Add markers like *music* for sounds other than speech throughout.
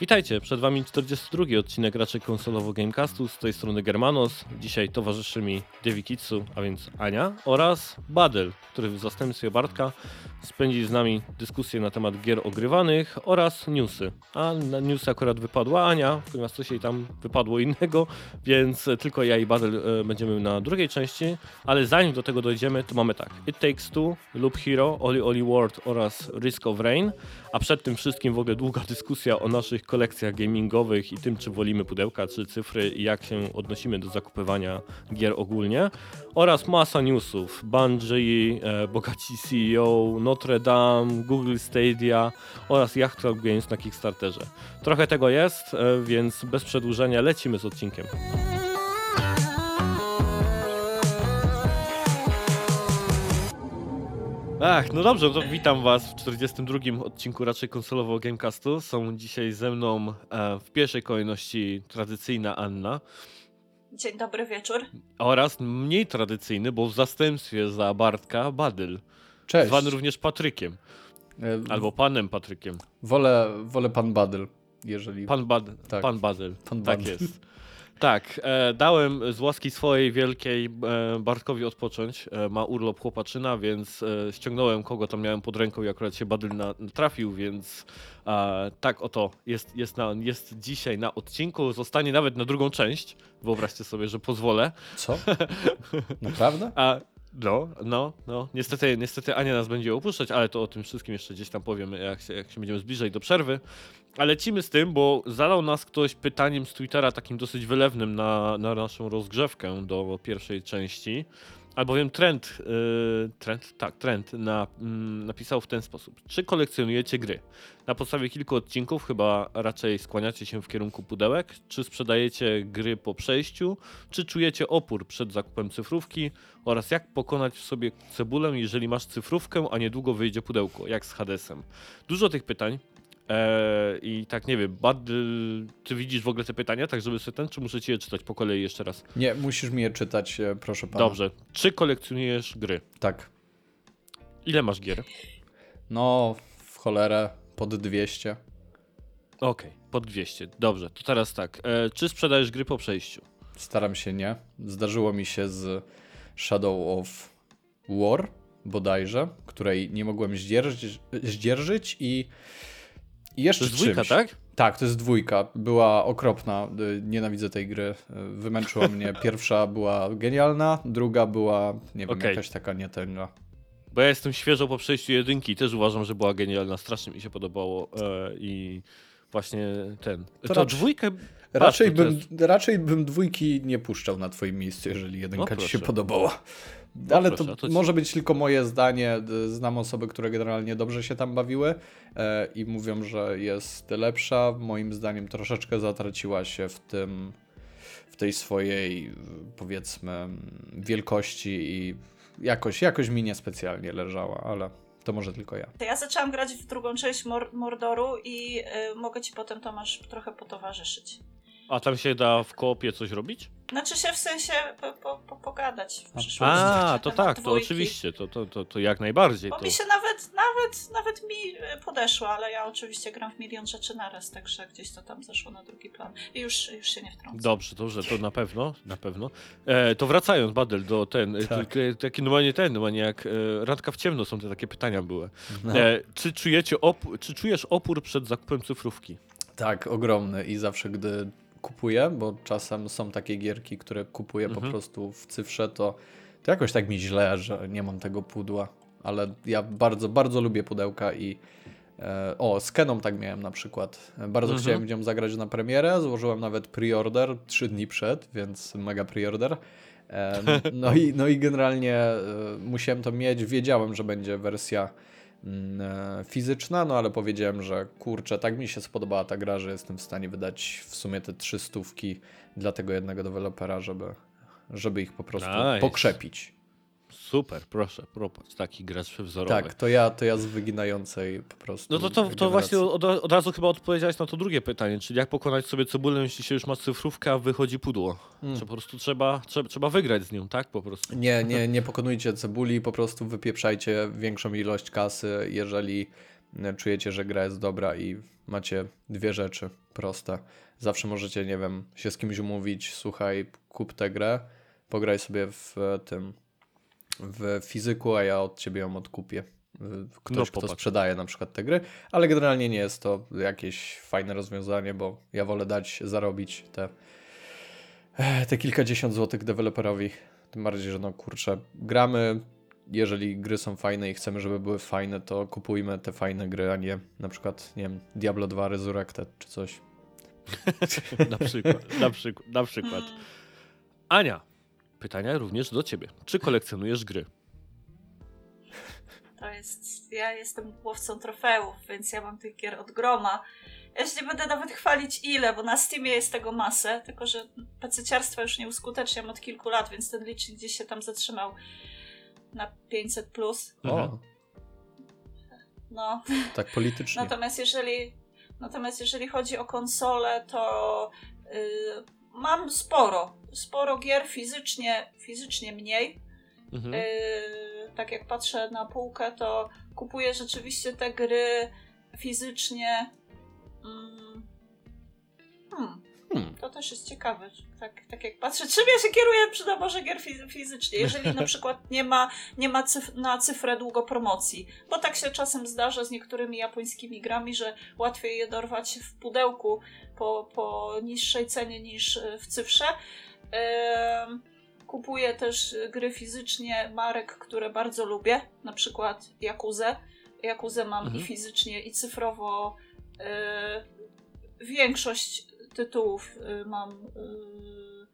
Witajcie, przed wami 42 odcinek raczej konsolowo Gamecastu, z tej strony Germanos. Dzisiaj towarzyszy mi Devikitsu, a więc Ania oraz Badel, który w zastępstwie Bartka spędzi z nami dyskusję na temat gier ogrywanych oraz newsy. A na newsy akurat wypadła Ania, ponieważ coś jej tam wypadło innego, więc tylko ja i Badel e, będziemy na drugiej części, ale zanim do tego dojdziemy, to mamy tak. It Takes Two, Loop Hero, Oli Oli World oraz Risk of Rain, a przed tym wszystkim w ogóle długa dyskusja o naszych kolekcjach gamingowych i tym, czy wolimy pudełka, czy cyfry i jak się odnosimy do zakupywania gier ogólnie. Oraz masa newsów. Bungie, e, bogaci CEO, Notre Dame, Google Stadia oraz Yacht Club Games na Kickstarterze. Trochę tego jest, e, więc bez przedłużenia lecimy z odcinkiem. Ach, no dobrze, to witam was w 42. odcinku raczej konsolowego Gamecastu. Są dzisiaj ze mną e, w pierwszej kolejności tradycyjna Anna Dzień dobry wieczór. oraz mniej tradycyjny, bo w zastępstwie za Bartka Badyl, Cześć. zwany również Patrykiem, E, albo panem Patrykiem. Wolę, wolę pan Badyl, jeżeli... Pan, Bad, Tak. pan Badyl, Pan tak Badyl. jest. Tak, e, dałem z łaski swojej wielkiej e, Bartkowi odpocząć. E, ma urlop chłopaczyna, więc e, ściągnąłem kogo tam miałem pod ręką i akurat się Badyl na, trafił, więc tak oto jest, jest, na, jest dzisiaj na odcinku. Zostanie nawet na drugą część. Wyobraźcie sobie, że pozwolę. Co? *laughs* Naprawdę? A no, no, no. Niestety, niestety Ania nas będzie opuszczać, ale to o tym wszystkim jeszcze gdzieś tam powiemy, jak się, jak się będziemy zbliżać do przerwy. Ale lecimy z tym, bo zadał nas ktoś pytaniem z Twittera takim dosyć wylewnym na, na naszą rozgrzewkę do pierwszej części. Albowiem trend, yy, trend, tak, trend na, mm, napisał w ten sposób. Czy kolekcjonujecie gry? Na podstawie kilku odcinków chyba raczej skłaniacie się w kierunku pudełek. Czy sprzedajecie gry po przejściu? Czy czujecie opór przed zakupem cyfrówki? Oraz jak pokonać w sobie cebulę, jeżeli masz cyfrówkę, a niedługo wyjdzie pudełko, jak z Hadesem? Dużo tych pytań. Eee, I tak nie wiem, Bad, y, ty widzisz w ogóle te pytania, tak żeby sobie ten, czy muszę ci je czytać po kolei jeszcze raz? Nie, musisz mi je czytać, e, proszę pana. Dobrze. Czy kolekcjonujesz gry? Tak. Ile masz gier? No, w cholerę, pod 200. Okej, pod 200. Dobrze, to teraz tak. E, czy sprzedajesz gry po przejściu? Staram się nie. Zdarzyło mi się z Shadow of War, bodajże, której nie mogłem zdzierżyć, zdzierżyć i i To jeszcze jest dwójka, czymś. tak? Tak, to jest dwójka. Była okropna. Y, Nienawidzę tej gry. Y, Wymęczyła *laughs* mnie. Pierwsza była genialna, druga była, nie wiem, Okej. jakaś taka nietęga. Bo ja jestem świeżo po przejściu jedynki i też uważam, że była genialna. Strasznie mi się podobało e, i właśnie ten. To, raczej- dwójkę. Raczej, to bym, jest- raczej bym dwójki nie puszczał na twoim miejscu, jeżeli jedynka O, ci się podobała. Ale proszę, to, to ci- może być tylko moje zdanie. Znam osoby, które generalnie dobrze się tam bawiły e, i mówią, że jest lepsza. Moim zdaniem troszeczkę zatraciła się w tym, w tej swojej, powiedzmy, wielkości i jakoś, jakoś mi niespecjalnie leżała, ale to może tylko ja. To ja zaczęłam grać w drugą część Mor- Mordoru i y, mogę ci potem, Tomasz, trochę potowarzyszyć. A tam się da w koopie coś robić? Znaczy się w sensie po, po, po, pogadać w przyszłości. A, to tak, to oczywiście, to, to, to, to jak najbardziej. Bo To... mi się nawet, nawet, nawet mi y, podeszło, ale ja oczywiście gram w milion rzeczy naraz, także gdzieś to tam zeszło na drugi plan. I już, już się nie wtrącę. Dobrze, dobrze, to na pewno, na pewno. E, to wracając, Badel, do ten, e, Tak. e, taki normalnie ten, normalnie jak e, randka w ciemno są te takie pytania były. E, czy czujecie opór, czy czujesz opór przed zakupem cyfrówki? Tak, ogromny i zawsze gdy kupuję, bo czasem są takie gierki, które kupuję Mhm. po prostu w cyfrze, to, to jakoś tak mi źle, że nie mam tego pudła. Ale ja bardzo, bardzo lubię pudełka i e, o, z Keną tak miałem na przykład. Bardzo Mhm. chciałem w nią zagrać na premierę, złożyłem nawet pre-order trzy dni przed, więc mega pre-order. E, no, i, no i generalnie e, musiałem to mieć, wiedziałem, że będzie wersja fizyczna, no ale powiedziałem, że kurczę, tak mi się spodobała ta gra, że jestem w stanie wydać w sumie te trzy stówki dla tego jednego dewelopera, żeby, żeby ich po prostu Nice. pokrzepić. Super, proszę, proszę, taki gracz wzorowy. Tak, to ja, to ja z wyginającej po prostu. No to, to, to właśnie od, od razu chyba odpowiedziałeś na to drugie pytanie, czyli jak pokonać sobie cebulę, jeśli się już ma cyfrówkę, a wychodzi pudło. Mm. Że po prostu trzeba, trzeba, trzeba wygrać z nią, tak? Po prostu. Nie, nie, nie pokonujcie cebuli, po prostu wypieprzajcie większą ilość kasy, jeżeli czujecie, że gra jest dobra i macie dwie rzeczy proste. Zawsze możecie, nie wiem, się z kimś umówić, słuchaj, kup tę grę, pograj sobie w tym w fizyku, a ja od ciebie ją odkupię. Ktoś, No, kto popatrz. sprzedaje na przykład te gry, ale generalnie nie jest to jakieś fajne rozwiązanie, bo ja wolę dać zarobić te, te kilkadziesiąt złotych deweloperowi. Tym bardziej, że no kurczę, gramy, jeżeli gry są fajne i chcemy, żeby były fajne, to kupujmy te fajne gry, a nie na przykład, nie wiem, Diablo 2 Resurrected czy coś. *laughs* Na przykład, na przykład, na przykład. Ania, pytania również do ciebie. Czy kolekcjonujesz gry? To jest. Ja jestem łowcą trofeów, więc ja mam tych gier od groma. Ja się nie będę nawet chwalić ile, bo na Steamie jest tego masę, tylko że pececiarstwa już nie uskuteczniam od kilku lat, więc ten licznik gdzieś się tam zatrzymał na 500 plus. Mhm. O, No, tak politycznie. natomiast jeżeli, natomiast jeżeli chodzi o konsole, to y, mam sporo. Sporo gier fizycznie, fizycznie mniej, Mhm. Yy, tak jak patrzę na półkę, to kupuję rzeczywiście te gry fizycznie. Mm. Hmm, Hmm. to też jest ciekawe. Tak, tak jak patrzę, czym ja się kieruję przy doborze gier fiz- fizycznie, jeżeli na przykład nie ma, nie ma cyf- na cyfrę długo promocji. Bo tak się czasem zdarza z niektórymi japońskimi grami, że łatwiej je dorwać w pudełku po, po niższej cenie niż y, w cyfrze. Kupuję też gry fizycznie marek, które bardzo lubię, na przykład Jakuzę. Jakuzę mam Mhm. i fizycznie, i cyfrowo. Y, większość tytułów y, mam y,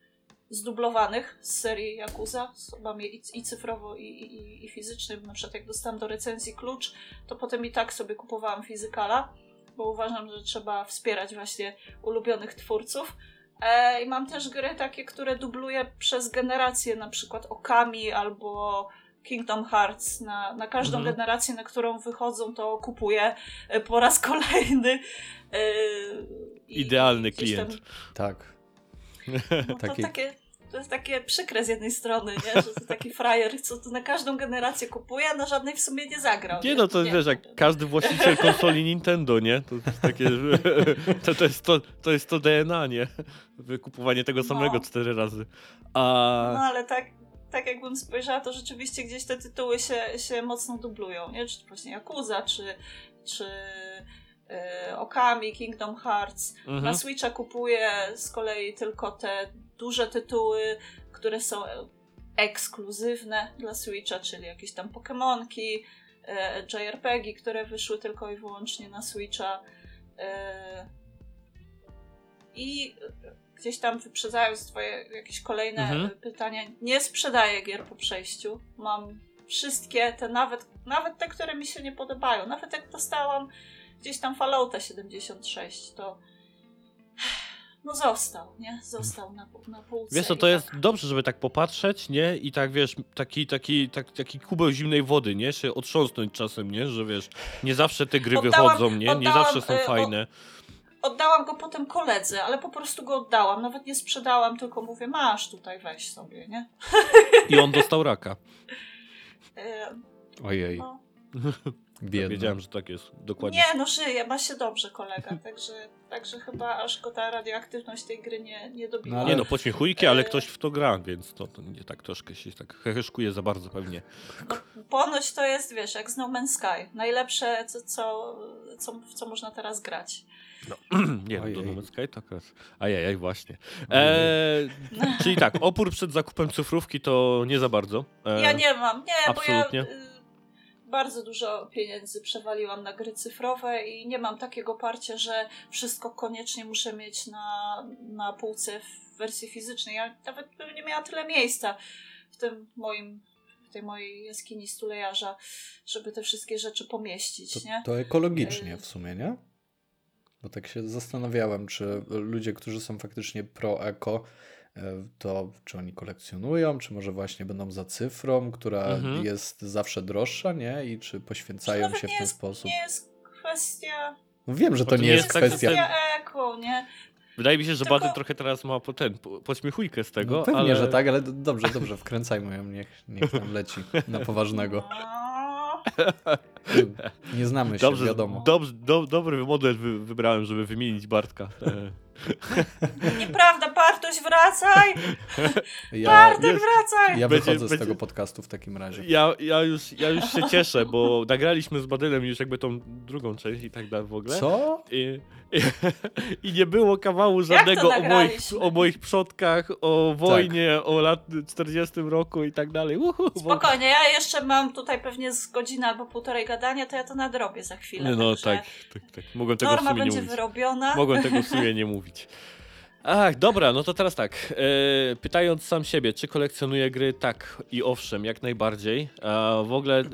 zdublowanych z serii Yakuza. Mam je i, i cyfrowo, i, i, i fizycznie. Na przykład jak dostałam do recenzji klucz, to potem i tak sobie kupowałam fizykala, bo uważam, że trzeba wspierać właśnie ulubionych twórców. E, I mam też gry takie, które dubluję przez generacje, na przykład Okami albo Kingdom Hearts. Na, na każdą Mhm. generację, na którą wychodzą, to kupuję e, po raz kolejny. I- Idealny gdzieś tam- klient. Tak. no to *laughs* Taki- takie, to jest takie przykre z jednej strony, nie? że to taki frajer, co tu na każdą generację kupuje, a na żadnej w sumie nie zagrał. Nie no, to wiesz, jak każdy właściciel konsoli Nintendo, nie? To jest takie, *laughs* to, to, jest to, to jest to DNA, nie? Wykupowanie tego samego No. cztery razy. No A ale tak, tak jakbym spojrzała, to rzeczywiście gdzieś te tytuły się, się mocno dublują, nie? Czy to właśnie Yakuza, czy, czy e, Okami, Kingdom Hearts. Na mhm. Switcha kupuję z kolei tylko te duże tytuły, które są ekskluzywne dla Switcha, czyli jakieś tam Pokemonki, e, JRPG, które wyszły tylko i wyłącznie na Switcha. E, I gdzieś tam wyprzedzając twoje jakieś kolejne Mhm. e, pytania, nie sprzedaję gier po przejściu. Mam wszystkie te, nawet, nawet te, które mi się nie podobają. Nawet jak dostałam gdzieś tam Fallouta 76, to *sighs* no został, nie? Został na, na półce. Wiesz co, to jest tak. dobrze, żeby tak popatrzeć, nie? I tak, wiesz, taki, taki, tak, taki kubeł zimnej wody, nie? Się otrząsnąć czasem, nie? Że wiesz, nie zawsze te gry Oddałam- wychodzą, nie? Nie oddałam, zawsze są o- fajne. Oddałam go potem koledze, ale po prostu go oddałam. Nawet nie sprzedałam, tylko mówię, masz tutaj, weź sobie, nie? *laughs* I on dostał raka. Ojej, no. *laughs* biedny. Wiedziałem, że tak jest. Dokładnie. Nie, no żyje, ma się dobrze kolega, *laughs* także, także chyba aż go ta radioaktywność tej gry nie, nie dobiła. No Nie no, pośmiechujki, ale E, ktoś w to gra, więc to, to nie tak troszkę się tak heheszkuje za bardzo pewnie. No, ponoć to jest, wiesz, jak z No Man's Sky. Najlepsze, co, co, co, w co można teraz grać. *clears throat* nie, no, Ojej. do No Man's Sky to akurat. Ajajaj, właśnie. Eee, czyli tak, opór przed zakupem cyfrówki to nie za bardzo. Eee, Ja nie mam, nie, absolutnie. bo ja y, bardzo dużo pieniędzy przewaliłam na gry cyfrowe i nie mam takiego parcia, że wszystko koniecznie muszę mieć na, na półce w wersji fizycznej. Ja nawet bym nie miała tyle miejsca w tym moim w tej mojej jaskini stulejarza, żeby te wszystkie rzeczy pomieścić, To, nie? to ekologicznie w sumie, nie? Bo tak się zastanawiałem, czy ludzie, którzy są faktycznie pro-eko, e, to czy oni kolekcjonują, czy może właśnie będą za cyfrą, która Mhm. jest zawsze droższa, nie? I czy poświęcają się w nie ten jest- sposób. Nie jest kwestia, No wiem, że to Bo nie jest tak, kwestia. kwestia eko, nie? Wydaje mi się, że Tylko- Baden trochę teraz ma po ten, po, pośmiechujkę z tego, No pewnie, ale... że tak, ale dobrze, dobrze, wkręcajmy ją, niech, niech tam leci na poważnego. No. *laughs* Nie znamy się, Dobrze, wiadomo. dobrze, do, dobry model wy, wybrałem, żeby wymienić Bartka. E, *laughs* Nieprawda, Bartoś, *laughs* wracaj! Ja, Bartek, jest- wracaj! ja Będzie- wychodzę z będzie- tego podcastu w takim razie. Ja, ja, już, ja już się cieszę, bo nagraliśmy z Badylem już jakby tą drugą część i tak dalej w ogóle. Co? I, i, *laughs* I nie było kawału żadnego o moich, o moich przodkach, o wojnie, o lat 40 roku i tak dalej. Uhu, bo- Spokojnie, ja jeszcze mam tutaj pewnie z godziny albo półtorej gadania, to ja to nadrobię za chwilę. No także tak, tak, tak. Mogłem tego w Norma sumie nie będzie mówić. wyrobiona. Mogłem tego w sumie nie *laughs* mówić. Ach, dobra, no to teraz tak. E, pytając sam siebie, czy kolekcjonuję gry? Tak i owszem, jak najbardziej. A w ogóle, e,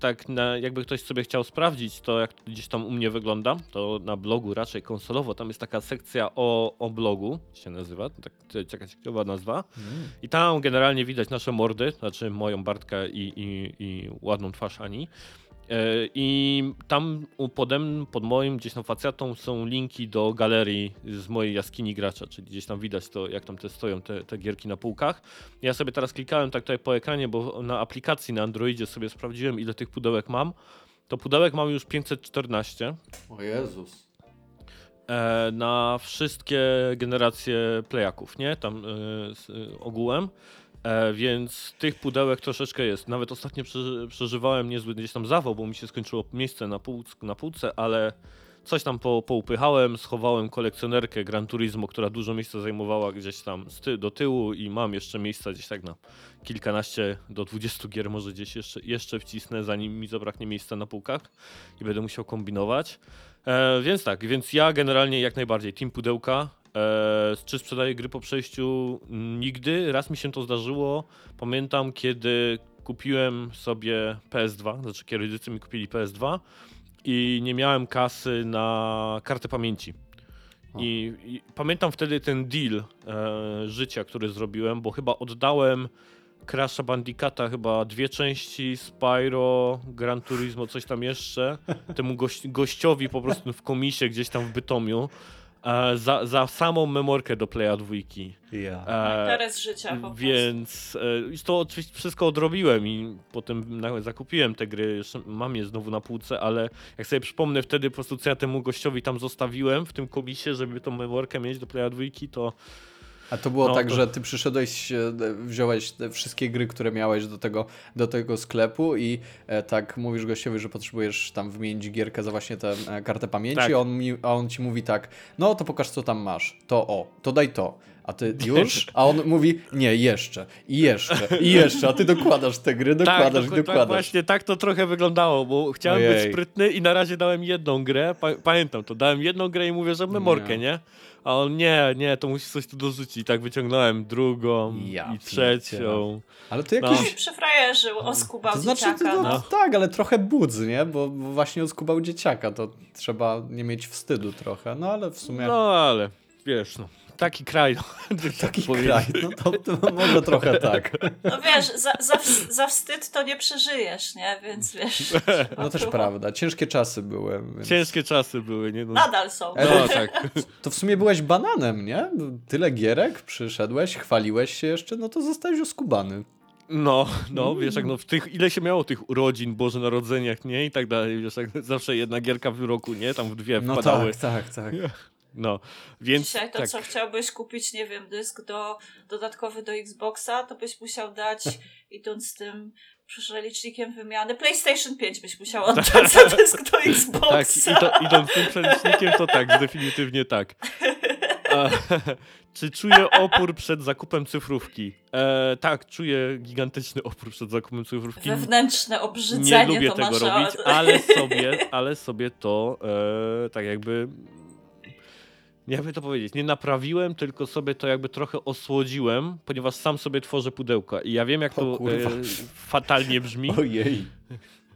tak na, jakby ktoś sobie chciał sprawdzić to, jak gdzieś tam u mnie wygląda, to na blogu raczej konsolowo, tam jest taka sekcja o, o blogu, się nazywa, tak, to jest jakaś ciekawa nazwa. Mm. I tam generalnie widać nasze mordy, znaczy moją Bartka i, i, i ładną twarz Ani. E, I tam pod moim gdzieś tam facjatą są linki do galerii z mojej jaskini gracza, czyli gdzieś tam widać to, jak tam te stoją te, te gierki na półkach. Ja sobie teraz klikałem tak tutaj po ekranie, bo na aplikacji na Androidzie sobie sprawdziłem, ile tych pudełek mam. To pudełek mam już 514 O Jezus. e, na wszystkie generacje playaków, nie? Tam e, ogółem. E, więc tych pudełek troszeczkę jest. Nawet ostatnio przeży, przeżywałem niezły gdzieś tam zawał, bo mi się skończyło miejsce na, półc, na półce, ale coś tam po, poupychałem, schowałem kolekcjonerkę Gran Turismo, która dużo miejsca zajmowała gdzieś tam z ty, do tyłu i mam jeszcze miejsca gdzieś tak na kilkanaście do 20 gier może gdzieś jeszcze, jeszcze wcisnę, zanim mi zabraknie miejsca na półkach i będę musiał kombinować. E, więc tak, więc ja generalnie jak najbardziej Team Pudełka. E, czy sprzedaję gry po przejściu? Nigdy. Raz mi się to zdarzyło. Pamiętam, kiedy kupiłem sobie PS2, znaczy kiedy rodzice mi kupili PS2 i nie miałem kasy na kartę pamięci. I, I pamiętam wtedy ten deal e, życia, który zrobiłem, bo chyba oddałem Crasha Bandicata, chyba dwie części, Spyro, Gran Turismo, coś tam jeszcze, temu gość, gościowi po prostu w komisie gdzieś tam w Bytomiu, za, za samą memorkę do Playa dwójki. Ja. E, Interes życia po prostu. więc e, to oczywiście wszystko odrobiłem i potem na, zakupiłem te gry, mam je znowu na półce, ale jak sobie przypomnę wtedy po prostu co ja temu gościowi tam zostawiłem w tym komisie, żeby tą memorkę mieć do Playa dwójki, to A to było No, tak, to- że ty przyszedłeś, e, wziąłeś te wszystkie gry, które miałeś do tego, do tego sklepu i e, tak mówisz gościowi, że potrzebujesz tam wymienić gierkę za właśnie tę e, kartę pamięci, Tak. a, on mi, a on ci mówi tak, no to pokaż co tam masz, to o, to daj to. A ty już? A on mówi, nie, jeszcze, i jeszcze, i jeszcze, a ty dokładasz te gry, dokładasz tak, i dok- tak, dokładasz. właśnie tak to trochę wyglądało, bo chciałem Ojej. być sprytny i na razie dałem jedną grę, pa pamiętam to, dałem jedną grę i mówię, że memorkę, Nie. nie? A on nie, nie, to musi coś tu dorzucić. I tak wyciągnąłem drugą Ja i trzecią. Ale to No. jakiś... Się oskubał To znaczy, dzieciaka. to, no. tak, ale trochę budz, nie? Bo bo właśnie oskubał dzieciaka, to trzeba nie mieć wstydu trochę, no ale w sumie... No ale wiesz, no, taki kraj. No, *laughs* Taki powiedzieć. kraj, no to, to może trochę *laughs* tak. No wiesz, za, za, za wstyd to nie przeżyjesz, nie? Więc wiesz. No też prawda, ciężkie czasy były. Więc... Ciężkie czasy były, nie? No, Nadal są. no tak. *laughs* To w sumie byłeś bananem, nie? Tyle gierek, przyszedłeś, chwaliłeś się jeszcze, no to zostałeś oskubany. No, no, wiesz, jak no w tych, ile się miało tych urodzin, Boże Narodzeniach, nie? I tak dalej, wiesz, jak zawsze jedna gierka w roku, nie? Tam w dwie No wpadały. tak, tak, tak. No, więc Dzisiaj to, tak. co chciałbyś kupić, nie wiem, dysk do, dodatkowy do Xboxa, to byś musiał dać, *laughs* idąc z tym przelicznikiem wymiany, PlayStation 5 byś musiał oddać za *laughs* dysk do Tak, Xboxa. i to, idąc tym przelicznikiem, to tak, definitywnie tak. A, *laughs* czy czuję opór przed zakupem cyfrówki? E, tak, czuję gigantyczny opór przed zakupem cyfrówki. Wewnętrzne obrzydzenie Nie lubię tego robić, ale sobie, ale sobie to e, tak jakby. Nie jakby to powiedzieć, nie naprawiłem, tylko sobie to jakby trochę osłodziłem, ponieważ sam sobie tworzę pudełka i ja wiem jak O to e, fatalnie brzmi. Ojej.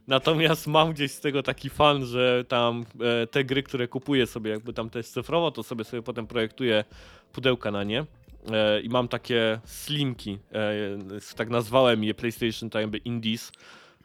Natomiast mam gdzieś z tego taki fan, że tam e, te gry, które kupuję sobie jakby tam też cyfrowo, to sobie sobie potem projektuję pudełka na nie. E, I mam takie slimki, e, tak nazwałem je PlayStation to jakby Indies,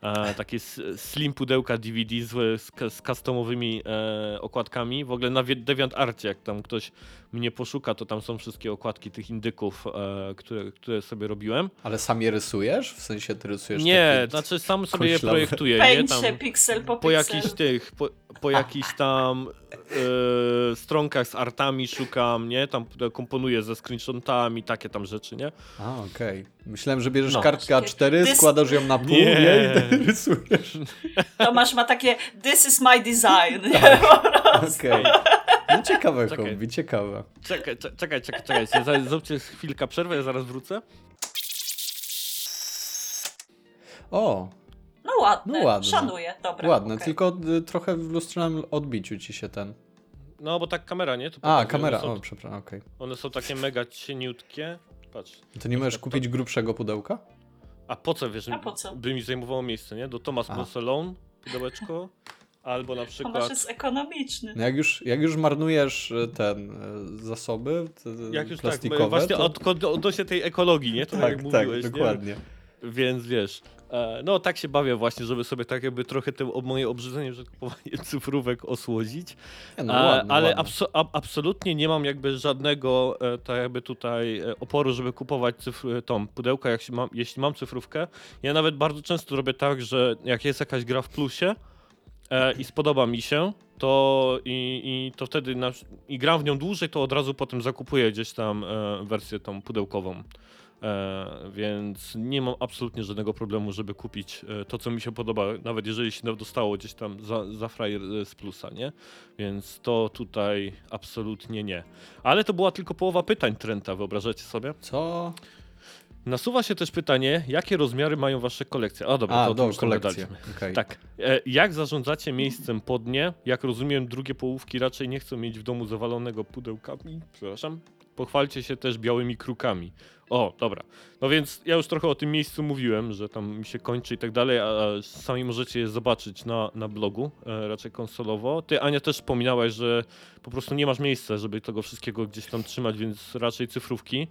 e, takie slim pudełka DVD z, z, z customowymi e, okładkami. W ogóle na DeviantArcie, jak tam ktoś mnie poszuka, to tam są wszystkie okładki tych indyków, e, które, które sobie robiłem. Ale sam je rysujesz? W sensie ty rysujesz Nie, takie... znaczy sam sobie je koślawe. projektuję, nie? Paintsie Tam piksel po po piksel. jakichś tych, po, po jakichś tam e, stronkach z artami szukam, nie? Tam komponuję ze screenshotami, takie tam rzeczy, nie? A, okej. Myślałem, że bierzesz No. kartkę A4, Dys- składasz ją na pół Nie. nie. i *laughs* rysujesz. Tomasz ma takie this is my design. *laughs* nie? Tak. Okej. No ciekawe Czekaj. hobby, ciekawe. Czekaj, cze- czekaj, czekaj, czekajcie, za- zróbcie chwilkę przerwę, ja zaraz wrócę. O, No ładne, No ładne. szanuję, dobra. ładne, okej. tylko y, trochę w lustrzanym odbiciu ci się ten... No, bo tak kamera, nie? To A, pokazuje, kamera, One o, są, przepraszam, okej. one są takie mega cieniutkie. Patrz. To nie możesz To- kupić grubszego pudełka? A po co, wiesz, A po co? by mi zajmowało miejsce, nie? Do Thomas A. Barcelon, pudełeczko, albo na przykład... jest ekonomiczny. No jak już, jak już marnujesz y, ten y, zasoby te, Jak już tak, plastikowe, właśnie to... od, od, odnośnie tej ekologii, nie? To tak, tak, jak tak, mówiłeś, nie? dokładnie. Więc wiesz, e, no tak się bawię właśnie, żeby sobie tak jakby trochę to o- moje obrzydzenie przed kupowaniem *laughs* cyfrówek osłodzić. Nie, no, E, ładne, ale ładne. abso- ab- absolutnie nie mam jakby żadnego e, tak jakby tutaj e, oporu, żeby kupować cyfr- tą pudełka, jak się mam, jeśli mam cyfrówkę. Ja nawet bardzo często robię tak, że jak jest jakaś gra w plusie e, i spodoba mi się, to i, i to wtedy na, i gram w nią dłużej, to od razu potem zakupuję gdzieś tam e, wersję tą pudełkową. E, więc nie mam absolutnie żadnego problemu, żeby kupić e, to, co mi się podoba, nawet jeżeli się dostało gdzieś tam za, za frajer e, z plusa, nie? Więc to tutaj absolutnie nie. Ale to była tylko połowa pytań Trenta, wyobrażacie sobie? Co? Nasuwa się też pytanie, jakie rozmiary mają wasze kolekcje? A dobra, A, to, do, już kolekcje. okej. Tak. E, jak zarządzacie miejscem pod nie? Jak rozumiem, drugie połówki raczej nie chcą mieć w domu zawalonego pudełkami. Przepraszam. Pochwalcie się też białymi krukami. O, dobra. No więc ja już trochę o tym miejscu mówiłem, że tam mi się kończy i tak dalej, a sami możecie je zobaczyć na, na blogu, e, raczej konsolowo. Ty, Ania, też wspominałaś, że po prostu nie masz miejsca, żeby tego wszystkiego gdzieś tam trzymać, więc raczej cyfrówki.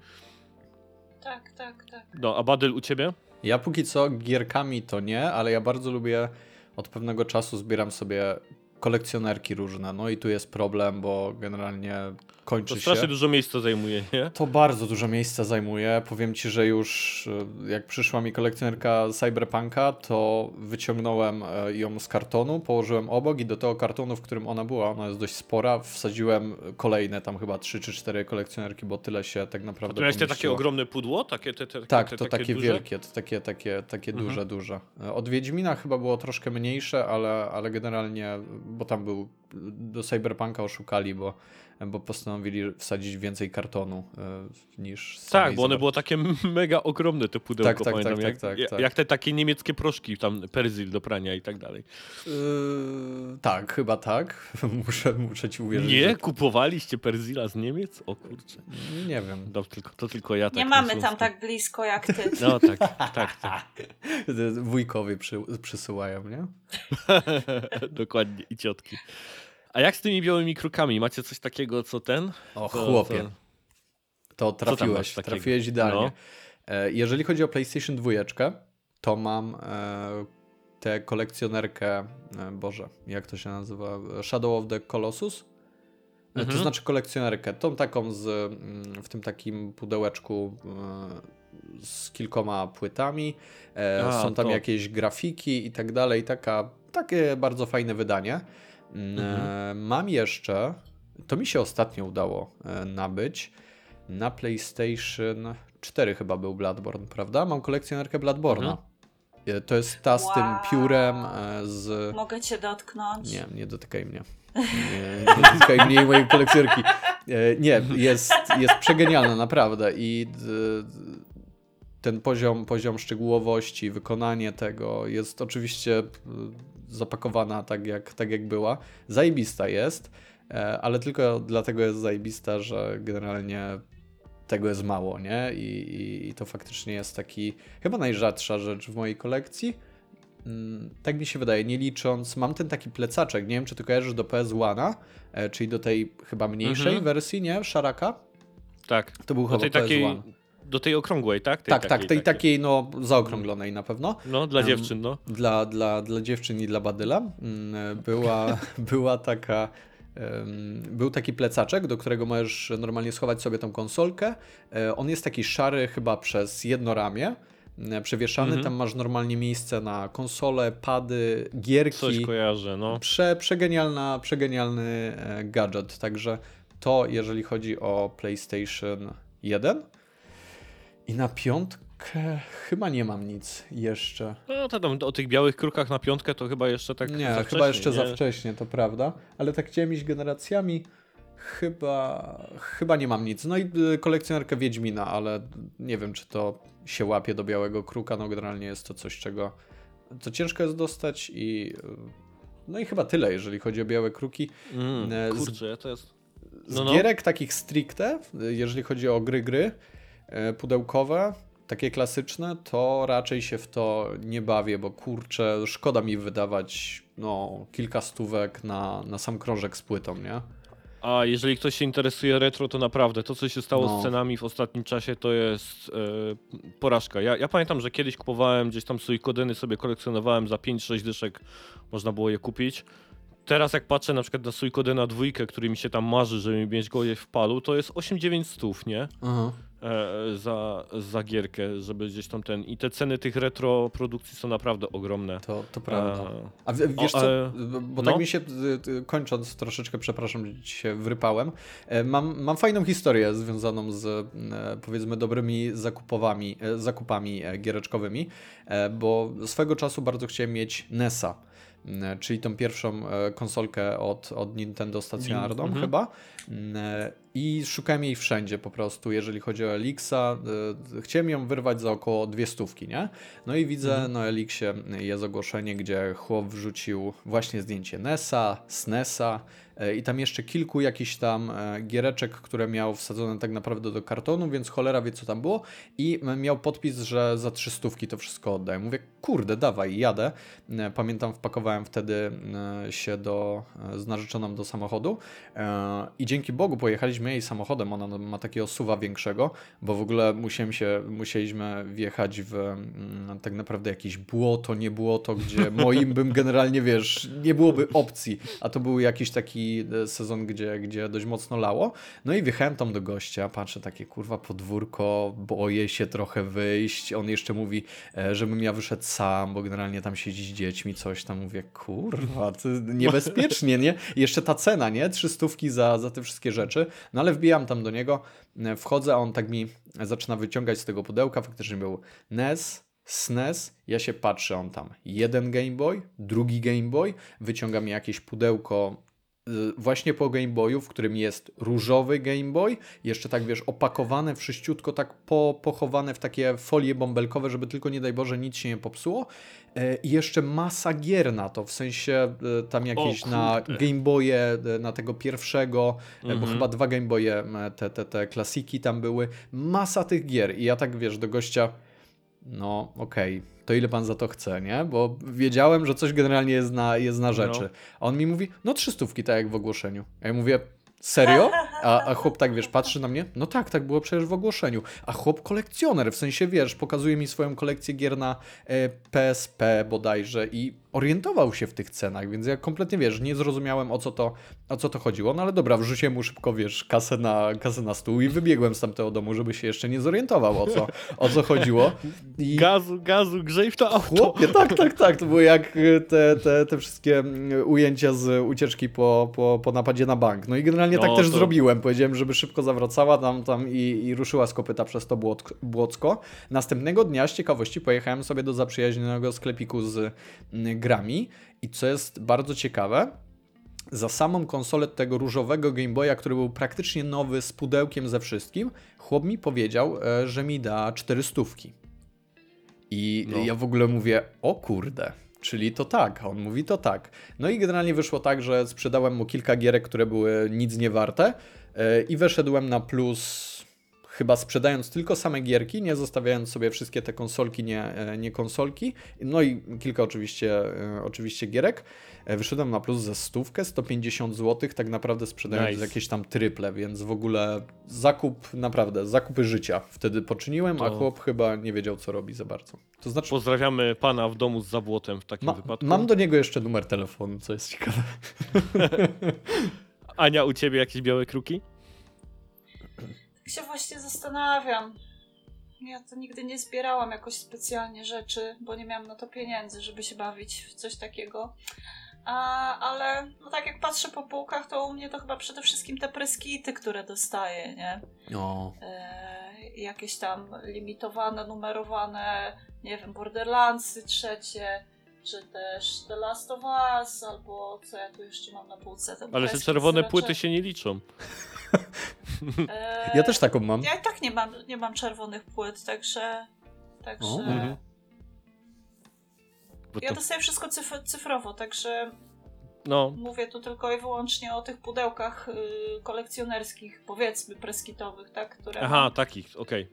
Tak, tak, tak. No, a Badyl u ciebie? Ja póki co gierkami to nie, ale ja bardzo lubię od pewnego czasu zbieram sobie kolekcjonerki różne. No i tu jest problem, bo generalnie kończy To się. strasznie dużo miejsca zajmuje, nie? To bardzo dużo miejsca zajmuje. Powiem ci, że już e, jak przyszła mi kolekcjonerka Cyberpunka, to wyciągnąłem e, ją z kartonu, położyłem obok i do tego kartonu, w którym ona była, ona jest dość spora, wsadziłem kolejne tam chyba 3 czy 4 kolekcjonerki, bo tyle się tak naprawdę To miałeś te takie ogromne pudło? Takie, te, te, Tak, te, to takie, duże? wielkie, to takie, takie, takie Mhm. duże, duże. E, Od Wiedźmina chyba było troszkę mniejsze, ale, ale generalnie, bo tam był, do Cyberpunka oszukali, bo, bo postanowili wsadzić więcej kartonu e, niż Tak, bo one było takie *laughs* mega ogromne te pudełko, Tak, tak, pamiętam, tak, jak, tak, jak, tak. jak te takie niemieckie proszki, tam Perzil do prania i tak dalej. Yy, tak, chyba tak. *laughs* muszę, muszę ci uwierzyć. Nie? że- Kupowaliście Perzila z Niemiec? O kurczę. Nie wiem. No, tylko, to tylko ja tak Nie mamy tam tak blisko jak ty. *laughs* No tak, tak, tak. Wujkowie przy, przysyłają, nie? Dokładnie, i ciotki. A jak z tymi białymi krukami? Macie coś takiego, co ten? O, Co- chłopie. To trafiłeś, trafiłeś idealnie. No. E, Jeżeli chodzi o PlayStation 2, to mam e, tę kolekcjonerkę, e, Boże, jak to się nazywa? Shadow of the Colossus? Mhm. To znaczy kolekcjonerkę, tą taką z, mm, w tym takim pudełeczku z kilkoma płytami. A, Są tam to. jakieś grafiki i tak dalej. Taka, takie bardzo fajne wydanie. Mm, Mhm. e, Mam jeszcze, to mi się ostatnio udało e, nabyć, na PlayStation 4 chyba był Bloodborne, prawda? Mam kolekcjonerkę Bloodborne'a. Mhm. E, To jest ta z tym Wow. piórem e, z... Mogę cię dotknąć. Nie, nie dotykaj mnie. Nie, nie dotykaj mnie i mojej kolekcjonerki. E, Nie, jest, jest przegenialna, naprawdę. I ten poziom, poziom szczegółowości, wykonanie tego jest oczywiście y, zapakowana tak jak, tak jak była. Zajebista jest, e, ale tylko dlatego jest zajebista, że generalnie tego jest mało, nie? I, i, i to faktycznie jest taki chyba najrzadsza rzecz w mojej kolekcji. Mm, Tak mi się wydaje, nie licząc, mam ten taki plecaczek, nie wiem czy ty kojarzysz do PS1, e, czyli do tej chyba mniejszej Mhm. wersji, nie? Szaraka? Tak. To był Do chyba tej takiej PS1. Do tej okrągłej, tak? Tej tak, tak, tej takiej no zaokrąglonej na pewno. No, dla dziewczyn, no. Dla, dla, dla dziewczyn i dla badyla mm, była, *laughs* była taka. Był taki plecaczek, do którego możesz normalnie schować sobie tą konsolkę. E, On jest taki szary chyba przez jedno ramię, e, przewieszany. Mhm. Tam masz normalnie miejsce na konsolę, pady, gierki. Coś kojarzę, no. Prze, przegenialna, przegenialny e, gadżet. Także to, jeżeli chodzi o PlayStation 1. I na piątkę chyba nie mam nic jeszcze. No to tam o tych białych krukach na piątkę to chyba jeszcze tak nie, chyba jeszcze nie? za wcześnie, to prawda. Ale tak chciałem iść generacjami. Chyba, chyba nie mam nic. No i y, kolekcjonerkę Wiedźmina, ale nie wiem, czy to się łapie do białego kruka. No generalnie jest to coś, czego co ciężko jest dostać i y, no i chyba tyle, jeżeli chodzi o białe kruki. Mm, z- kurczę, to jest... Z No, no. gierek takich stricte, y, jeżeli chodzi o gry, gry pudełkowe, takie klasyczne, to raczej się w to nie bawię, bo kurczę, szkoda mi wydawać no, kilka stówek na, na sam krążek z płytą, nie? A jeżeli ktoś się interesuje retro, to naprawdę to, co się stało No. z cenami w ostatnim czasie, to jest e, porażka. Ja, ja pamiętam, że kiedyś kupowałem gdzieś tam Suikodyny, sobie kolekcjonowałem za 5-6 dyszek, można było je kupić. Teraz jak patrzę na przykład na Suikodyna dwójkę, który mi się tam marzy, żeby mieć go w palu, to jest 8-9 stów, nie? Aha. E, za, za gierkę, żeby gdzieś tam ten... I te ceny tych retro produkcji są naprawdę ogromne. To, to prawda. E, A w- wiesz O, co, e, bo no. tak mi się, kończąc troszeczkę, przepraszam, się wrypałem, mam, mam fajną historię związaną z powiedzmy dobrymi zakupowami, zakupami giereczkowymi, bo swego czasu bardzo chciałem mieć NESa. M, Czyli tą pierwszą e, konsolkę od, od Nintendo stacjonarną Mhm. chyba. E, I szukałem jej wszędzie po prostu, jeżeli chodzi o Elixa. e, Chciałem ją wyrwać za około dwie stówki, nie? No i widzę na Elixie jest ogłoszenie, gdzie chłop wrzucił właśnie zdjęcie NESa, SNESa e, i tam jeszcze kilku jakichś tam e, giereczek, które miał wsadzone tak naprawdę do kartonu, więc cholera wie co tam było i miał podpis, że za trzy stówki to wszystko oddaję. Mówię, kurde, dawaj, jadę. E, Pamiętam, wpakowałem wtedy e, się do, e, z narzeczoną do samochodu e, i dzięki Bogu pojechaliśmy jej samochodem, ona ma takiego suwa większego, bo w ogóle musiałem się, musieliśmy wjechać w mm, tak naprawdę jakieś błoto, nie błoto, gdzie moim bym generalnie, wiesz, nie byłoby opcji, a to był jakiś taki e, sezon, gdzie, gdzie dość mocno lało. No i wjechałem tam do gościa, patrzę takie kurwa podwórko, boję się trochę wyjść. On jeszcze mówi, e, żebym ja wyszedł sam, bo generalnie tam siedzi z dziećmi, coś tam. Mówię, kurwa, to niebezpiecznie, nie? I jeszcze ta cena, nie? Trzy stówki za, za te wszystkie rzeczy. No ale wbijam tam do niego, e, wchodzę, a on tak mi zaczyna wyciągać z tego pudełka. Faktycznie był NES, SNES, ja się patrzę, on tam jeden Game Boy, drugi Game Boy, wyciąga mi jakieś pudełko właśnie po Game Boyu, w którym jest różowy Game Boy, jeszcze tak wiesz, opakowane wszyściutko, tak po, pochowane w takie folie bąbelkowe, żeby tylko nie daj Boże nic się nie popsuło. E, I jeszcze masa gier na to, w sensie e, tam jakieś na. Game Boye, e, na tego pierwszego, bo Mhm. chyba dwa Game Boye, te, te, te klasiki tam były. Masa tych gier i ja tak wiesz, do gościa no okej, to ile pan za to chce, nie? Bo wiedziałem, że coś generalnie jest na, jest na rzeczy. A on mi mówi, no trzy stówki, tak jak w ogłoszeniu. A ja mówię, serio? A, a chłop tak, wiesz, patrzy na mnie, no tak, tak było przecież w ogłoszeniu. A chłop kolekcjoner, w sensie, wiesz, pokazuje mi swoją kolekcję gier na e, PSP bodajże i orientował się w tych cenach, więc ja kompletnie, wiesz, nie zrozumiałem o co to, o co to chodziło, no ale dobra, wrzuciłem mu szybko, wiesz, kasę na, kasę na stół i wybiegłem z tamtego domu, żeby się jeszcze nie zorientował o co, o co chodziło. I... Gazu, gazu, grzej w to auto. Chłopie, tak, tak, tak. To było jak y, te, te, te wszystkie mm, ujęcia z ucieczki po, po, po napadzie na bank. No i generalnie tak No, też to- zrobiłem. Powiedziałem, żeby szybko zawracała tam, tam i, i ruszyła z kopyta przez to błot, błocko. Następnego dnia z ciekawości pojechałem sobie do zaprzyjaźnionego sklepiku z mm, grami i co jest bardzo ciekawe, za samą konsolę tego różowego Game Boya, który był praktycznie nowy, z pudełkiem ze wszystkim, chłop mi powiedział, e, że mi da 400. I No. ja w ogóle mówię, o kurde, czyli to tak, on mówi to tak. No i generalnie wyszło tak, że sprzedałem mu kilka gierek, które były nic nie warte e, i weszedłem na plus chyba sprzedając tylko same gierki, nie zostawiając sobie wszystkie te konsolki, nie, e, nie konsolki, no i kilka oczywiście, e, oczywiście gierek, e, wyszedłem na plus ze stówkę, 150 zł, tak naprawdę sprzedając Nice. jakieś tam tryple, więc w ogóle zakup, naprawdę, zakupy życia wtedy poczyniłem, a To- chłop chyba nie wiedział, co robi za bardzo. To znaczy, Pozdrawiamy pana w domu z zabłotem w takim ma, wypadku. mam do niego jeszcze numer telefonu, co jest ciekawe. *laughs* Ania, u ciebie jakieś białe kruki? Tak się właśnie zastanawiam. Ja to nigdy nie zbierałam jakoś specjalnie rzeczy, bo nie miałam na to pieniędzy, żeby się bawić w coś takiego. A, ale no tak jak patrzę po półkach, to u mnie to chyba przede wszystkim te preskity, które dostaję, nie? O, E, jakieś tam limitowane, numerowane, nie wiem, Borderlandsy trzecie, czy też The Last of Us, albo co ja tu jeszcze mam na półce. Ten Ale te czerwone raczej- płyty się nie liczą. *laughs* Ja też taką mam. ja i tak nie mam, nie mam czerwonych płyt, także. Także. O. Mhm. Ja to, dostaję wszystko cyf- cyfrowo, także no, mówię tu tylko i wyłącznie o tych pudełkach y, kolekcjonerskich, powiedzmy preskitowych, tak? Które aha, mam. takich, okej.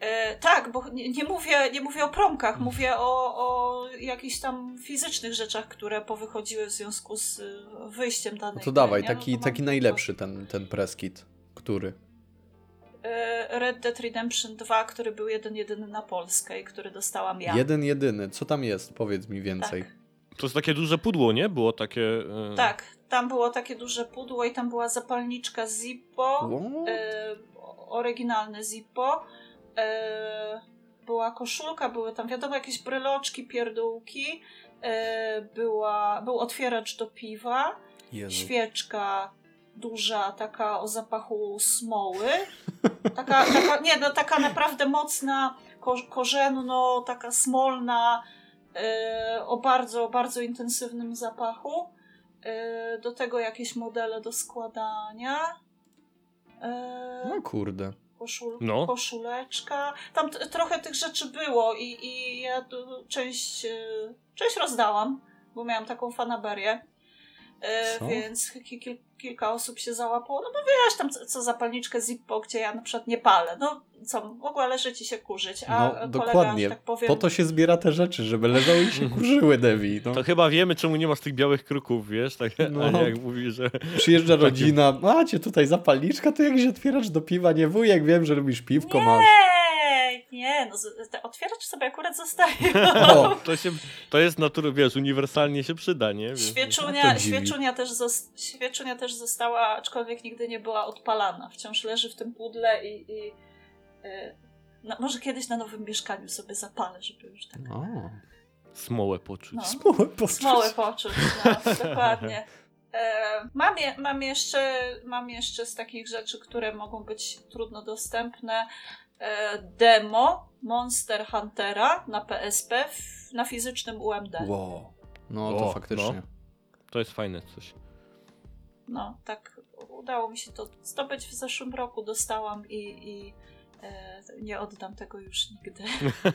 E, tak, bo nie, nie, mówię, nie mówię o promkach, Mhm. mówię o, o jakichś tam fizycznych rzeczach, które powychodziły w związku z y, wyjściem danej No to gry, dawaj, nie? No taki, to taki najlepszy ten, ten preskit. Który? e, Red Dead Redemption 2, który był jeden jedyny na Polskę i który dostałam ja. Jeden, jedyny. Co tam jest? Powiedz mi więcej. Tak. To jest takie duże pudło, nie? Było takie... e, Tak, tam było takie duże pudło i tam była zapalniczka Zippo, e, oryginalne Zippo. E, była koszulka, były tam wiadomo jakieś bryloczki, pierdółki. E, była, był otwieracz do piwa, Jezu. świeczka duża, taka o zapachu smoły. Taka, taka, nie, no taka naprawdę mocna, ko, korzenno, taka smolna, e, o bardzo, bardzo intensywnym zapachu. Do tego jakieś modele do składania. No kurde. Koszul, No. koszuleczka. Tam trochę tych rzeczy było i, i ja tu część, e, część rozdałam, bo miałam taką fanaberię. E, Co? Więc ki- kil, kilka osób się załapało. No bo wiesz, tam co, co zapalniczkę Zippo, gdzie ja na przykład nie palę. No co, mogła leżeć i się kurzyć. A No kolega, dokładnie. że tak powiem, Po to się zbiera te rzeczy, żeby leżały i się *laughs* kurzyły, Devi. No. To chyba wiemy, czemu nie masz tych białych kruków, wiesz? Tak, No. Jak mówi, że... Przyjeżdża *laughs* rodzina, macie tutaj zapalniczka, to jakiś otwieracz do piwa, nie wujek, wiem, że lubisz piwko, masz. Nie, no te otwieracz sobie akurat zostaje. O, To, się, to jest natury, wiesz, uniwersalnie się przyda, nie? Wiesz, Świeczunia, dziwi. świeczunia, też świeczunia też została, aczkolwiek nigdy nie była odpalana. Wciąż leży w tym pudle i. i y, no, może kiedyś na nowym mieszkaniu sobie zapalę, żeby już tak. o. Smołę poczuć. No. Smołę poczuć. Smołę poczuć, no, *laughs* dokładnie. E, mam, je, mam, jeszcze, mam jeszcze z takich rzeczy, które mogą być trudno dostępne. E, demo Monster Huntera na PSP w, na fizycznym UMD. Wow. No to O, faktycznie. To jest fajne coś. No, tak udało mi się to zdobyć w zeszłym roku, dostałam i, i nie oddam tego już nigdy.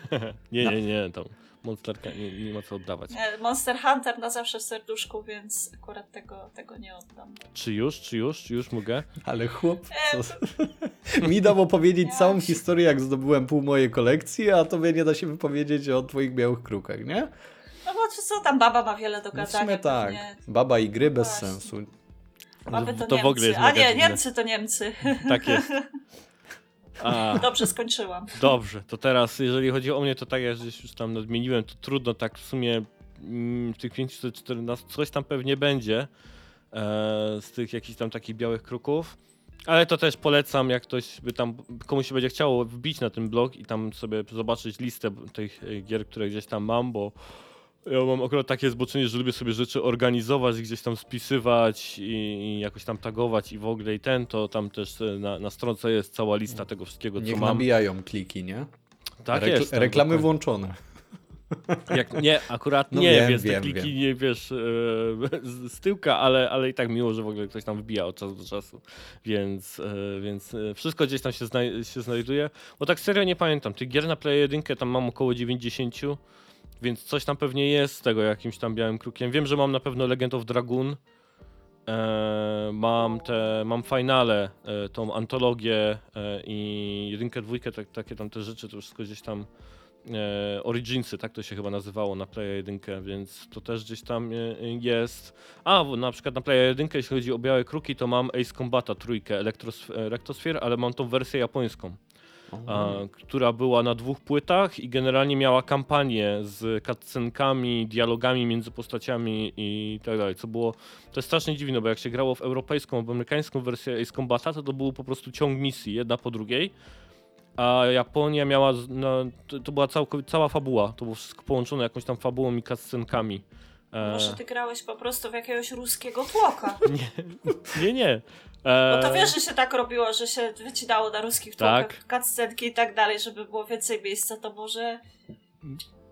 *laughs* nie, nie, nie, tam monsterka nie, nie ma co oddawać. E, Monster Hunter na zawsze w serduszku, więc akurat tego, tego nie oddam. Czy już, czy już, czy już mogę? Ale chłop, E, co... *laughs* mi dał opowiedzieć Ja całą się- historię, jak zdobyłem pół mojej kolekcji, a tobie nie da się wypowiedzieć o twoich białych krukach, nie? No bo co tam, baba ma wiele do No w gadania. sumie tak. pewnie. Baba i gry bez Właśnie. sensu. Baby to, To w Niemcy. ogóle jest A nie. Niemcy to Niemcy. Tak jest. *laughs* A, Dobrze skończyłam. dobrze, to teraz, jeżeli chodzi o mnie, to tak jak już tam nadmieniłem, to trudno tak w sumie mm, w tych 514 coś tam pewnie będzie e, z tych jakichś tam takich białych kruków. Ale to też polecam, jak ktoś by tam, komuś się będzie chciało wbić na ten blog i tam sobie zobaczyć listę tych e, gier, które gdzieś tam mam, bo ja mam akurat takie zboczenie, że lubię sobie rzeczy organizować, gdzieś tam spisywać i, i jakoś tam tagować i w ogóle i ten, to tam też e, na, na stronce jest cała lista tego wszystkiego, co Niech mam. nabijają kliki, nie? Tak Rekl- jest. tam reklamy dokładnie. włączone. Jak, nie, akurat No nie, wiem, więc te wiem, kliki wiem. nie wiesz e, *laughs* z, z tyłka, ale, ale i tak miło, że w ogóle ktoś tam wbija od czasu do czasu. Więc, e, więc wszystko gdzieś tam się, znaj- się znajduje. Bo tak serio nie pamiętam. Tych gier na Play 1 tam mam około 90, więc coś tam pewnie jest z tego jakimś tam białym krukiem. Wiem, że mam na pewno Legend of Dragoon. E, mam te, mam finale, e, tą antologię e, i jedynkę, dwójkę, tak, takie tam te rzeczy, to wszystko gdzieś tam e, Originsy, tak to się chyba nazywało na Playa 1, więc to też gdzieś tam e, jest. A, na przykład na Playa 1, jeśli chodzi o Białe Kruki, to mam Ace Combata trójkę, Elektros- Electrosphere, ale mam tą wersję japońską która była na dwóch płytach i generalnie miała kampanię z cutscenkami, dialogami między postaciami i tak dalej, co było, to jest strasznie dziwne, bo jak się grało w europejską, w amerykańską wersję Ace Combata, to to był po prostu ciąg misji, jedna po drugiej, a Japonia miała, no, to, to była całkowicie, cała fabuła, to było wszystko połączone jakąś tam fabułą i cutscenkami. E, Może ty grałeś po prostu w jakiegoś ruskiego tłoka. *laughs* nie, nie. E, Bo to wiesz, że się tak robiło, że się wycinało na ruskich Tak. cutscenki i tak dalej, żeby było więcej miejsca, to może...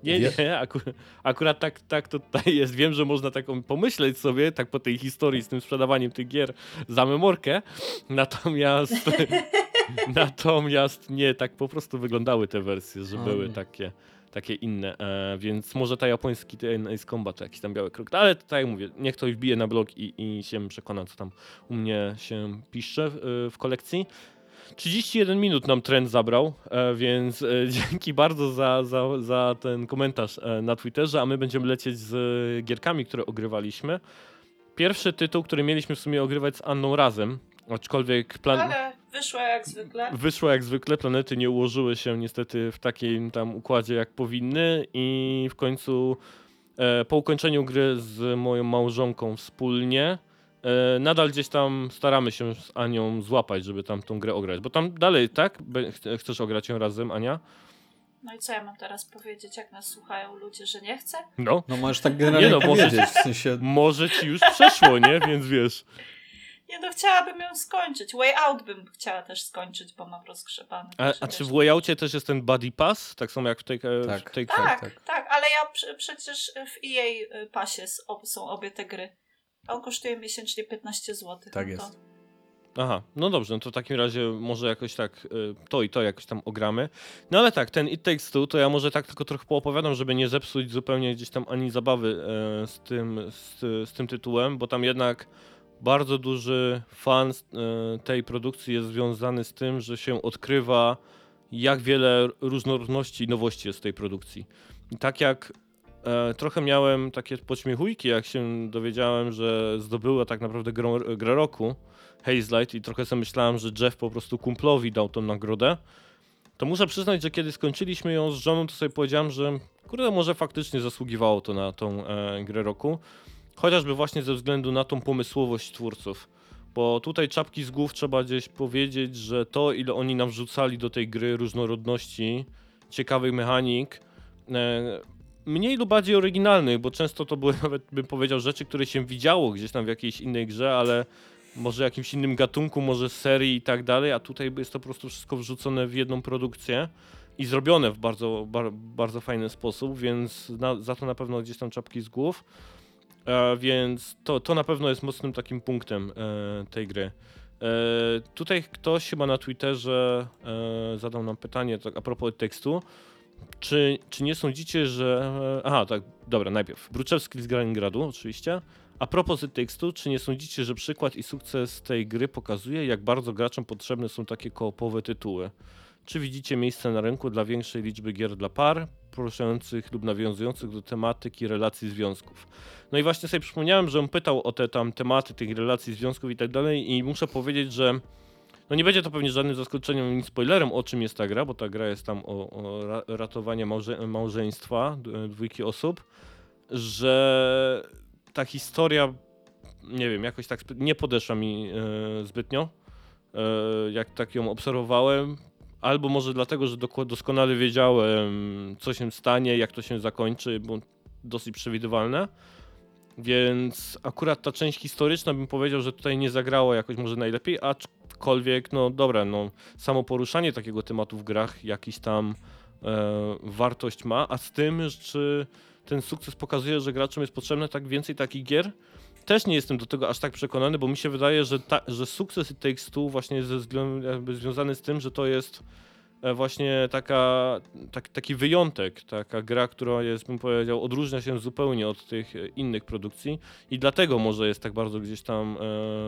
Nie, nie, aku, akurat tak, tak to tutaj jest. Wiem, że można taką pomyśleć sobie, tak po tej historii z tym sprzedawaniem tych gier za memorkę, natomiast *laughs* natomiast nie, tak po prostu wyglądały te wersje, że A. były takie, takie inne, e, więc może ta japoński ten Ace Combat to jakiś tam biały krok, ale tak jak mówię, niech to wbije na blog i, i się przekona, co tam u mnie się pisze w, w kolekcji. 31 minut nam trend zabrał, e, więc e, *laughs* dzięki bardzo za, za, za ten komentarz e, na Twitterze, a my będziemy lecieć z e, gierkami, które ogrywaliśmy. Pierwszy tytuł, który mieliśmy w sumie ogrywać z Anną razem, aczkolwiek plan... Ale wyszło jak zwykle. Wyszło jak zwykle, planety nie ułożyły się niestety w takim tam układzie jak powinny i w końcu e, po ukończeniu gry z moją małżonką wspólnie e, nadal gdzieś tam staramy się z Anią złapać, żeby tam tą grę ograć, bo tam dalej, tak? Chcesz ograć ją razem, Ania? No i co ja mam teraz powiedzieć, jak nas słuchają ludzie, że nie chcę? No. No możesz tak generalnie Nie no, powiedzieć, w sensie... Może ci już przeszło, nie? Więc wiesz. Nie no, chciałabym ją skończyć. Way Out bym chciała też skończyć, bo mam rozgrzebany. A, a czy w Wayoutie też jest ten Buddy Pass? Tak samo jak w tej... Tak. w tej Tak, tak. tak, ale ja przecież w EA pasie s- ob- są obie te gry. A on kosztuje miesięcznie 15 zł. Tak no jest. To... Aha, no dobrze, no to w takim razie może jakoś tak y, to i to jakoś tam ogramy. No ale tak, ten It Takes Two, to ja może tak tylko trochę poopowiadam, żeby nie zepsuć zupełnie gdzieś tam ani zabawy e, z, tym, z, z tym tytułem, bo tam jednak bardzo duży fan e, tej produkcji jest związany z tym, że się odkrywa jak wiele różnorodności i nowości jest w tej produkcji. I tak jak e, trochę miałem takie podśmiechujki, jak się dowiedziałem, że zdobyła tak naprawdę grę, grę roku, Hazelight i trochę sobie myślałem, że Jeff po prostu kumplowi dał tą nagrodę, to muszę przyznać, że kiedy skończyliśmy ją z żoną, to sobie powiedziałem, że kurde, może faktycznie zasługiwało to na tą e, grę roku. Chociażby właśnie ze względu na tą pomysłowość twórców. Bo tutaj czapki z głów trzeba gdzieś powiedzieć, że to, ile oni nam wrzucali do tej gry różnorodności, ciekawych mechanik, e, mniej lub bardziej oryginalnych, bo często to były *laughs* nawet, bym powiedział, rzeczy, które się widziało gdzieś tam w jakiejś innej grze, ale może jakimś innym gatunku, może serii i tak dalej, a tutaj jest to po prostu wszystko wrzucone w jedną produkcję i zrobione w bardzo, bar, bardzo fajny sposób, więc na, za to na pewno gdzieś tam czapki z głów. E, więc to, to na pewno jest mocnym takim punktem e, tej gry. E, tutaj ktoś chyba na Twitterze e, zadał nam pytanie tak, a propos tekstu. Czy, czy nie sądzicie, że. e, Aha, tak, dobra, najpierw. Bruczewski z Graningradu, oczywiście. A propos tekstu, czy nie sądzicie, że przykład i sukces tej gry pokazuje, jak bardzo graczom potrzebne są takie koopowe tytuły? Czy widzicie miejsce na rynku dla większej liczby gier dla par, poruszających lub nawiązujących do tematyki relacji związków? No i właśnie sobie przypomniałem, że on pytał o te tam tematy tych relacji związków i tak dalej i muszę powiedzieć, że no nie będzie to pewnie żadnym zaskoczeniem ani spoilerem, o czym jest ta gra, bo ta gra jest tam o, o ra- ratowanie małże małżeństwa dwójki osób, że ta historia, nie wiem, jakoś tak nie podeszła mi e, zbytnio, e, jak tak ją obserwowałem. Albo może dlatego, że doskonale wiedziałem, co się stanie, jak to się zakończy, bo dosyć przewidywalne. Więc akurat ta część historyczna bym powiedział, że tutaj nie zagrało jakoś może najlepiej, aczkolwiek, no dobra, no samo poruszanie takiego tematu w grach jakiś tam e, wartość ma, a z tym, czy ten sukces pokazuje, że graczom jest potrzebne tak więcej takich gier, też nie jestem do tego aż tak przekonany, bo mi się wydaje, że, ta, że sukces It Takes Two właśnie jest związany z tym, że to jest e, właśnie taka, tak, taki wyjątek, taka gra, która jest, bym powiedział, odróżnia się zupełnie od tych e, innych produkcji i dlatego może jest tak bardzo gdzieś tam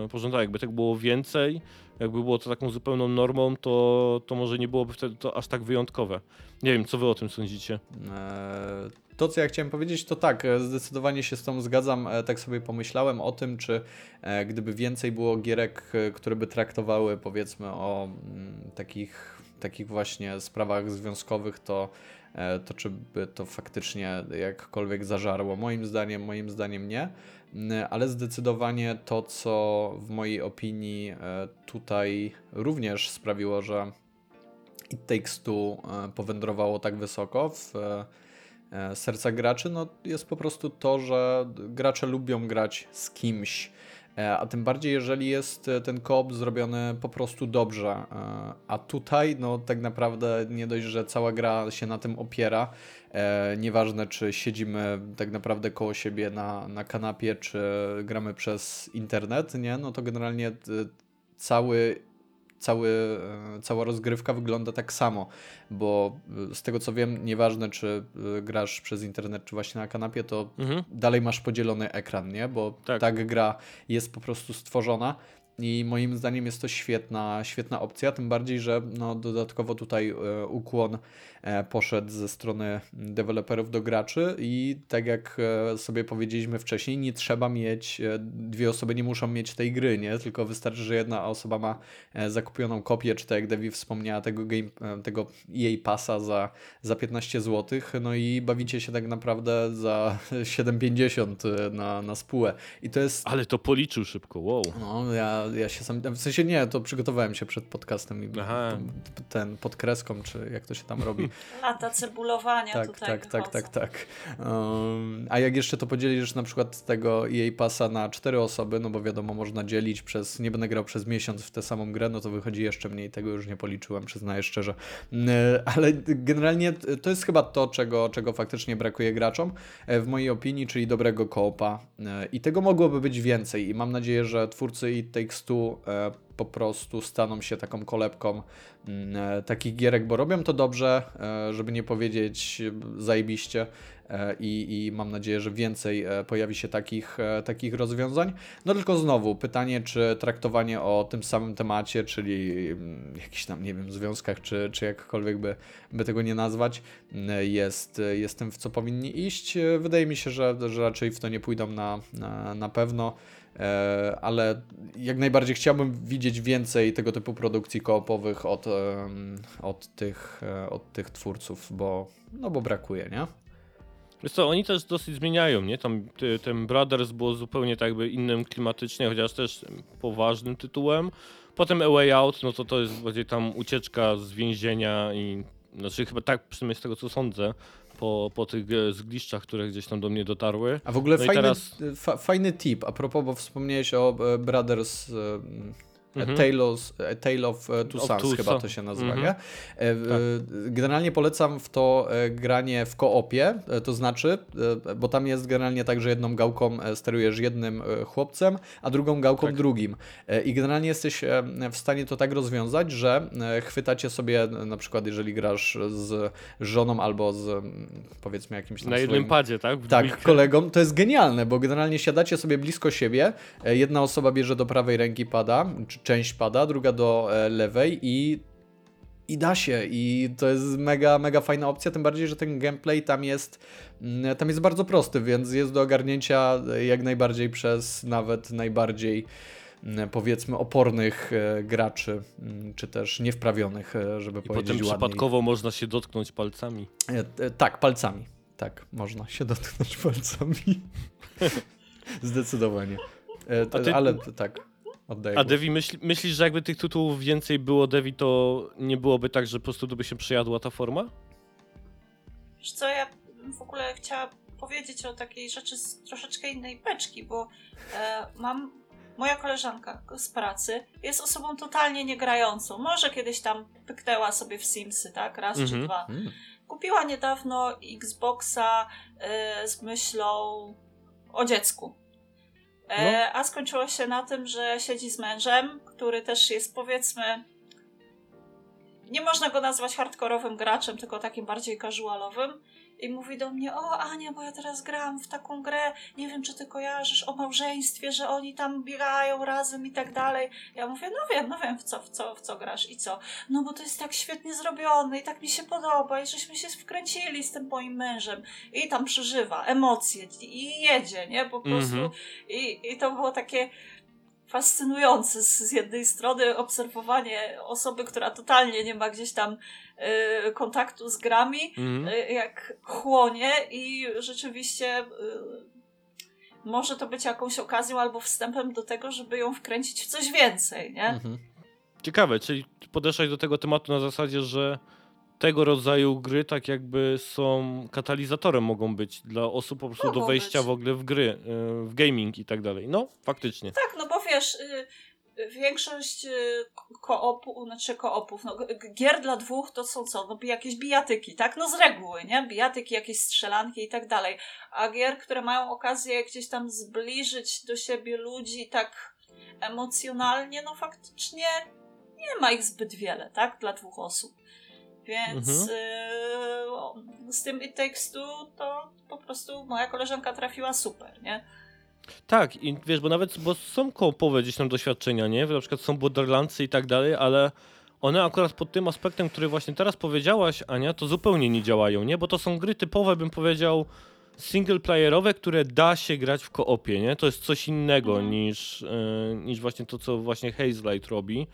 e, pożądana. Jakby tego było więcej, jakby było to taką zupełną normą, to, to może nie byłoby wtedy to aż tak wyjątkowe. Nie wiem, co wy o tym sądzicie? E, to, co ja chciałem powiedzieć, to tak, e, zdecydowanie się z tą zgadzam. E, tak sobie pomyślałem o tym, czy gdyby więcej było gierek, które by traktowały powiedzmy o mm, takich, takich właśnie sprawach związkowych, to, to czy by to faktycznie jakkolwiek zażarło. Moim zdaniem, moim zdaniem nie. Mm, ale zdecydowanie to, co w mojej opinii tutaj również sprawiło, że It Takes Two e, powędrowało tak wysoko w e, e, sercach graczy, no jest po prostu to, że gracze lubią grać z kimś. A tym bardziej, jeżeli jest ten koop zrobiony po prostu dobrze. A tutaj, no tak naprawdę, nie dość, że cała gra się na tym opiera. Nieważne, czy siedzimy tak naprawdę koło siebie na, na kanapie, czy gramy przez internet, nie? No to generalnie cały cały, e, cała rozgrywka wygląda tak samo, bo e, z tego co wiem, nieważne czy e, grasz przez internet, czy właśnie na kanapie, to mhm. dalej masz podzielony ekran, nie? Bo tak. tak gra jest po prostu stworzona i moim zdaniem jest to świetna, świetna opcja, tym bardziej, że no, dodatkowo tutaj e, ukłon e, poszedł ze strony deweloperów do graczy i tak jak e, sobie powiedzieliśmy wcześniej, nie trzeba mieć, dwie osoby nie muszą mieć tej gry, nie? Tylko wystarczy, że jedna osoba ma zakupioną kopię, czy tak jak Devi wspomniała, tego, game, tego jej pasa za, za 15 zł, no i bawicie się tak naprawdę za 7,50 na, na spółę. I to jest... Ale to policzył szybko, wow. No, ja ja, się sam. W sensie nie, to przygotowałem się przed podcastem i Aha. ten pod kreską, czy jak to się tam robi. *laughs* Lata cebulowania tak, tutaj. Tak, tak, tak, tak. Um, a jak jeszcze to podzielisz na przykład tego jej pasa na cztery osoby, no bo wiadomo, można dzielić przez. Nie będę grał przez miesiąc w tę samą grę, no to wychodzi jeszcze mniej. Tego już nie policzyłem, przyznaję szczerze. Mm, ale generalnie to jest chyba to, czego, czego faktycznie brakuje graczom, e, w mojej opinii, czyli dobrego koopa. E, I tego mogłoby być więcej. I mam nadzieję, że twórcy i Takes Two e, po prostu staną się taką kolebką mm, e, takich gierek, bo robią to dobrze, e, żeby nie powiedzieć zajebiście. I, I, mam nadzieję, że więcej pojawi się takich, takich rozwiązań. No tylko znowu pytanie, czy traktowanie o tym samym temacie, czyli mm, jakichś tam, nie wiem, związkach, czy, czy jakkolwiek by, by tego nie nazwać, jest, jest tym, w co powinni iść. Wydaje mi się, że, że raczej w to nie pójdą na, na, na pewno. E, ale jak najbardziej chciałbym widzieć więcej tego typu produkcji koopowych od, od, tych, e, od tych twórców, bo, no bo brakuje, nie? Wiesz co, oni też dosyć zmieniają, nie? Tam ten Brothers było zupełnie tak jakby innym klimatycznie, chociaż też poważnym tytułem. Potem A Way Out, no to to jest bardziej tam ucieczka z więzienia i znaczy chyba tak, przynajmniej z tego co sądzę, po, po tych e, zgliszczach, które gdzieś tam do mnie dotarły. A w ogóle no fajny, teraz... fa fajny tip, a propos, bo wspomniałeś o e, Brothers Mhm. Tales, Tale of e, Two Sons chyba to się nazywa, mhm. E, tak. Generalnie polecam w to e, granie w koopie, to znaczy, bo tam jest generalnie tak, że jedną gałką sterujesz jednym chłopcem, a drugą gałką tak. drugim. I generalnie jesteś w stanie to tak rozwiązać, że chwytacie sobie, na przykład jeżeli grasz z żoną albo z powiedzmy jakimś tam Na jednym swoim, padzie, tak? W tak, dwójkę. kolegą. To jest genialne, bo generalnie siadacie sobie blisko siebie, jedna osoba bierze do prawej ręki pada, czy część pada, druga do e, lewej i i da się i to jest mega, mega fajna opcja, tym bardziej, że ten gameplay tam jest mm, tam jest bardzo prosty, więc jest do ogarnięcia jak najbardziej przez nawet najbardziej mm, powiedzmy opornych e, graczy, mm, czy też niewprawionych, e, żeby I powiedzieć potem ładniej. przypadkowo można się dotknąć palcami. Tak, palcami. Tak, można się dotknąć palcami. *laughs* Zdecydowanie. Ty... Ale tak. Oddaję A Devi, myśl, myślisz, że jakby tych tytułów więcej było Devi, to nie byłoby tak, że po prostu by się przejadła ta forma? Wiesz co, ja w ogóle chciała powiedzieć o takiej rzeczy z troszeczkę innej beczki, bo e, mam moja koleżanka z pracy jest osobą totalnie niegrającą. Może kiedyś tam pyknęła sobie w Simsy, tak? Raz czy mhm. dwa. Mm. Kupiła niedawno Xboxa y, z myślą o dziecku. E, no. A skończyło się na tym, że siedzi z mężem, który też jest powiedzmy nie można go nazwać hardkorowym graczem, tylko takim bardziej casualowym. I mówi do mnie, o Ania, bo ja teraz gram w taką grę, nie wiem czy ty kojarzysz o małżeństwie, że oni tam biegają razem i tak dalej. Ja mówię, no wiem, no wiem w co, w co, w co grasz i co. No bo to jest tak świetnie zrobione i tak mi się podoba i żeśmy się wkręcili z tym moim mężem. I tam przeżywa emocje i jedzie, nie? Po prostu. Mhm. I, I to było takie fascynujące z, jednej strony obserwowanie osoby, która totalnie nie ma gdzieś tam y, kontaktu z grami, Mhm. y, jak chłonie i rzeczywiście y, może to być jakąś okazją albo wstępem do tego, żeby ją wkręcić w coś więcej, nie? Mhm. Ciekawe, czyli podeszłaś do tego tematu na zasadzie, że tego rodzaju gry tak jakby są katalizatorem mogą być dla osób po prostu do Mogą wejścia być. w ogóle w gry, w gaming i tak dalej. No, faktycznie. Tak, no wiesz, y, y, większość y, koopu, znaczy koopów, no, gier dla dwóch to są co? No jakieś bijatyki, tak? No z reguły, nie? Bijatyki, jakieś strzelanki i tak dalej. A gier, które mają okazję gdzieś tam zbliżyć do siebie ludzi tak emocjonalnie, no faktycznie nie ma ich zbyt wiele, tak? Dla dwóch osób. Więc Mhm. z tym It Takes Two to po prostu moja koleżanka trafiła super, nie? Tak, i wiesz, bo nawet bo są koopowe gdzieś tam doświadczenia, nie? Na przykład są Borderlandsy i tak dalej, ale one akurat pod tym aspektem, który właśnie teraz powiedziałaś, Ania, to zupełnie nie działają, nie? Bo to są gry typowe, bym powiedział, singleplayerowe, które da się grać w koopie, nie? To jest coś innego Mhm. niż, e, niż właśnie to, co właśnie Hazelight robi.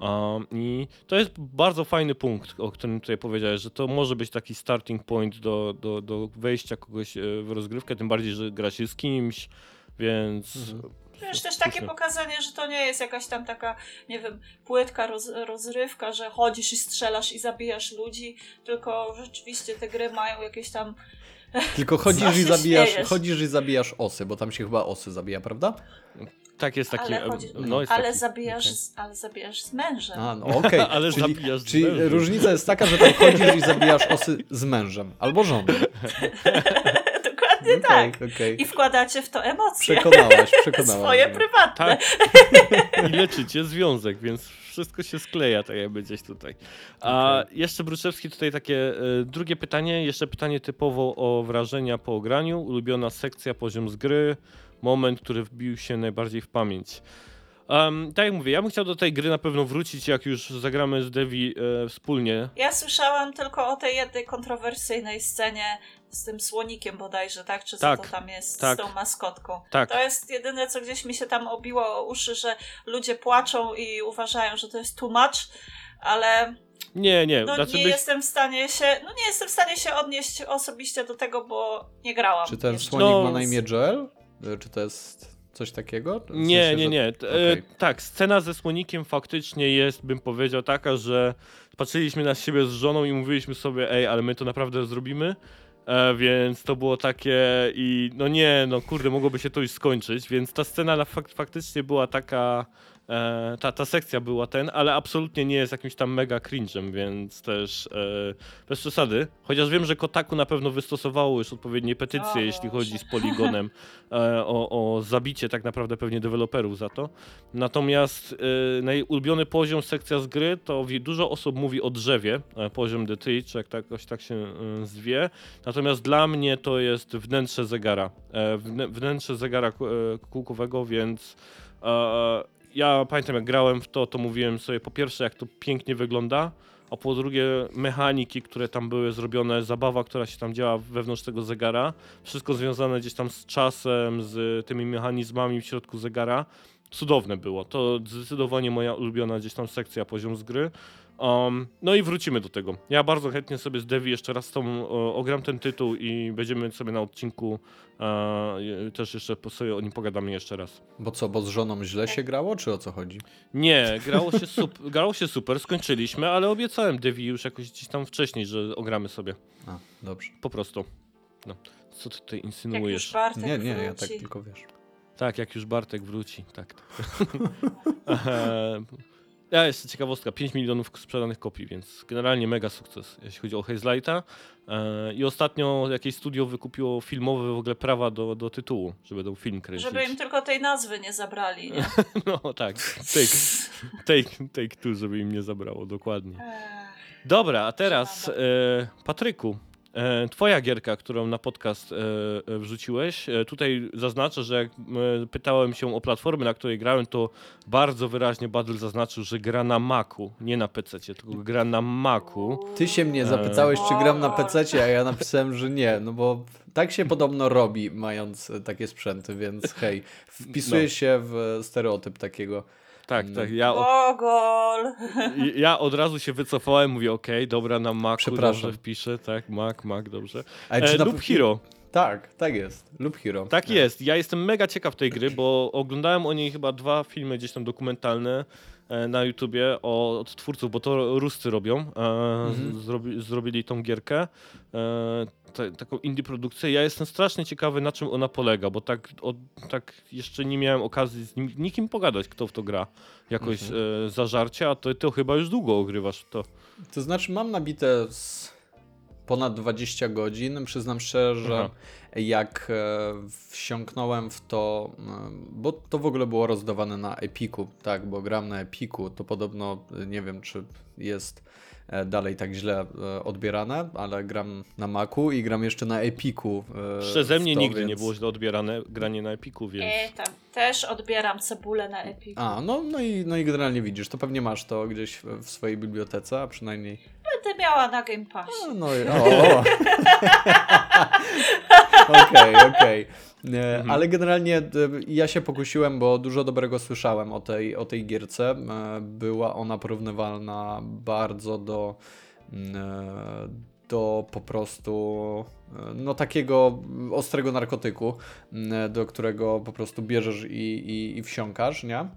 Um, I to jest bardzo fajny punkt, o którym tutaj powiedziałeś, że to może być taki starting point do, do, do wejścia kogoś e, w rozgrywkę, tym bardziej, że gra się z kimś, więc... Mhm. Wiesz, też takie pokazanie, że to nie jest jakaś tam taka, nie wiem, płytka roz, rozrywka, że chodzisz i strzelasz i zabijasz ludzi, tylko rzeczywiście te gry mają jakieś tam. *laughs* Tylko chodzisz i zabijasz, śmiejesz? chodzisz i zabijasz osy, bo tam się chyba osy zabija, prawda? Tak jest taki. ale, chodzi, no jest ale, taki, zabijasz, okej. z, ale zabijasz z mężem. A, no okej. *laughs* Ale czyli, zabijasz z Czyli mężem. różnica jest taka, że tam chodzisz i zabijasz osy z mężem albo żoną. *laughs* Dokładnie tak. Okej, okej. I wkładacie w to emocje. Przekonałaś, *laughs* przekonałaś. Swoje mnie. prywatne. Tak. *laughs* I leczycie związek, więc wszystko się skleja tak jakby gdzieś tutaj. A jeszcze Bruczewski tutaj takie e, drugie pytanie, jeszcze pytanie typowo o wrażenia po ograniu, ulubiona sekcja, poziom z gry, moment, który wbił się najbardziej w pamięć. Um, tak jak mówię, ja bym chciał do tej gry na pewno wrócić, jak już zagramy z Devi e, wspólnie. Ja słyszałam tylko o tej jednej kontrowersyjnej scenie z tym słonikiem bodajże, tak? Czy co Tak, to tam jest tak. z tą maskotką. Tak. To jest jedyne, co gdzieś mi się tam obiło o uszy, że ludzie płaczą i uważają, że to jest much, ale Nie, nie, no, znaczy nie byś... jestem w stanie się, no nie jestem w stanie się odnieść osobiście do tego, bo nie grałam. Czy ten jeszcze. słonik No, ma na imię Joel? Y, Czy to jest coś takiego? W Nie, sensie, nie, że- nie. T- Okej. e, tak, scena ze słonikiem faktycznie jest, bym powiedział, taka, że patrzyliśmy na siebie z żoną i mówiliśmy sobie, ej, ale my to naprawdę zrobimy. E, więc to było takie i no nie, no kurde, mogłoby się to już skończyć, więc ta scena na fak faktycznie była taka, e, ta, ta sekcja była ten, ale absolutnie nie jest jakimś tam mega cringe'em, więc też e, bez przesady. Chociaż wiem, że Kotaku na pewno wystosowało już odpowiednie petycje, O jeśli chodzi z Poligonem e, o, o zabicie tak naprawdę pewnie deweloperów za to. Natomiast e, najulubiony poziom sekcja z gry to dużo osób mówi o drzewie, e, poziom The Tree, czy jak tak, jakoś tak się e, zwie. Natomiast dla mnie to jest wnętrze zegara. Wnę- wnętrze zegara kółkowego, więc ja pamiętam jak grałem w to, to mówiłem sobie po pierwsze jak to pięknie wygląda, a po drugie mechaniki, które tam były zrobione, zabawa, która się tam działa wewnątrz tego zegara, wszystko związane gdzieś tam z czasem, z tymi mechanizmami w środku zegara. Cudowne było. To zdecydowanie moja ulubiona gdzieś tam sekcja poziom z gry. Um, no i wrócimy do tego. Ja bardzo chętnie sobie z Devi jeszcze raz tą o, ogram ten tytuł i będziemy sobie na odcinku e, też jeszcze po- sobie o nim pogadamy jeszcze raz. Bo co, bo z żoną źle się grało, czy o co chodzi? Nie, *laughs* grało się, sup- grało się super, skończyliśmy, ale obiecałem Devi już jakoś gdzieś tam wcześniej, że ogramy sobie. A, dobrze. Po prostu. No. Co ty tutaj Jak już insynuujesz? Nie, nie, ja tak tylko wiesz. Tak, jak już Bartek wróci, tak. *laughs* *laughs* Ja jeszcze ciekawostka, 5 milionów sprzedanych kopii, więc generalnie mega sukces, jeśli chodzi o Hazelighta. Eee, I ostatnio jakieś studio wykupiło filmowe w ogóle prawa do, do tytułu, żeby ten film kręcić. Żeby im tylko tej nazwy nie zabrali, nie? *laughs* No tak, take, take, take two, żeby im nie zabrało, dokładnie. Dobra, a teraz e, Patryku. E, twoja gierka, którą na podcast e, e, wrzuciłeś, tutaj zaznaczę, że jak pytałem się o platformy, na której grałem, to bardzo wyraźnie Badl zaznaczył, że gra na Macu, nie na PC, tylko gra na Macu. Ty się mnie zapytałeś, czy gram na PC, a ja napisałem, że nie, no bo tak się podobno robi, mając takie sprzęty, więc hej, wpisuję No. się w stereotyp takiego. Tak, tak. Ja, o, Bogol! ja od razu się wycofałem, mówię, okej, dobra, na Macu, Przepraszam. dobrze wpiszę, tak, Mac, Mac, dobrze. Ale E, na lub pe- Hero. Tak, tak jest. Lub Hero. Tak jest. Ja jestem mega ciekaw tej gry, bo oglądałem o niej chyba dwa filmy gdzieś tam dokumentalne e, na YouTubie o, od twórców, bo to Ruscy robią. E, Mhm. zrobi, zrobili tą gierkę. E, taką indie produkcję. Ja jestem strasznie ciekawy, na czym ona polega, bo tak, o, tak jeszcze nie miałem okazji z nim, nikim pogadać, kto w to gra jakoś Mhm. e, zażarcie, a to, to chyba już długo ogrywasz to. To znaczy mam nabite z ponad 20 godzin. Przyznam szczerze, że Aha. jak e, wsiąknąłem w to, e, bo to w ogóle było rozdawane na Epiku, tak, bo gram na Epiku, to podobno e, nie wiem, czy jest dalej tak źle e, odbierane, ale gram na Macu i gram jeszcze na Epiku. e, Przeze mnie to, nigdy nie więc- było źle odbierane granie na Epiku, więc... E, tam też odbieram cebulę na Epic. A, no, no, i, no i generalnie widzisz, to pewnie masz to gdzieś w, swojej bibliotece, a przynajmniej Będę miała na Game Passie. A, No i o. *laughs* Okej, okej. E, Mhm. Ale generalnie e, ja się pokusiłem, bo dużo dobrego słyszałem o tej, o tej gierce. E, Była ona porównywalna bardzo do, mm, e, do po prostu e, no takiego ostrego narkotyku, mm, do którego po prostu bierzesz i, i, i wsiąkasz, nie?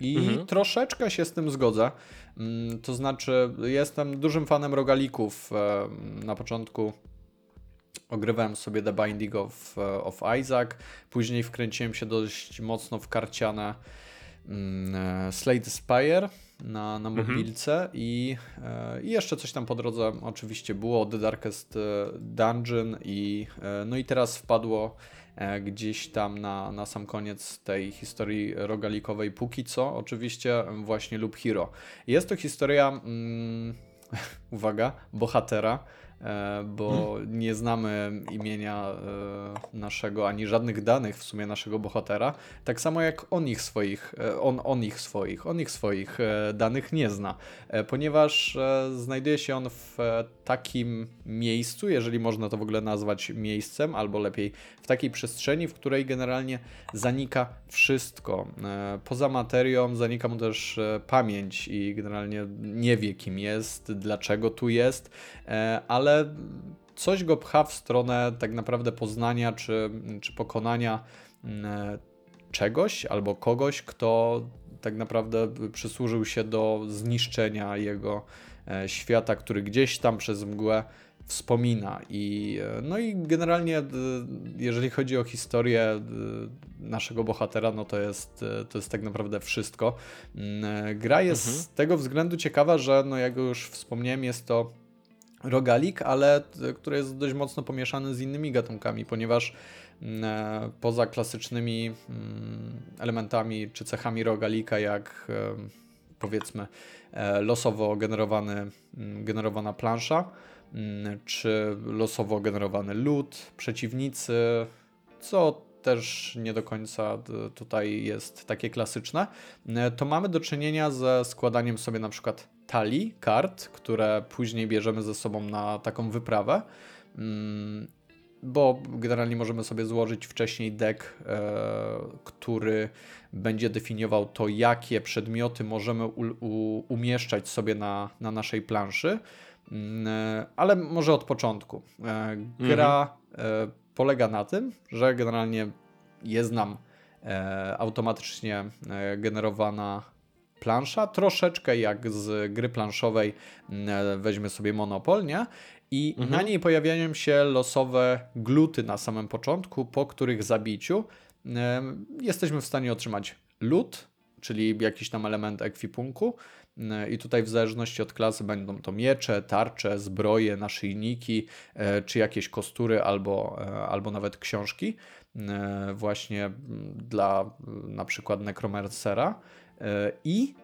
I Mhm. troszeczkę się z tym zgodzę. Mm, To znaczy, jestem dużym fanem rogalików. E, Na początku ogrywałem sobie The Binding of, e, of Isaac, później wkręciłem się dość mocno w karciane mm, e, Slade Spire na, na Mhm. mobilce i, e, i jeszcze coś tam po drodze oczywiście było, The Darkest Dungeon i no i teraz wpadło gdzieś tam na, na sam koniec tej historii rogalikowej póki co, oczywiście właśnie Loop Hero. Jest to historia, mm, *laughs* uwaga, bohatera, e, bo nie znamy imienia e, naszego, ani żadnych danych w sumie naszego bohatera, tak samo jak on ich swoich, e, on, on ich swoich, on ich swoich danych nie zna, ponieważ znajduje się on w takim miejscu, jeżeli można to w ogóle nazwać miejscem, albo lepiej w takiej przestrzeni, w której generalnie zanika wszystko. Poza materią zanika mu też pamięć i generalnie nie wie, kim jest, dlaczego tu jest, e, ale coś go pcha w stronę tak naprawdę poznania czy, czy pokonania mm, czegoś albo kogoś, kto tak naprawdę przysłużył się do zniszczenia jego e, świata, który gdzieś tam przez mgłę wspomina. I, e, no i generalnie, jeżeli chodzi o historię naszego bohatera, no to jest, e, to jest tak naprawdę wszystko. Mm, e, Gra jest Mhm. z tego względu ciekawa, że no jak już wspomniałem, jest to rogalik, ale który jest dość mocno pomieszany z innymi gatunkami, ponieważ mm, e, poza klasycznymi mm, elementami czy cechami rogalika, jak e, powiedzmy e, losowo generowany, mm, generowana plansza, czy losowo generowany lód, przeciwnicy, co też nie do końca tutaj jest takie klasyczne, to mamy do czynienia ze składaniem sobie na przykład talii kart, które później bierzemy ze sobą na taką wyprawę. Mm, Bo generalnie możemy sobie złożyć wcześniej deck, e, który będzie definiował to, jakie przedmioty możemy umieszczać sobie na, na naszej planszy. Mm, e, Ale może od początku. E, Gra e, polega na tym, że generalnie jest nam automatycznie generowana plansza, troszeczkę jak z gry planszowej mm, weźmy sobie Monopol, nie? I Mhm. na niej pojawiają się losowe gluty na samym początku, po których zabiciu em, jesteśmy w stanie otrzymać lód, czyli jakiś tam element ekwipunku. E, I tutaj w zależności od klasy będą to miecze, tarcze, zbroje, naszyjniki, e, czy jakieś kostury albo, e, albo nawet książki e, właśnie mm, dla e, na przykład Necromancera. E, I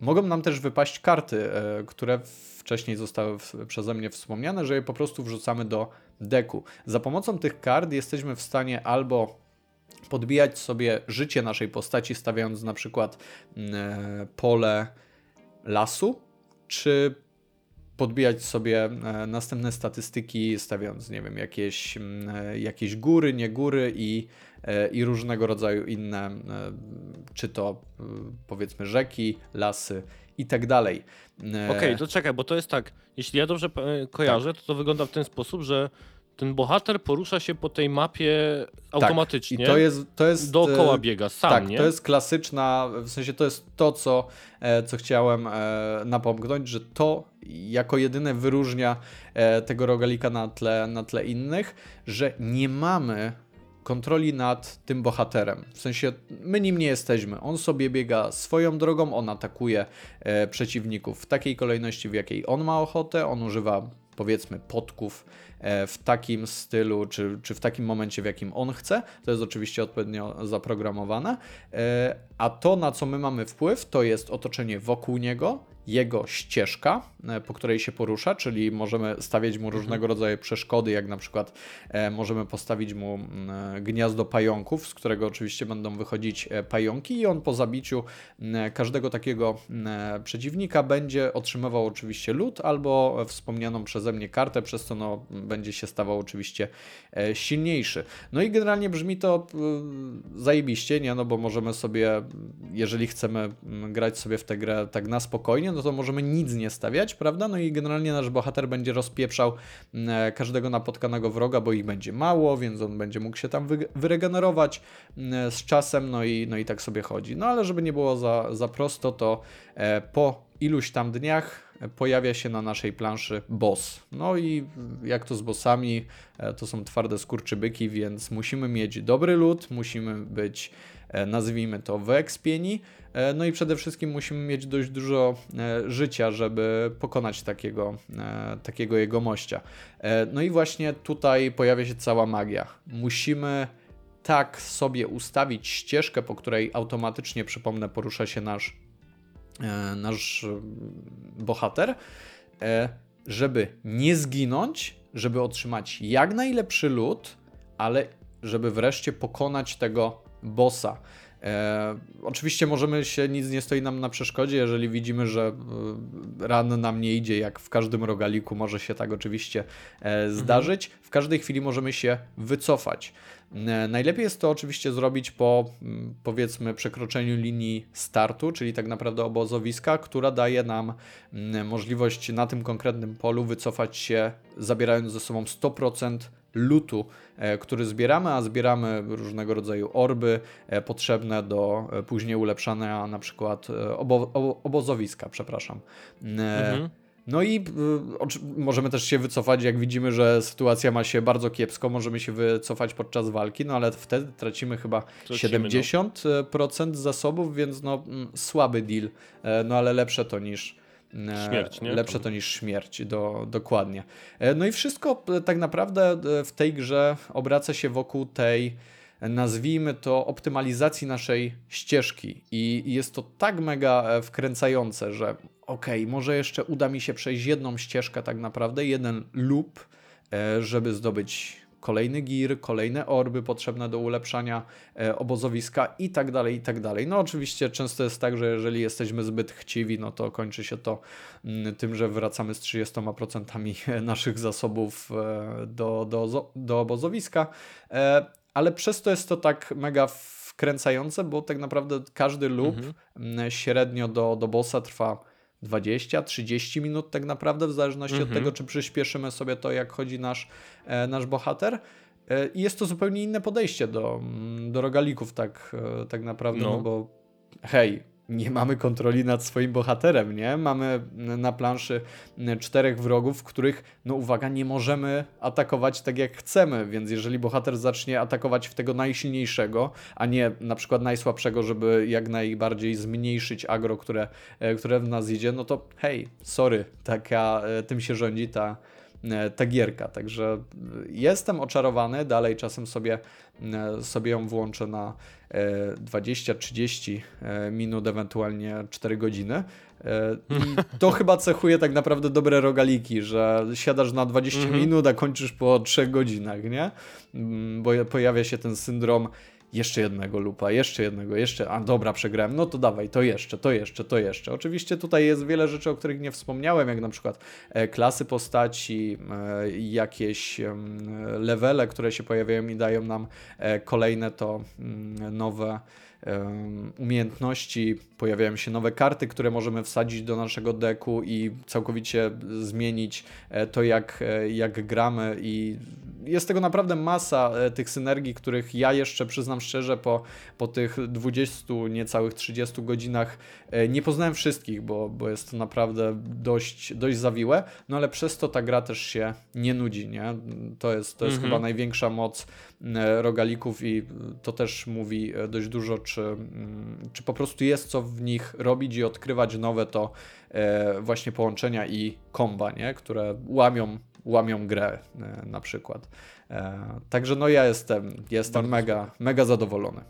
mogą nam też wypaść karty, e, które wcześniej zostały przeze mnie wspomniane, że je po prostu wrzucamy do deku. Za pomocą tych kart jesteśmy w stanie albo podbijać sobie życie naszej postaci, stawiając na przykład mm, e, pole lasu, czy podbijać sobie następne statystyki, stawiając, nie wiem, jakieś, mm, jakieś góry, nie góry i, i różnego rodzaju inne, e, czy to e, powiedzmy rzeki, lasy i tak dalej. E, Okej, to czekaj, bo to jest tak, jeśli ja dobrze e, kojarzę, to to wygląda w ten sposób, że ten bohater porusza się po tej mapie automatycznie. Tak, I to jest, to jest dookoła e, biega sam, tak, nie? to jest klasyczna, w sensie to jest to, co, e, co chciałem e, napomknąć, że to jako jedyne wyróżnia e, tego rogalika na tle, na tle innych, że nie mamy kontroli nad tym bohaterem. W sensie my nim nie jesteśmy. On sobie biega swoją drogą, on atakuje e, przeciwników w takiej kolejności, w jakiej on ma ochotę, on używa powiedzmy podków e, w takim stylu, czy, czy w takim momencie, w jakim on chce. To jest oczywiście odpowiednio zaprogramowane. E, A to, na co my mamy wpływ, to jest otoczenie wokół niego, jego ścieżka, e, po której się porusza, czyli możemy stawiać mu różnego rodzaju przeszkody, jak na przykład e, możemy postawić mu mm, e, gniazdo pająków, z którego oczywiście będą wychodzić pająki i on po zabiciu mm, każdego takiego mm, przeciwnika będzie otrzymywał oczywiście lód albo wspomnianą przeze mnie kartę, przez co no, będzie się stawał oczywiście silniejszy. No i generalnie brzmi to zajebiście, nie? No bo możemy sobie, jeżeli chcemy grać sobie w tę grę tak na spokojnie, no to możemy nic nie stawiać, prawda? No i generalnie nasz bohater będzie rozpieprzał mm, każdego napotkanego wroga, bo ich będzie mało, więc on będzie mógł się tam wy- wyregenerować mm, z czasem, no i, no i tak sobie chodzi. No ale żeby nie było za, za prosto, to e, po iluś tam dniach pojawia się na naszej planszy boss. No i jak to z bossami, e, to są twarde skurczybyki, więc musimy mieć dobry lód, musimy być, e, nazwijmy to, wyekspieni, e, no i przede wszystkim musimy mieć dość dużo e, życia, żeby pokonać takiego, e, takiego jegomościa. E, No i właśnie tutaj pojawia się cała magia. Musimy tak sobie ustawić ścieżkę, po której automatycznie, przypomnę, porusza się nasz e, nasz e, bohater, e, żeby nie zginąć, żeby otrzymać jak najlepszy lód, ale żeby wreszcie pokonać tego bossa. E, oczywiście możemy się, nic nie stoi nam na przeszkodzie, jeżeli widzimy, że e, ran nam nie idzie, jak w każdym rogaliku może się tak oczywiście e, zdarzyć. W każdej chwili możemy się wycofać. E, Najlepiej jest to oczywiście zrobić po mm, powiedzmy przekroczeniu linii startu, czyli tak naprawdę obozowiska, która daje nam mm, możliwość na tym konkretnym polu wycofać się, zabierając ze sobą 100% lutu, e, który zbieramy, a zbieramy różnego rodzaju orby e, potrzebne do e, później ulepszania na przykład obo obo obozowiska, przepraszam. Mhm. no i możemy też się wycofać, jak widzimy, że sytuacja ma się bardzo kiepsko, możemy się wycofać podczas walki, no ale wtedy tracimy chyba Tracimy, no. 70% zasobów, więc no mm, słaby deal, no ale lepsze to niż Śmierć, nie? Lepsze to niż śmierć, do, dokładnie. E, No i wszystko e, tak naprawdę e, w tej grze obraca się wokół tej e, nazwijmy to optymalizacji naszej ścieżki i jest to tak mega e, wkręcające, że okej, może jeszcze uda mi się przejść jedną ścieżkę tak naprawdę, jeden e, żeby zdobyć kolejny gir, kolejne orby potrzebne do ulepszania e, obozowiska i tak dalej, i tak dalej. No oczywiście często jest tak, że jeżeli jesteśmy zbyt chciwi, no to kończy się to mm, tym, że wracamy z 30% *laughs* naszych zasobów e, do, do, do obozowiska, e, ale przez to jest to tak mega wkręcające, bo tak naprawdę każdy loop Mhm. mm, średnio do, do bossa trwa 20-30 minut tak naprawdę, w zależności od Mhm. tego, czy przyspieszymy sobie to, jak chodzi nasz, e, nasz bohater. E, I jest to zupełnie inne podejście do, mm, do rogalików, tak, e, tak naprawdę, no. No. bo hej, nie mamy kontroli nad swoim bohaterem, nie? Mamy na planszy czterech wrogów, których, no uwaga, nie możemy atakować tak jak chcemy, więc jeżeli bohater zacznie atakować w tego najsilniejszego, a nie na przykład najsłabszego, żeby jak najbardziej zmniejszyć agro, które, e, które w nas idzie, no to hej, sorry, taka, e, tym się rządzi ta, e, ta gierka. Także jestem oczarowany, dalej czasem sobie, sobie ją włączę na e, 20-30 e, minut, ewentualnie 4 godziny. E, I *laughs* to chyba cechuje tak naprawdę dobre rogaliki, że siadasz na 20 Mhm. minut, a kończysz po 3 godzinach, nie? Mm, Bo pojawia się ten syndrom jeszcze jednego lupa, jeszcze jednego, jeszcze, a dobra, przegrałem, no to dawaj, to jeszcze, to jeszcze, to jeszcze. Oczywiście tutaj jest wiele rzeczy, o których nie wspomniałem, jak na przykład e, klasy postaci, e, jakieś levele, które się pojawiają i dają nam e, kolejne to mm, nowe umiejętności, pojawiają się nowe karty, które możemy wsadzić do naszego deku i całkowicie zmienić e, to, jak, e, jak gramy i jest tego naprawdę masa e, tych synergii, których ja jeszcze przyznam szczerze po, po tych 20, niecałych 30 godzinach nie poznałem wszystkich, bo, bo jest to naprawdę dość, dość zawiłe, no ale przez to ta gra też się nie nudzi, nie? To jest, to jest Mhm. chyba największa moc rogalików i to też mówi dość dużo, czy, czy po prostu jest co w nich robić i odkrywać nowe to e, właśnie połączenia i komba, nie? które łamią, łamią grę e, na przykład. E, Także no ja jestem, jestem Bardzo mega, mega zadowolony.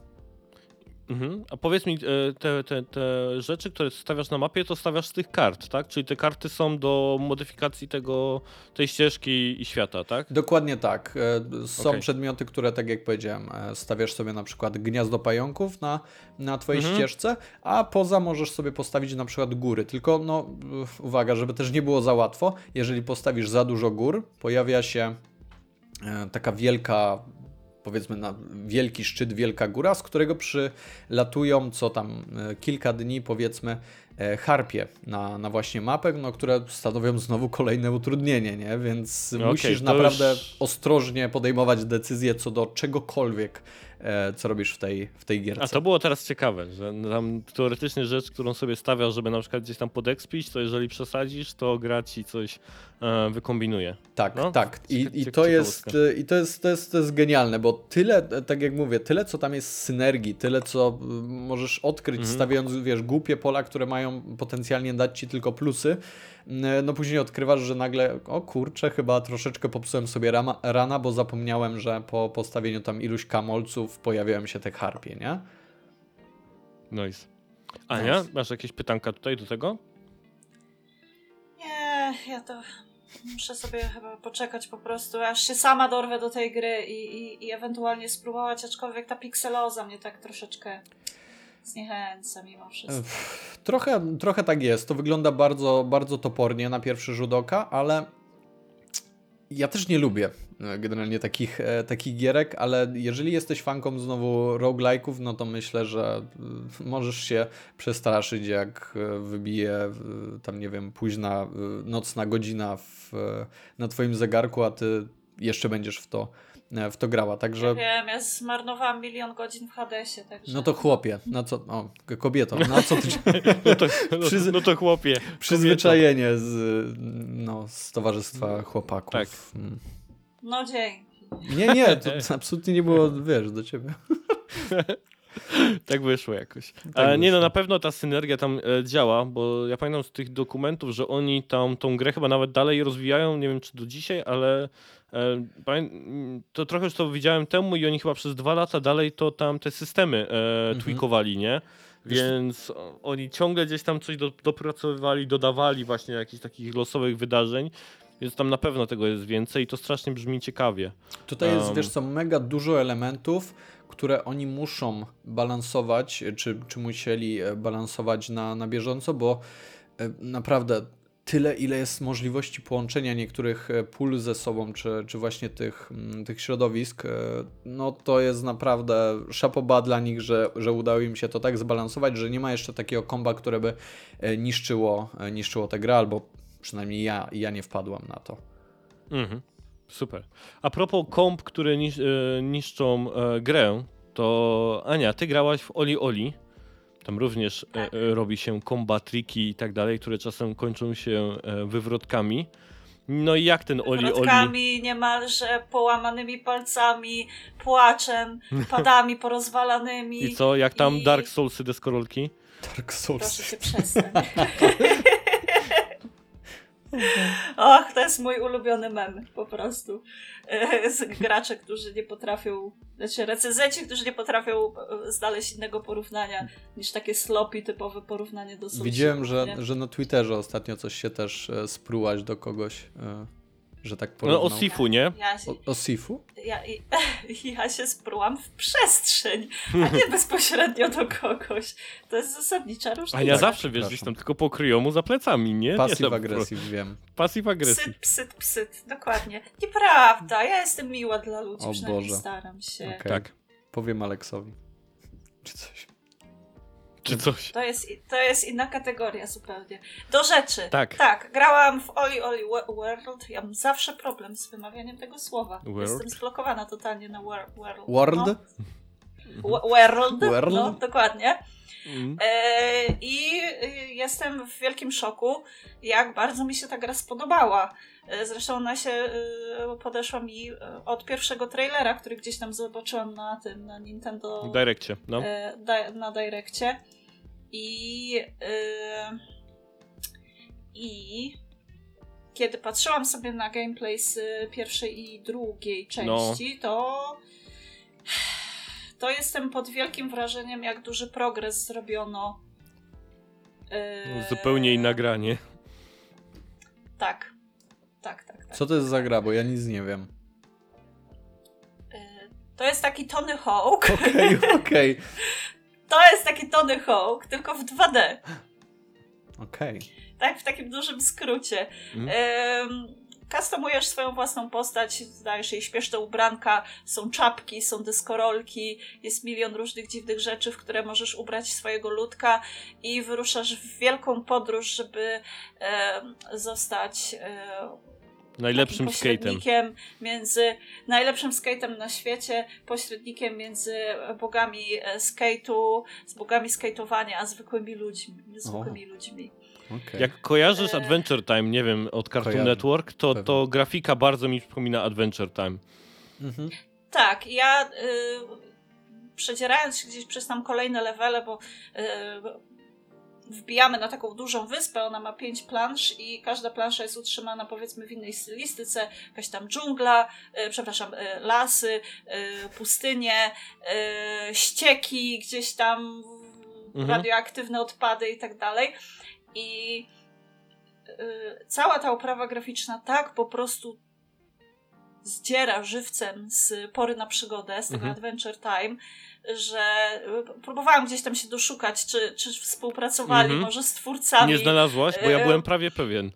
Mhm. A powiedz mi, e, te, te, te rzeczy, które stawiasz na mapie, to stawiasz z tych kart, tak? Czyli te karty są do modyfikacji tego, tej ścieżki i świata, tak? Dokładnie tak. E, Są Okej. przedmioty, które, tak jak powiedziałem, e, stawiasz sobie na przykład gniazdo pająków na, na twojej Mhm. ścieżce, a poza możesz sobie postawić na przykład góry. Tylko, no, uwaga, żeby też nie było za łatwo, jeżeli postawisz za dużo gór, pojawia się taka wielka powiedzmy na wielki szczyt, wielka góra, z którego przylatują co tam e, kilka dni powiedzmy harpie na, na właśnie mapę, no, które stanowią znowu kolejne utrudnienie, nie? Więc Okej, musisz to naprawdę już- ostrożnie podejmować decyzje co do czegokolwiek, e, co robisz w tej, w tej gierce. A to było teraz ciekawe, że tam teoretycznie rzecz, którą sobie stawiasz, żeby na przykład gdzieś tam podekspić, to jeżeli przesadzisz, to gra ci coś e, wykombinuje. Tak, No, tak. I, cieka- i, to jest, I to jest, to jest to jest genialne, bo tyle, e, tak jak mówię, tyle co tam jest synergii, tyle co możesz odkryć Mhm. stawiając, wiesz, głupie pola, które mają potencjalnie dać ci tylko plusy, y, no później odkrywasz, że nagle, o kurczę, chyba troszeczkę popsułem sobie rama, rana, bo zapomniałem, że po postawieniu tam iluś kamolców pojawiają się te harpie, nie? Nice. Ania, Nice. masz jakieś pytanka tutaj do tego? Nie, ja to muszę sobie chyba poczekać po prostu, aż się sama dorwę do tej gry i, i, i ewentualnie spróbować, aczkolwiek ta pikseloza mnie tak troszeczkę zniechęca mimo wszystko. Trochę, trochę tak jest. To wygląda bardzo, bardzo topornie na pierwszy rzut oka, ale ja też nie lubię e, generalnie takich, e, takich gierek, ale jeżeli jesteś fanką znowu roguelike'ów, no to myślę, że y, możesz się przestraszyć, jak e, wybije tam, nie wiem, późna nocna godzina w, e, na twoim zegarku, a ty jeszcze będziesz w to, e, w to grała. Także Ja wiem, ja zmarnowałam milion godzin w Hadesie, także... no to chłopie, na co, o, kobieto, na co ty *laughs* No to, no, Przyzy- no to chłopie. Przyzwyczajenie z, no, z towarzystwa chłopaków. Tak. Mm. No dzięki. Nie, nie, to, *laughs* absolutnie nie było, wiesz, do ciebie. *laughs* Tak wyszło jakoś. Tak E, nie no, na pewno ta synergia tam e, działa, bo ja pamiętam z tych dokumentów, że oni tam tą grę chyba nawet dalej rozwijają, nie wiem czy do dzisiaj, ale e, to trochę już to widziałem temu i oni chyba przez dwa lata dalej to tam te systemy e, Mhm. tweakowali, nie? Więc oni ciągle gdzieś tam coś do, dopracowywali, dodawali właśnie jakichś takich losowych wydarzeń, więc tam na pewno tego jest więcej i to strasznie brzmi ciekawie. Tutaj jest, Um. wiesz co, mega dużo elementów, które oni muszą balansować, czy, czy musieli e, balansować na, na bieżąco, bo e, naprawdę tyle, ile jest możliwości połączenia niektórych e, pól ze sobą, czy, czy właśnie tych, mm, tych środowisk, e, no to jest naprawdę szapoba dla nich, że, że udało im się to tak zbalansować, że nie ma jeszcze takiego komba, które by e, niszczyło, niszczyło tę grę, albo przynajmniej ja, ja nie wpadłam na to. Mhm. Super. A propos komp, które nisz, niszczą grę, to Ania, ty grałaś w Oli Oli. Tam również e, Tak. e, robi się komba, triki i tak dalej, które czasem kończą się e, wywrotkami. No i jak ten Oli Oli? Niemalże połamanymi palcami, płaczem, *laughs* padami porozwalanymi. I co, jak tam I- Dark Soulsy deskorolki? Dark Souls. Proszę się przestań. *laughs* Och, to jest mój ulubiony mem, po prostu. E, Z gracze, którzy nie potrafią, znaczy recenzenci, którzy nie potrafią e, znaleźć innego porównania niż takie sloppy typowe porównanie do Soulsów, Widziałem, że, nie? że na Twitterze ostatnio coś się też e, sprułaś do kogoś, że tak No porównał. o Sifu, nie? Ja się, O, o Sifu? ja, *laughs* ja się sprułam w przestrzeń, a nie *laughs* bezpośrednio do kogoś. To jest zasadnicza różnica. Ania Tak, zawsze, wiesz, gdzieś tam tylko pokryją mu za plecami, nie? Passive aggressive, wiem. Passive aggressive. Psyt, psyt, psyt, dokładnie. Nieprawda, ja jestem miła dla ludzi, O przynajmniej Boże. staram się. Okej. Tak. Powiem Aleksowi. Czy coś. Czy coś. To jest, to jest inna kategoria zupełnie. Do rzeczy. Tak. Tak, grałam w Oli Oli Wo- World. Ja mam zawsze problem z wymawianiem tego słowa. World? Jestem zblokowana totalnie na wor- World. World? No. Wo- World. World? No, dokładnie. Mm. E, I y, jestem w wielkim szoku, jak bardzo mi się ta gra spodobała. E, Zresztą ona się y, podeszła mi e, od pierwszego trailera, który gdzieś tam zobaczyłam na tym, na Nintendo Direkcie, no. na Direkcie. I, e, I kiedy patrzyłam sobie na gameplay z pierwszej i drugiej części, to to jestem pod wielkim wrażeniem, jak duży progres zrobiono. e, Zupełnie inne granie. Tak. Tak, tak, tak. Co to jest za gra, bo ja nic nie wiem. E, To jest taki Tony Hawk. *laughs* Okej, okej. *laughs* To jest taki Tony Hawk, tylko w 2D. Okej. Tak, w takim dużym skrócie. Mm. Em, Customujesz swoją własną postać, dajesz jej śpieszne ubranka, są czapki, są dyskorolki, jest milion różnych dziwnych rzeczy, w które możesz ubrać swojego ludka i wyruszasz w wielką podróż, żeby em, zostać em, Najlepszym takim skatem. pośrednikiem między najlepszym skatem na świecie, pośrednikiem między bogami e, skate'u, z bogami skate'owania, a zwykłymi ludźmi. Zwykłymi ludźmi. Okej. Jak kojarzysz. Adventure Time, nie wiem, od Cartoon Kojarzę. Network, to, Pewnie. to grafika bardzo mi przypomina Adventure Time. Mhm. Tak, ja y, przedzierając się gdzieś przez tam kolejne levele, bo y, wbijamy na taką dużą wyspę, ona ma pięć plansz i każda plansza jest utrzymana powiedzmy w innej stylistyce, jakaś tam dżungla, y, przepraszam, y, lasy, y, pustynie, y, ścieki, gdzieś tam Mhm. radioaktywne odpady i tak dalej. I y, cała ta oprawa graficzna tak po prostu zdziera żywcem z pory na przygodę, z tego Mhm. Adventure Time, że y, próbowałam gdzieś tam się doszukać, czy, czy współpracowali Mhm. może z twórcami. Nie znalazłaś? Bo ja E, byłem prawie pewien.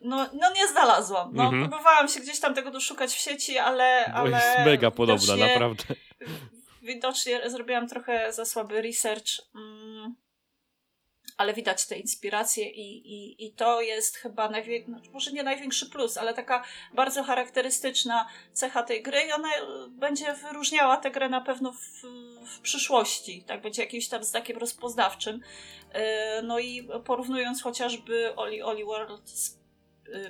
No, no nie znalazłam. No, Mhm. Próbowałam się gdzieś tam tego doszukać w sieci, ale. Bo ale jest mega podobna, naprawdę. Widocznie zrobiłam trochę za słaby research, mm, ale widać te inspiracje i, i, i to jest chyba największy, może nie największy plus, ale taka bardzo charakterystyczna cecha tej gry i ona będzie wyróżniała tę grę na pewno w, w przyszłości. Tak będzie jakimś tam znakiem rozpoznawczym. E, No i porównując chociażby Oli Oli World z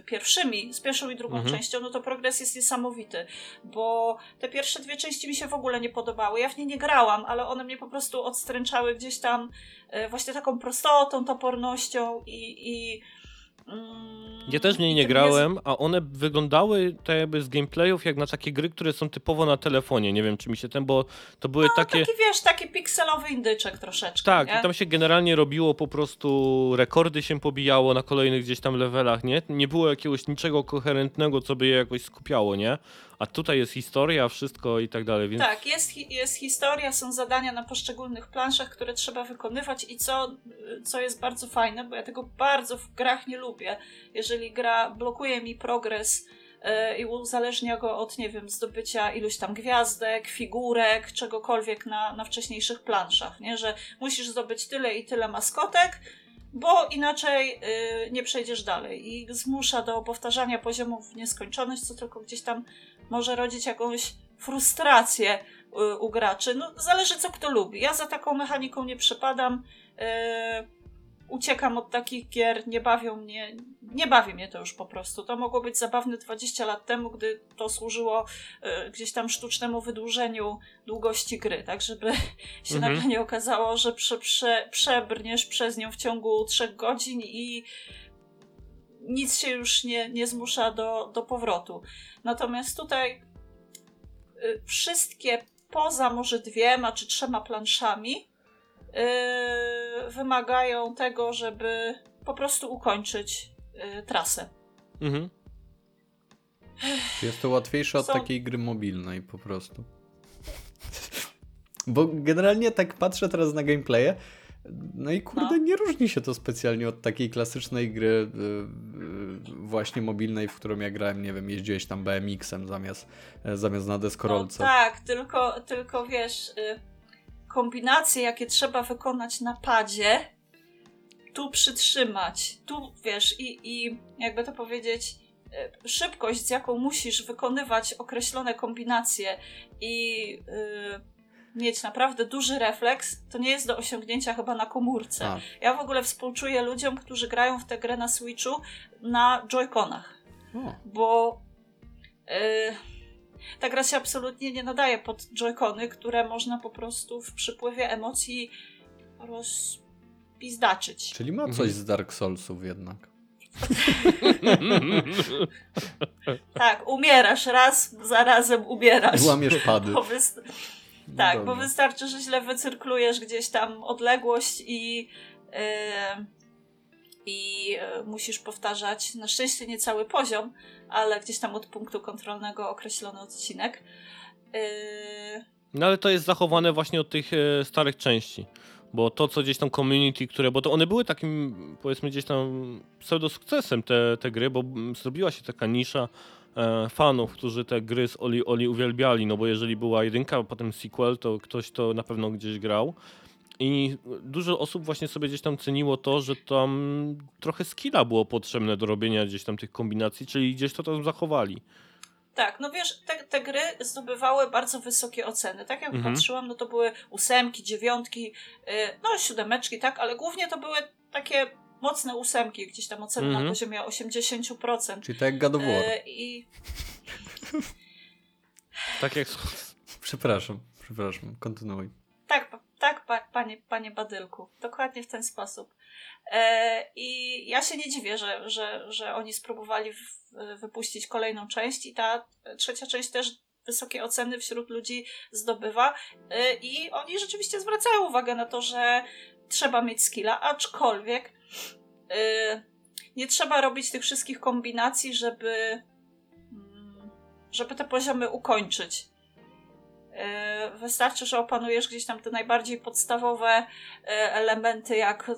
pierwszymi, z pierwszą i drugą Mhm. częścią, no to progres jest niesamowity, bo te pierwsze dwie części mi się w ogóle nie podobały. Ja w nie nie grałam, ale one mnie po prostu odstręczały gdzieś tam e, właśnie taką prostotą, topornością i. i Ja też w niej nie tym grałem, a one wyglądały tak jakby z gameplayów jak na takie gry, które są typowo na telefonie. Nie wiem, czy mi się ten, bo to były No, takie... taki wiesz, taki pikselowy indyczek troszeczkę. Tak, nie? i tam się generalnie robiło po prostu, rekordy się pobijało na kolejnych gdzieś tam levelach, nie? Nie było jakiegoś niczego koherentnego, co by je jakoś skupiało, nie? A tutaj jest historia, wszystko i tak dalej, więc... Tak, jest, jest historia, są zadania na poszczególnych planszach, które trzeba wykonywać i co, co jest bardzo fajne, bo ja tego bardzo w grach nie lubię. Jeżeli gra blokuje mi progres e, i uzależnia go od, nie wiem, zdobycia iluś tam gwiazdek, figurek, czegokolwiek na, na wcześniejszych planszach, nie? Że musisz zdobyć tyle i tyle maskotek, bo inaczej y, nie przejdziesz dalej. I zmusza do powtarzania poziomów w nieskończoność, co tylko gdzieś tam może rodzić jakąś frustrację y, u graczy. No, zależy co kto lubi. Ja za taką mechaniką nie przepadam. Y, uciekam od takich gier, nie bawią mnie, nie bawi mnie to już po prostu. To mogło być zabawne 20 lat temu, gdy to służyło y, gdzieś tam sztucznemu wydłużeniu długości gry, tak żeby *laughs* się Mhm. nagle nie okazało, że prze, prze, przebrniesz przez nią w ciągu trzech godzin i nic się już nie, nie zmusza do, do powrotu. Natomiast tutaj y, wszystkie poza może dwiema czy trzema planszami wymagają tego, żeby po prostu ukończyć y, trasę. Mhm. Jest to łatwiejsze od Są- takiej gry mobilnej po prostu. *laughs* Bo generalnie tak patrzę teraz na gameplaye, no i kurde, No. nie różni się to specjalnie od takiej klasycznej gry y, y, właśnie mobilnej, w którą ja grałem, nie wiem, jeździłeś tam BMX-em zamiast, e, zamiast na deskorolce. No, tak, tylko, tylko wiesz, y, kombinacje, jakie trzeba wykonać na padzie, tu przytrzymać, tu wiesz, i, i jakby to powiedzieć, y, szybkość, z jaką musisz wykonywać określone kombinacje i y, mieć naprawdę duży refleks, to nie jest do osiągnięcia chyba na komórce. A, Ja w ogóle współczuję ludziom, którzy grają w tę grę na Switchu na Joy-Conach. Bo yy, ta gra się absolutnie nie nadaje pod joycony, które można po prostu w przypływie emocji rozpizdaczyć. czyli ma coś Mhm. z Dark Soulsów jednak. *laughs* Tak, umierasz raz, zarazem umierasz. Łamiesz pady. Bo No tak, bo wystarczy, że źle wycyrklujesz gdzieś tam odległość i yy, i yy, musisz powtarzać, na szczęście nie cały poziom, ale gdzieś tam od punktu kontrolnego określony odcinek. Yy, No ale to jest zachowane właśnie od tych e, starych części. Bo to, co gdzieś tam community, które. Bo to one były takim, powiedzmy, gdzieś tam pseudo sukcesem te, te gry, bo mm, zrobiła się taka nisza e, fanów, którzy te gry z Oli Oli uwielbiali. No bo jeżeli była jedynka, a potem sequel, to ktoś to na pewno gdzieś grał. I dużo osób właśnie sobie gdzieś tam ceniło to, że tam trochę skilla było potrzebne do robienia gdzieś tam tych kombinacji, czyli gdzieś to tam zachowali. Tak, no wiesz, te, te gry zdobywały bardzo wysokie oceny. Tak jak Mhm. patrzyłam, no to były ósemki, dziewiątki, yy, no siódemeczki, tak, ale głównie to były takie mocne ósemki, gdzieś tam oceny Mhm. na poziomie 80%. Czyli tak jak God of War. Yy, I Tak jak *laughs* Przepraszam, przepraszam, kontynuuj. Pa, panie, panie Badylku, dokładnie w ten sposób. E, I ja się nie dziwię, że, że, że oni spróbowali w, wypuścić kolejną część i ta trzecia część też wysokie oceny wśród ludzi zdobywa. E, I oni rzeczywiście zwracają uwagę na to, że trzeba mieć skilla, aczkolwiek e, nie trzeba robić tych wszystkich kombinacji, żeby, mm, żeby te poziomy ukończyć. E, Wystarczy, że opanujesz gdzieś tam te najbardziej podstawowe e, elementy, jak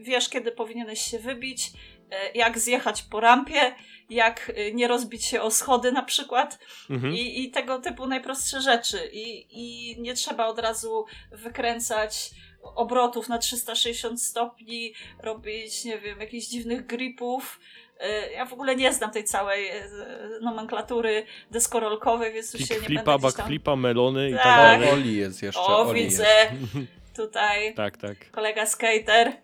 wiesz, kiedy powinieneś się wybić, e, jak zjechać po rampie, jak nie rozbić się o schody na przykład Mhm. i, i tego typu najprostsze rzeczy. I, I nie trzeba od razu wykręcać obrotów na 360 stopni, robić, nie wiem, jakichś dziwnych gripów. Ja w ogóle nie znam tej całej e, nomenklatury deskorolkowej, więc już się nie Kickflipa, będę gdzieś tam... backflipa, melony i tak Tak. dalej. Oli jest jeszcze. O, Oli widzę Jest. *laughs* tutaj Tak, tak. kolega skater. *laughs*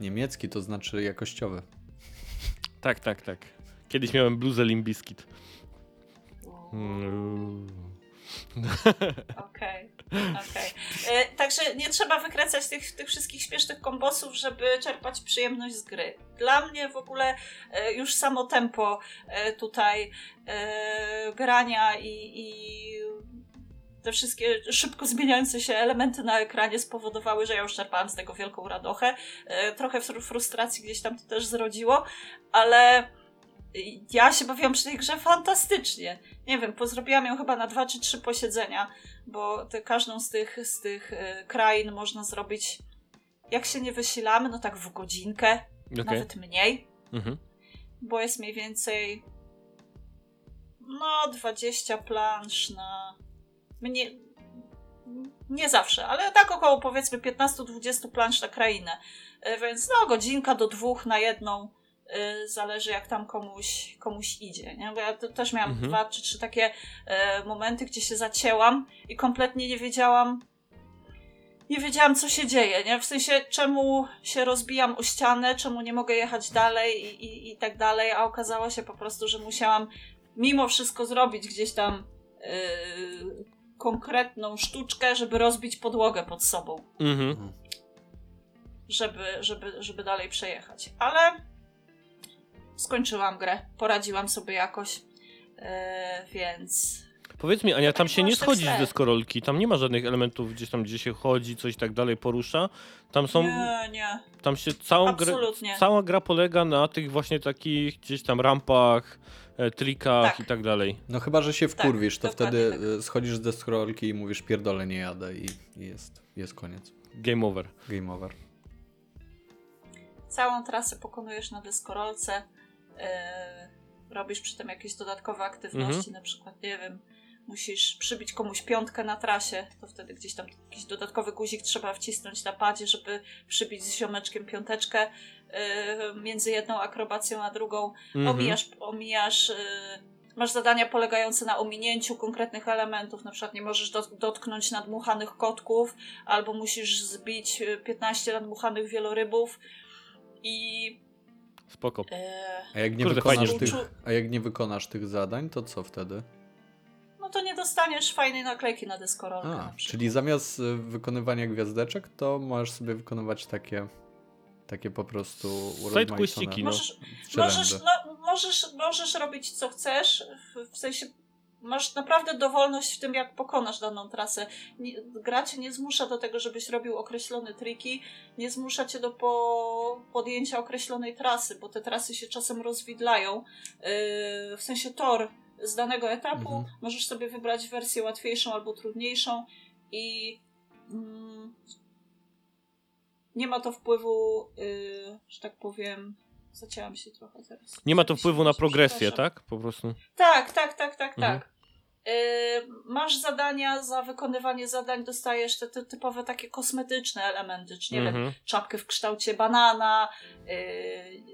Niemiecki to znaczy jakościowy. Tak, tak, tak. Kiedyś miałem bluzę Limbiskit. Mm. *laughs* Okej, okej. E, Także nie trzeba wykręcać tych, tych wszystkich śpiesznych kombosów, żeby czerpać przyjemność z gry. Dla mnie w ogóle e, już samo tempo e, tutaj grania i, i te wszystkie szybko zmieniające się elementy na ekranie spowodowały, że ja już czerpałam z tego wielką radochę. Trochę fr- frustracji gdzieś tam to też zrodziło, ale ja się bawiłam przy tej grze fantastycznie. Nie wiem, pozrobiłam ją chyba na dwa czy trzy posiedzenia, bo te, każdą z tych, z tych e, krain można zrobić, jak się nie wysilamy, no tak w godzinkę, Okej. nawet mniej, Mhm. bo jest mniej więcej no 20 plansz na mnie nie zawsze, ale tak około powiedzmy 15-20 plansz na krainę. E, Więc no godzinka do dwóch na jedną zależy jak tam komuś, komuś idzie. Nie? Bo ja te- też miałam Mhm. dwa czy trzy takie e, momenty, gdzie się zacięłam i kompletnie nie wiedziałam nie wiedziałam, co się dzieje, nie? W sensie, czemu się rozbijam o ścianę, czemu nie mogę jechać dalej i, i, i tak dalej, a okazało się po prostu, że musiałam mimo wszystko zrobić gdzieś tam yy, konkretną sztuczkę, żeby rozbić podłogę pod sobą. Mhm. żeby, żeby, żeby dalej przejechać. Ale skończyłam grę, poradziłam sobie jakoś, e, więc Powiedz mi, Ania, tam Tak się nie było schodzi z tak deskorolki, tam nie ma żadnych elementów gdzieś tam, gdzie się chodzi, coś tak dalej porusza. Tam są, nie, nie, tam się całą grę, absolutnie. cała gra polega na tych właśnie takich gdzieś tam rampach, e, trikach Tak. i tak dalej. No chyba, że się Tak, wkurwisz, to dokładnie wtedy tak. y, schodzisz z deskorolki i mówisz pierdolę, nie jadę i, jest, jest koniec. Game over. Game over. Całą trasę pokonujesz na deskorolce, e, robisz przy tym jakieś dodatkowe aktywności, Mhm. na przykład, nie wiem, musisz przybić komuś piątkę na trasie, to wtedy gdzieś tam jakiś dodatkowy guzik trzeba wcisnąć na padzie, żeby przybić z ziomeczkiem piąteczkę e, między jedną akrobacją a drugą. Mhm. Omijasz, omijasz, y, masz zadania polegające na ominięciu konkretnych elementów, na przykład nie możesz dot- dotknąć nadmuchanych kotków, albo musisz zbić y, 15 nadmuchanych wielorybów i Spoko. e, A jak nie, Kurde, wykonasz tych, ty- a jak nie wykonasz tych zadań, to co wtedy? no to nie dostaniesz fajnej naklejki na deskorolkę A, na czyli zamiast y, wykonywania gwiazdeczek, to możesz sobie wykonywać takie, takie po prostu urozmaicone no. Możesz, możesz, no, możesz, możesz robić co chcesz, w, w sensie masz naprawdę dowolność w tym, jak pokonasz daną trasę. Nie, gra cię nie zmusza do tego, żebyś robił określone triki, nie zmusza cię do po, podjęcia określonej trasy, bo te trasy się czasem rozwidlają. Yy, w sensie tor z danego etapu Mhm. możesz sobie wybrać wersję łatwiejszą albo trudniejszą i mm, nie ma to wpływu, yy, że tak powiem, zacięłam się trochę teraz. Nie ma to wpływu na progresję, tak? Po prostu. Tak, tak, tak, tak, Mhm. tak. Yy, masz zadania, za wykonywanie zadań dostajesz te, te typowe takie kosmetyczne elementy, czy nie wiem, Mhm. czapkę w kształcie banana,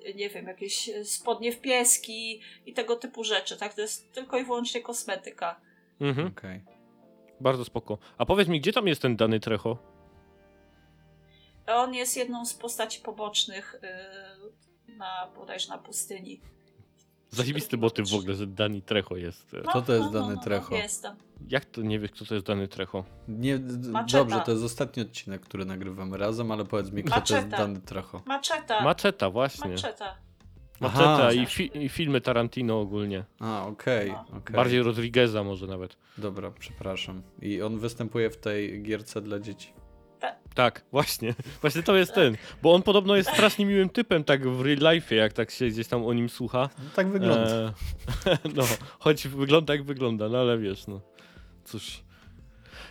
yy, nie wiem, jakieś spodnie w pieski i tego typu rzeczy, tak? To jest tylko i wyłącznie kosmetyka. Mhm. Okej. Bardzo spoko. A powiedz mi, gdzie tam jest ten dany Trecho? On jest jedną z postaci pobocznych yy, na, bodajże na pustyni. Zajebisty motyw w ogóle, że Dani Trecho jest. No, Kto to jest no, no, dany no, no, Trecho? Jestem. Jak to nie wiesz, kto to jest Dany Trecho? Nie, Maczeta. dobrze, to jest ostatni odcinek, który nagrywamy razem, ale powiedz mi, kto to jest Maczeta. dany Trecho. Maczeta. Maczeta, właśnie. Maczeta. Maczeta Aha. i, fi i filmy Tarantino ogólnie. A, okej, No. okej. Bardziej Rodrigueza może nawet. Dobra, przepraszam. I on występuje w tej gierce dla dzieci. Tak, właśnie. Właśnie to jest ten. Bo on podobno jest strasznie miłym typem, tak w real life, jak tak się gdzieś tam o nim słucha. No, tak wygląda. E, *laughs* no, choć wygląda jak wygląda, no ale wiesz, no. Cóż.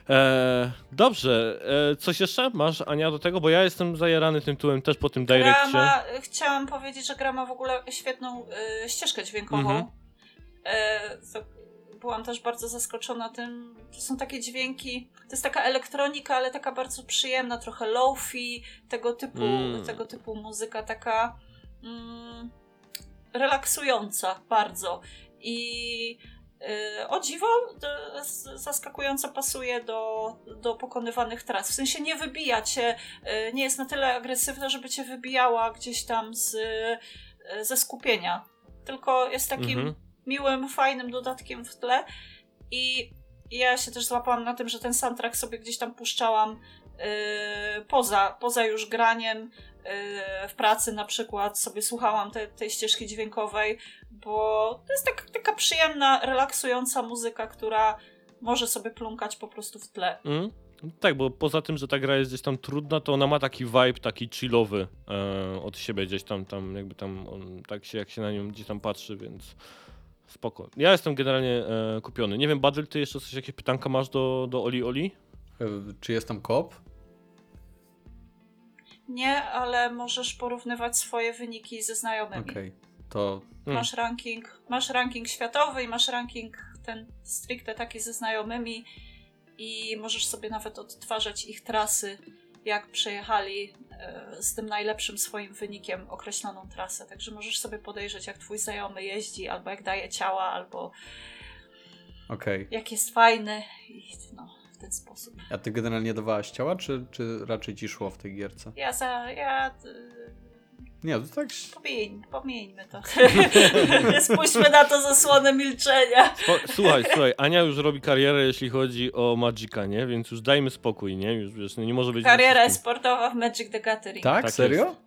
E, dobrze, e, coś jeszcze masz, Ania, do tego? Bo ja jestem zajarany tym tytułem też po tym Gra direccie. ma, chciałam powiedzieć, że gra ma w ogóle świetną y, ścieżkę dźwiękową. Mhm. E, byłam też bardzo zaskoczona tym. To są takie dźwięki, to jest taka elektronika, ale taka bardzo przyjemna, trochę lofi, tego typu, Mm. tego typu muzyka, taka mm, relaksująca bardzo. I y, o dziwo, zaskakująco pasuje do, do pokonywanych tras. W sensie nie wybija cię, y, nie jest na tyle agresywna, żeby cię wybijała gdzieś tam z, y, ze skupienia. Tylko jest takim Mhm. Miłym, fajnym dodatkiem w tle. I ja się też złapałam na tym, że ten soundtrack sobie gdzieś tam puszczałam yy, poza, poza już graniem. Yy, w pracy na przykład sobie słuchałam te, tej ścieżki dźwiękowej, bo to jest tak, taka przyjemna, relaksująca muzyka, która może sobie plumkać po prostu w tle. Mm? Tak, bo poza tym, że ta gra jest gdzieś tam trudna, to ona ma taki vibe taki chillowy e, od siebie gdzieś tam, tam jakby tam, on, tak się jak się na nią gdzieś tam patrzy, więc spoko. Ja jestem generalnie e, kupiony. Nie wiem, Badel, ty jeszcze coś, jakieś pytanka masz do, do Oli Oli? E, Czy jest tam koop? Nie, ale możesz porównywać swoje wyniki ze znajomymi. Okej. To Hmm. Masz ranking, masz ranking światowy i masz ranking ten stricte taki ze znajomymi i możesz sobie nawet odtwarzać ich trasy, jak przejechali e, z tym najlepszym swoim wynikiem określoną trasę. Także możesz sobie podejrzeć, jak twój znajomy jeździ, albo jak daje ciała, albo okej. jak jest fajny i no, w ten sposób. A ty generalnie dawałaś ciała, czy, czy raczej ci szło w tej gierce? Ja za, ja y, Nie, to tak... Pomiń, pomieńmy to. *laughs* Spójrzmy na to zasłonę milczenia. Spo- Słuchaj, słuchaj, Ania już robi karierę, jeśli chodzi o Magica, nie? Więc już dajmy spokój, nie? Już wiesz, nie może być... Kariera sportowa w Magic the Gathering. Tak? Tak Serio? jest.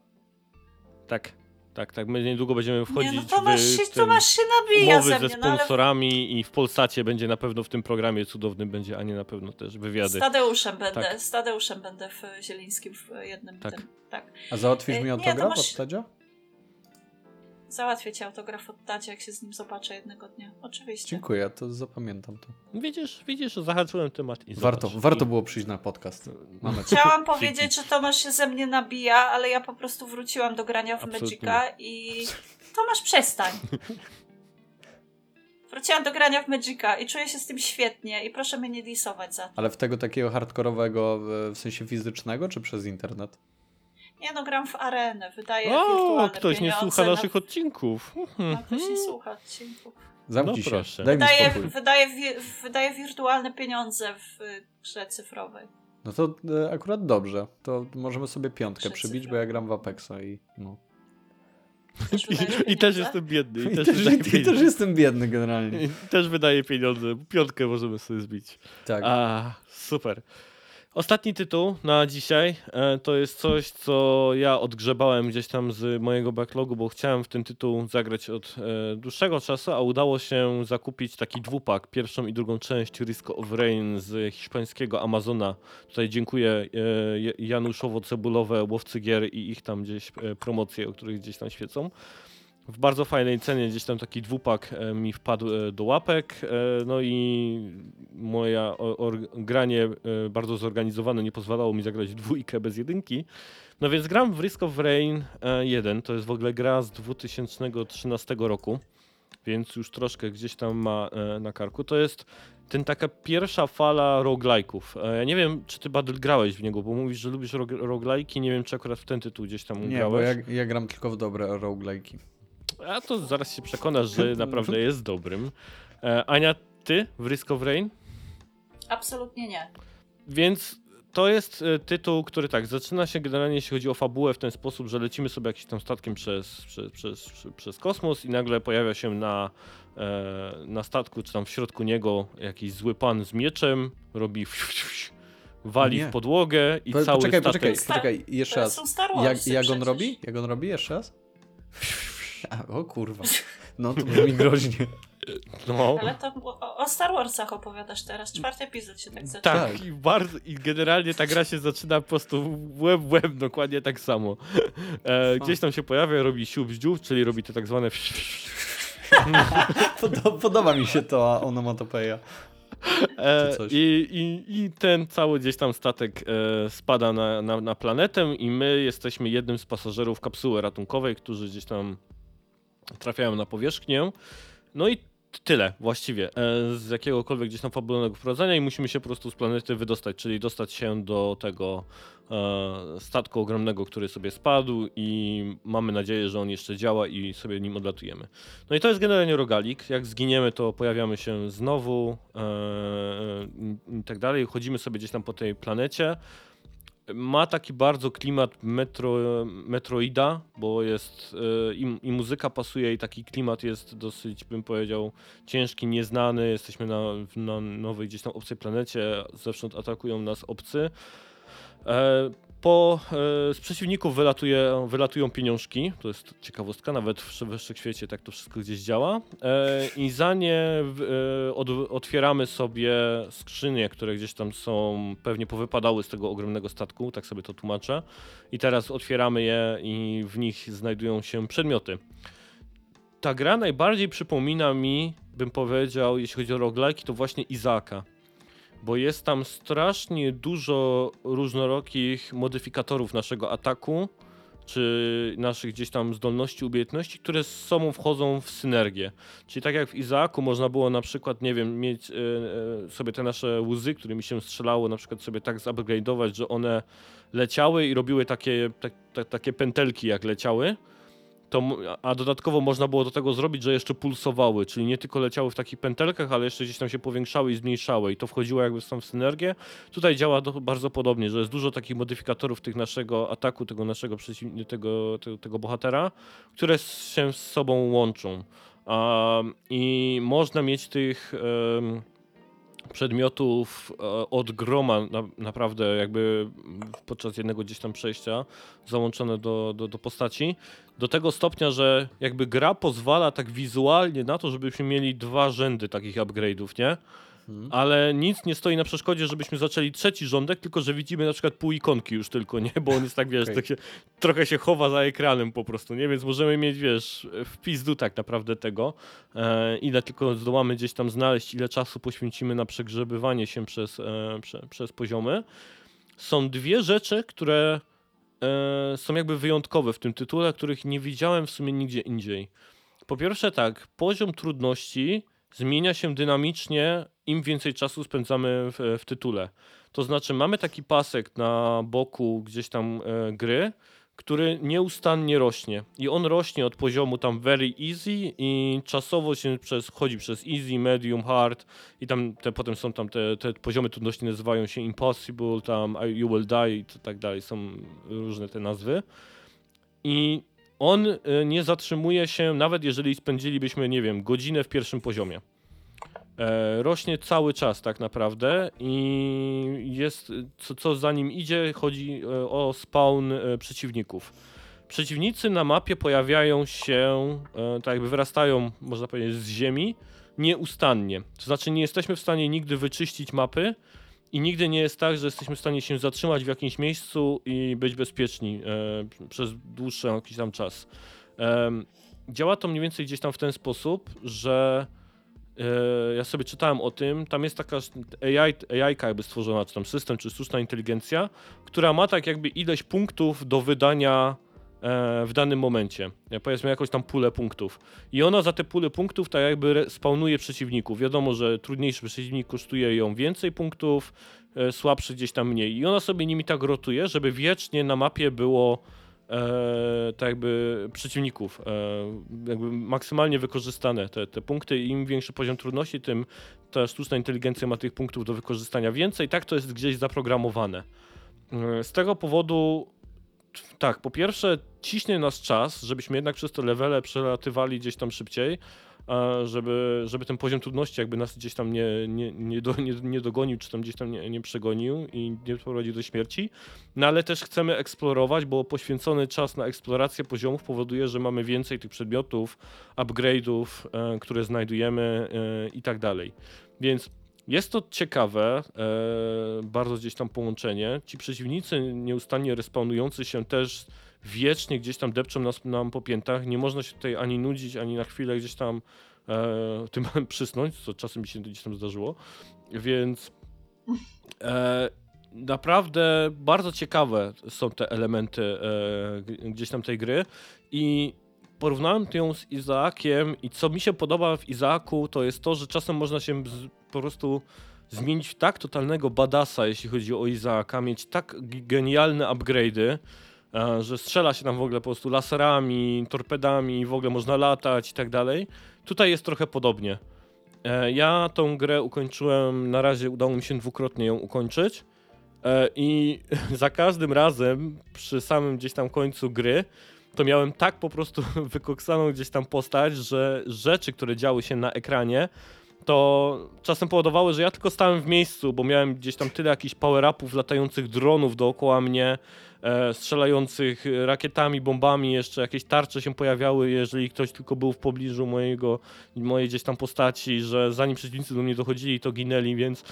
Tak, tak, tak. My niedługo będziemy Nie, wchodzić no Tomasz w się, ten Tomasz się nabija umowy ze ze mnie, no ale sponsorami i w Polsacie będzie na pewno w tym programie cudownym będzie Ania na pewno też wywiady. z Tadeuszem będę, Tak. z Tadeuszem będę w Zielińskim w jednym Tak. tym. Tak. A załatwisz E, mi nie, autograf to masz- od Tadzia? Załatwię ci autograf od Tacie, jak się z nim zobaczę jednego dnia. Oczywiście. Dziękuję, to zapamiętam to. Widzisz, widzisz, zahaczyłem temat i Warto, zobacz. warto było przyjść na podcast. Mamy Chciałam powiedzieć, że Tomasz się ze mnie nabija, ale ja po prostu wróciłam do grania w Absolutnie Magica i Tomasz przestań. Wróciłam do grania w Magica i czuję się z tym świetnie i proszę mnie nie disować za to. Ale w tego takiego hardkorowego, w- w sensie fizycznego, czy przez internet? Nie no, gram w arenę, wydaję O, wirtualne ktoś nie pieniądze słucha na- naszych odcinków. Mhm. No, ktoś nie słucha odcinków. Zamknij No się. proszę. Daj Wydaje, spokój. wydaje, wi- wydaje wirtualne pieniądze w y, grze cyfrowej. No to e, akurat dobrze. To możemy sobie piątkę przybić, bo ja gram w Apexa i no. Też I, I też jestem biedny. I, I też, też, i też jestem biedny generalnie. I też wydaje pieniądze. Piątkę możemy sobie zbić. Tak. A, super. Ostatni tytuł na dzisiaj e, to jest coś, co ja odgrzebałem gdzieś tam z mojego backlogu, bo chciałem w ten tytuł zagrać od e, dłuższego czasu, a udało się zakupić taki dwupak, pierwszą i drugą część Risk of Rain z hiszpańskiego Amazona. Tutaj dziękuję e, Januszowo-Cebulowe, Łowcy Gier i ich tam gdzieś promocje, o których gdzieś tam świecą. W bardzo fajnej cenie gdzieś tam taki dwupak e, mi wpadł e, do łapek. e, No i moja granie bardzo zorganizowane nie pozwalało mi zagrać dwójkę bez jedynki. No więc gram w Risk of Rain e, 1. To jest w ogóle gra z 2013 roku, więc już troszkę gdzieś tam ma na karku. To jest ten taka pierwsza fala roguelike'ów. Ja nie wiem, czy ty Badl grałeś w niego, bo mówisz, że lubisz rog- roguelike'i. Nie wiem, czy akurat w ten tytuł gdzieś tam Nie, grałeś. bo ja, ja gram tylko w dobre roguelike'i. A to zaraz się przekonasz, że *laughs* naprawdę jest dobrym. E, Ania, ty w Risk of Rain? Absolutnie nie. Więc to jest e, tytuł, który tak, zaczyna się generalnie, jeśli chodzi o fabułę, w ten sposób, że lecimy sobie jakimś tam statkiem przez, przez, przez, przez, przez kosmos i nagle pojawia się na, e, na statku, czy tam w środku niego jakiś zły pan z mieczem, robi wali Nie. w podłogę i Po, cały poczekaj, statek... poczekaj, poczekaj, jeszcze To raz. są Star Jak, jak on przecież. robi? Jak on robi? Jeszcze raz? *laughs* A, o kurwa. *laughs* No to brzmi groźnie. No. Ale to o, o Star Warsach opowiadasz teraz. Czwarty epizod się tak zaczyna. Tak, Tak. I, bardzo, i generalnie ta gra się zaczyna po prostu łeb w łeb, dokładnie tak samo. E, gdzieś tam się pojawia, robi siup dziób, czyli robi te tak zwane *laughs* Podo podoba mi się to onomatopeja. e, i, i, I ten cały gdzieś tam statek e, spada na, na, na planetę i my jesteśmy jednym z pasażerów kapsuły ratunkowej, którzy gdzieś tam trafiają na powierzchnię. No i tyle właściwie e, z jakiegokolwiek gdzieś tam fabularnego wprowadzenia i musimy się po prostu z planety wydostać, czyli dostać się do tego e, statku ogromnego, który sobie spadł i mamy nadzieję, że on jeszcze działa i sobie nim odlatujemy. No i to jest generalnie rogalik. Jak zginiemy, to pojawiamy się znowu e, i, i tak dalej. Chodzimy sobie gdzieś tam po tej planecie. Ma taki bardzo klimat metro, Metroida, bo jest e, i, i muzyka pasuje i taki klimat jest dosyć, bym powiedział, ciężki, nieznany. Jesteśmy na, na nowej gdzieś tam obcej planecie, zewsząd atakują nas obcy. Po, e, z przeciwników wylatuje, wylatują pieniążki, to jest ciekawostka, nawet w wyższych świecie tak to wszystko gdzieś działa. E, I za nie e, od, otwieramy sobie skrzynie, które gdzieś tam są, pewnie powypadały z tego ogromnego statku, tak sobie to tłumaczę. I teraz otwieramy je i w nich znajdują się przedmioty. Ta gra najbardziej przypomina mi, bym powiedział, jeśli chodzi o roguelike, to właśnie Izaka bo jest tam strasznie dużo różnorakich modyfikatorów naszego ataku, czy naszych gdzieś tam zdolności, umiejętności, które z sobą wchodzą w synergię. Czyli tak jak w Izaaku można było na przykład, nie wiem, mieć e, e, sobie te nasze łzy, którymi się strzelało, na przykład sobie tak zupgrade'ować, że one leciały i robiły takie, tak, tak, takie pętelki jak leciały, to, a dodatkowo można było do tego zrobić, że jeszcze pulsowały, czyli nie tylko leciały w takich pętelkach, ale jeszcze gdzieś tam się powiększały i zmniejszały i to wchodziło jakby w tą synergię. Tutaj działa bardzo podobnie, że jest dużo takich modyfikatorów tych naszego ataku, tego naszego tego, tego, tego bohatera, które się z sobą łączą. Um, I można mieć tych em, przedmiotów e, od groma na, naprawdę jakby podczas jednego gdzieś tam przejścia załączone do, do, do postaci. Do tego stopnia, że jakby gra pozwala tak wizualnie na to, żebyśmy mieli dwa rzędy takich upgrade'ów, nie? Mhm. Ale nic nie stoi na przeszkodzie, żebyśmy zaczęli trzeci rządek, tylko że widzimy na przykład pół ikonki już tylko, nie? Bo on jest tak, wiesz, Okej. tak się, trochę się chowa za ekranem po prostu, nie? Więc możemy mieć, wiesz, w pizdu tak naprawdę tego, e, ile tylko zdołamy gdzieś tam znaleźć, ile czasu poświęcimy na przegrzebywanie się przez, e, prze, przez poziomy. Są dwie rzeczy, które e, są jakby wyjątkowe w tym tytule, których nie widziałem w sumie nigdzie indziej. Po pierwsze tak, poziom trudności zmienia się dynamicznie, im więcej czasu spędzamy w, w tytule. To znaczy, mamy taki pasek na boku gdzieś tam e, gry, który nieustannie rośnie. I on rośnie od poziomu tam very easy i czasowo się przez, chodzi przez easy, medium, hard i tam te, potem są tam te, te poziomy trudności nazywają się impossible, tam you will die i tak dalej. Są różne te nazwy. I on y, nie zatrzymuje się, nawet jeżeli spędzilibyśmy, nie wiem, godzinę w pierwszym poziomie. E, rośnie cały czas tak naprawdę i jest, co, co za nim idzie, chodzi e, o spawn e, przeciwników. Przeciwnicy na mapie pojawiają się, tak jakby wyrastają, można powiedzieć, z ziemi nieustannie. To znaczy nie jesteśmy w stanie nigdy wyczyścić mapy i nigdy nie jest tak, że jesteśmy w stanie się zatrzymać w jakimś miejscu i być bezpieczni e, przez dłuższy jakiś tam czas. Em, działa to mniej więcej gdzieś tam w ten sposób, że e, ja sobie czytałem o tym, tam jest taka AI, AI jakby stworzona, czy tam system, czy sztuczna inteligencja, która ma tak jakby ileś punktów do wydania e, w danym momencie. Ja powiedzmy jakąś tam pulę punktów. I ona za te pulę punktów tak jakby spawnuje przeciwników. Wiadomo, że trudniejszy przeciwnik kosztuje ją więcej punktów, e, słabszy gdzieś tam mniej. I ona sobie nimi tak rotuje, żeby wiecznie na mapie było e, tak jakby przeciwników e, jakby maksymalnie wykorzystane te, te punkty. Im większy poziom trudności, tym ta sztuczna inteligencja ma tych punktów do wykorzystania więcej. Tak to jest gdzieś zaprogramowane. E, Z tego powodu tak, po pierwsze ciśnie nas czas, żebyśmy jednak przez te levele przelatywali gdzieś tam szybciej, a żeby, żeby ten poziom trudności jakby nas gdzieś tam nie, nie, nie, do, nie, nie dogonił, czy tam gdzieś tam nie, nie przegonił i nie prowadził do śmierci. No ale też chcemy eksplorować, bo poświęcony czas na eksplorację poziomów powoduje, że mamy więcej tych przedmiotów, upgrade'ów, e, które znajdujemy e, i tak dalej. Więc jest to ciekawe, e, bardzo gdzieś tam połączenie. Ci przeciwnicy nieustannie respawnujący się też wiecznie gdzieś tam depczą nas, nam po piętach. Nie można się tutaj ani nudzić, ani na chwilę gdzieś tam e, *laughs* tym przysnąć, co czasem mi się gdzieś tam zdarzyło. Więc e, naprawdę bardzo ciekawe są te elementy e, gdzieś tam tej gry i porównałem ją z Izaakiem i co mi się podoba w Izaaku to jest to, że czasem można się po prostu zmienić w tak totalnego badasa, jeśli chodzi o Izaaka, mieć tak genialne upgrade'y, e, że strzela się tam w ogóle po prostu laserami, torpedami, w ogóle można latać i tak dalej. Tutaj jest trochę podobnie. E, Ja tą grę ukończyłem, na razie udało mi się dwukrotnie ją ukończyć. E, I *laughs* za każdym razem, przy samym gdzieś tam końcu gry, to miałem tak po prostu *laughs* wykoksaną gdzieś tam postać, że rzeczy, które działy się na ekranie, to czasem powodowały, że ja tylko stałem w miejscu, bo miałem gdzieś tam tyle jakichś power-upów, latających dronów dookoła mnie, e, strzelających rakietami, bombami, jeszcze jakieś tarcze się pojawiały, jeżeli ktoś tylko był w pobliżu mojego, mojej gdzieś tam postaci, że zanim przeciwnicy do mnie dochodzili, to ginęli, więc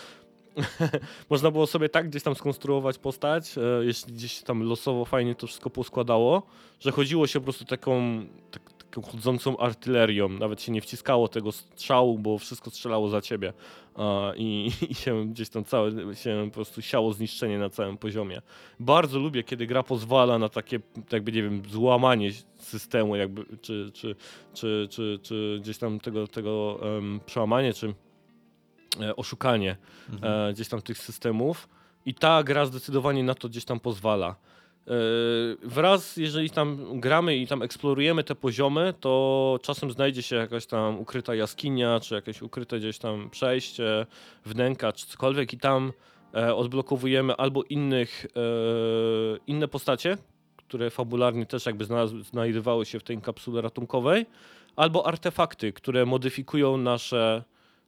*laughs* można było sobie tak gdzieś tam skonstruować postać, e, jeśli gdzieś tam losowo fajnie to wszystko poskładało, że chodziło się po prostu taką, tak, taką chodzącą artylerią. Nawet się nie wciskało tego strzału, bo wszystko strzelało za ciebie. I, *laughs* I się gdzieś tam całe się po prostu siało zniszczenie na całym poziomie. Bardzo lubię, kiedy gra pozwala na takie, jakby nie wiem, złamanie systemu, jakby, czy, czy, czy, czy, czy gdzieś tam tego, tego em, przełamanie, czy oszukanie Mhm. e, gdzieś tam tych systemów i ta gra zdecydowanie na to gdzieś tam pozwala. wraz, jeżeli tam gramy i tam eksplorujemy te poziomy, to czasem znajdzie się jakaś tam ukryta jaskinia, czy jakieś ukryte gdzieś tam przejście, wnęka, czy cokolwiek i tam e, odblokowujemy albo innych, e, inne postacie, które fabularnie też jakby znajdowały się w tej kapsule ratunkowej, albo artefakty, które modyfikują nasze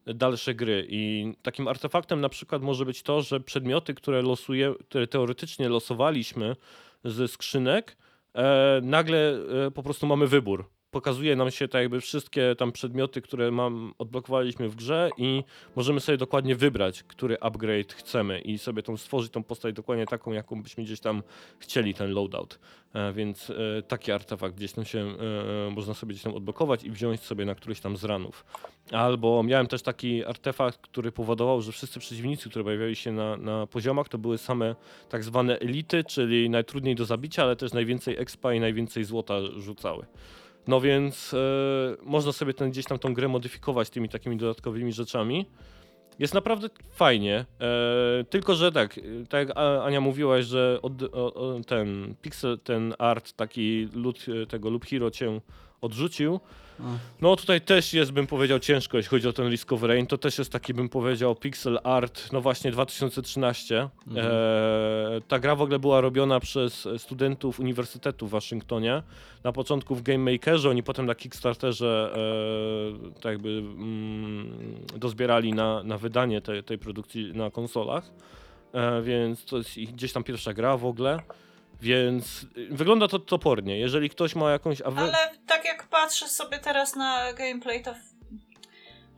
dalsze gry. I takim artefaktem na przykład może być to, że przedmioty, które losuje, które teoretycznie losowaliśmy ze skrzynek, e, nagle e, po prostu mamy wybór. Pokazuje nam się tak jakby wszystkie tam przedmioty, które mam, odblokowaliśmy w grze i możemy sobie dokładnie wybrać, który upgrade chcemy i sobie tą stworzyć tą postać dokładnie taką, jaką byśmy gdzieś tam chcieli ten loadout. E, więc e, taki artefakt gdzieś tam się e, można sobie gdzieś tam odblokować i wziąć sobie na któryś tam z ranów. Albo miałem też taki artefakt, który powodował, że wszyscy przeciwnicy, które pojawiali się na, na poziomach, to były same tak zwane elity, czyli najtrudniej do zabicia, ale też najwięcej expa i najwięcej złota rzucały. No więc e, można sobie ten, gdzieś tam tą grę modyfikować tymi takimi dodatkowymi rzeczami. Jest naprawdę fajnie, e, tylko że tak, tak jak Ania mówiłaś, że od, o, o, ten pixel, ten art taki lud, tego lub hero cię odrzucił. No tutaj też jest, bym powiedział, ciężko, jeśli chodzi o ten Risk of Rain. To też jest taki, bym powiedział, pixel art, no właśnie 2013. Mhm. E, ta gra w ogóle była robiona przez studentów Uniwersytetu w Waszyngtonie. Na początku w Game Makerze, oni potem na Kickstarterze e, tak jakby mm, dozbierali na, na wydanie tej, tej produkcji na konsolach. E, więc to jest ich gdzieś tam pierwsza gra w ogóle. Więc y, wygląda to topornie. Jeżeli ktoś ma jakąś awe- Ale tak jak patrzę sobie teraz na gameplay, to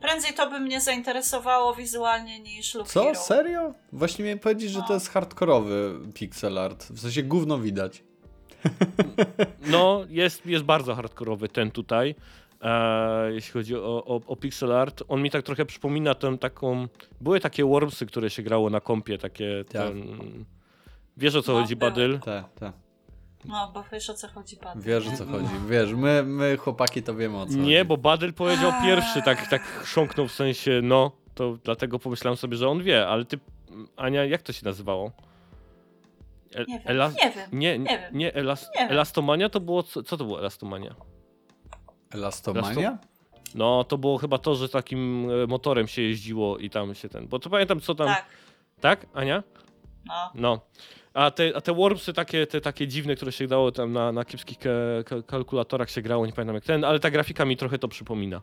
prędzej to by mnie zainteresowało wizualnie niż Loop Co? Hero. Serio? Właśnie miałem powiedzieć, że to No. jest hardkorowy pixel art. W sensie gówno widać. *laughs* No, jest, jest bardzo hardkorowy ten tutaj. E, jeśli chodzi o, o, o pixel art, on mi tak trochę przypomina tę taką. Były takie Wormsy, które się grało na kompie, takie. Tak. Ten... Wiesz o co No, chodzi. Badyl? Tak, tak. No, bo wiesz o co chodzi, pan. Wiesz o co chodzi. Wiesz, my, my chłopaki to wiemy o co chodzi. Nie, bo Badyl powiedział pierwszy, tak, tak chrząknął w sensie, no, to dlatego pomyślałem sobie, że on wie, ale ty, Ania, jak to się nazywało? El- Nie wiem, Ela- nie wiem. Nie, nie, nie wiem. nie, elas- Nie wiem. Elastomania to było, co, co to było Elastomania? Elastomania? No, to było chyba to, że takim e, motorem się jeździło i tam się ten. Bo to pamiętam, co tam. Tak, Tak, Ania? no. No. A te, a te Wormsy takie, te takie dziwne, które się dało tam na, na kiepskich ka, kalkulatorach się grało, nie pamiętam jak ten, ale ta grafika mi trochę to przypomina e,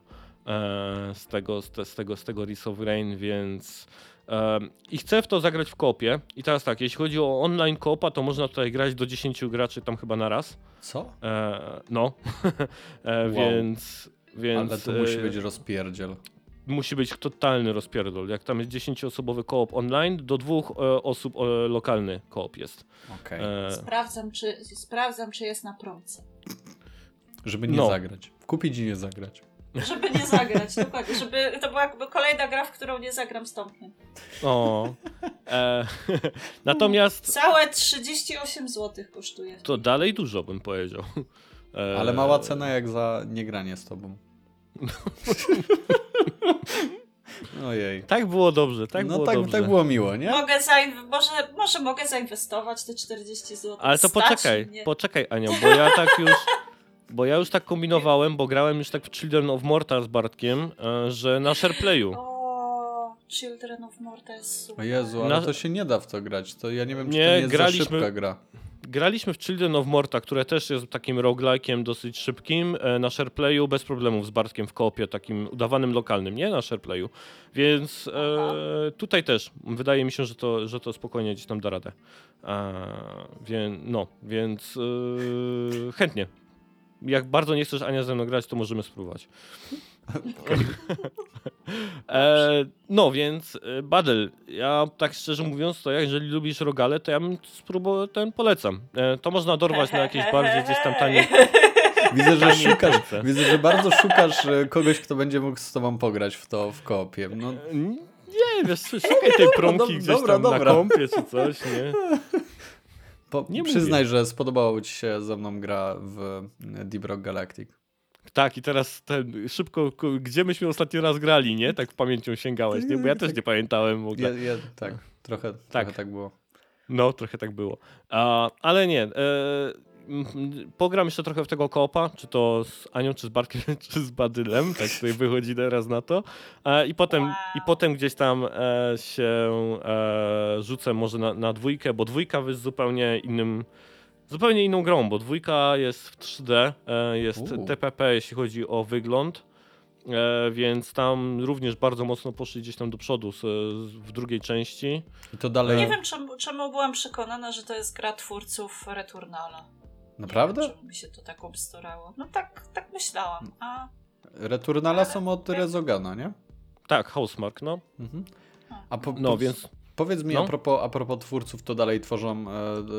z, tego, z, te, z tego, z tego Rise of Rain, więc em, i chcę w to zagrać w kopie. I teraz tak, jeśli chodzi o online kopa, to można tutaj grać do 10 graczy tam chyba na raz. Co? E, no, *laughs* e, Wow. więc, więc... Ale to musi e, być rozpierdziel. Musi być totalny rozpierdol. Jak tam jest 10-osobowy koop online, do dwóch e, osób e, lokalny koop jest. Okej. E, Sprawdzam czy, sprawdzam, czy jest na promce. Żeby nie no. zagrać. Kupić i nie zagrać. Żeby nie zagrać, *laughs* dokładnie. Żeby to była jakby kolejna gra, w którą nie zagram z Tomkiem. o. E, *laughs* natomiast Całe 38 zł kosztuje. to dalej dużo bym powiedział. E, Ale mała cena jak za niegranie z tobą. Ojej. Tak było dobrze, tak no było tak, dobrze. tak było miło, nie? Mogę może, może mogę zainwestować te 40 zł. Ale to Stać poczekaj, mnie. poczekaj Anią, bo ja tak już... Bo ja już tak kombinowałem, bo grałem już tak w Children of Morta z Bartkiem, e, że na SharePlayu. O, Children of Morta jest O super. Jezu, ale Na- to się nie da w to grać. To ja nie wiem, czy Nie, to nie jest graliśmy- za szybka gra. Graliśmy w Children of Morta, które też jest takim roguelike'iem dosyć szybkim, e, na SharePlayu bez problemów z Bartkiem w koopie, takim udawanym lokalnym, nie na SharePlayu. Więc e, tutaj też wydaje mi się, że to, że to spokojnie gdzieś tam da radę. E, wie, no, więc e, chętnie. Jak bardzo nie chcesz Ania ze mną grać, to możemy spróbować. E, no więc e, Badel, ja tak szczerze mówiąc, to ja, jeżeli lubisz rogale, to ja bym spróbował ten polecam. E, to można dorwać na jakieś bardziej gdzieś tam tanie. Widzę, że szukasz, widzę, że bardzo szukasz e, kogoś, kto będzie mógł z tobą pograć w to w koopie. No, Nie, wiesz, szukaj tej promki Dob- *laughs* gdzieś dobra, tam na dobra. kompie czy coś, nie? po, Nie przyznaj, że spodobało ci się ze mną gra w e, Deep Rock Galactic. Tak, i teraz ten, szybko, gdzie myśmy ostatni raz grali, nie? Tak w pamięcią sięgałeś, nie? Bo ja też nie pamiętałem w ogóle. Ja, ja, tak, trochę tak. trochę tak było. No, trochę tak było. A, ale nie. E, pogram jeszcze trochę w tego koopa, czy to z Anią, czy z Bartkiem, *laughs* czy z Badylem, tak tutaj wychodzi teraz na to. E, I potem, Wow. i potem gdzieś tam e, się e, rzucę może na, na dwójkę, bo dwójka jest zupełnie innym, zupełnie inną grą, bo dwójka jest w 3D, e, jest. TPP, jeśli chodzi o wygląd. E, więc tam również bardzo mocno poszli gdzieś tam do przodu z, z, w drugiej części. I to dalej... Nie wiem, czemu, czemu byłam przekonana, że to jest gra twórców Returnala. Naprawdę? Nie wiem, czemu mi się to tak obsturało. No tak, tak myślałam. A Returnala są od Rezogana, nie? Tak, Housemark, no. Mhm. A po, No po, więc Powiedz mi, No. a, propos, a propos twórców, to dalej tworzą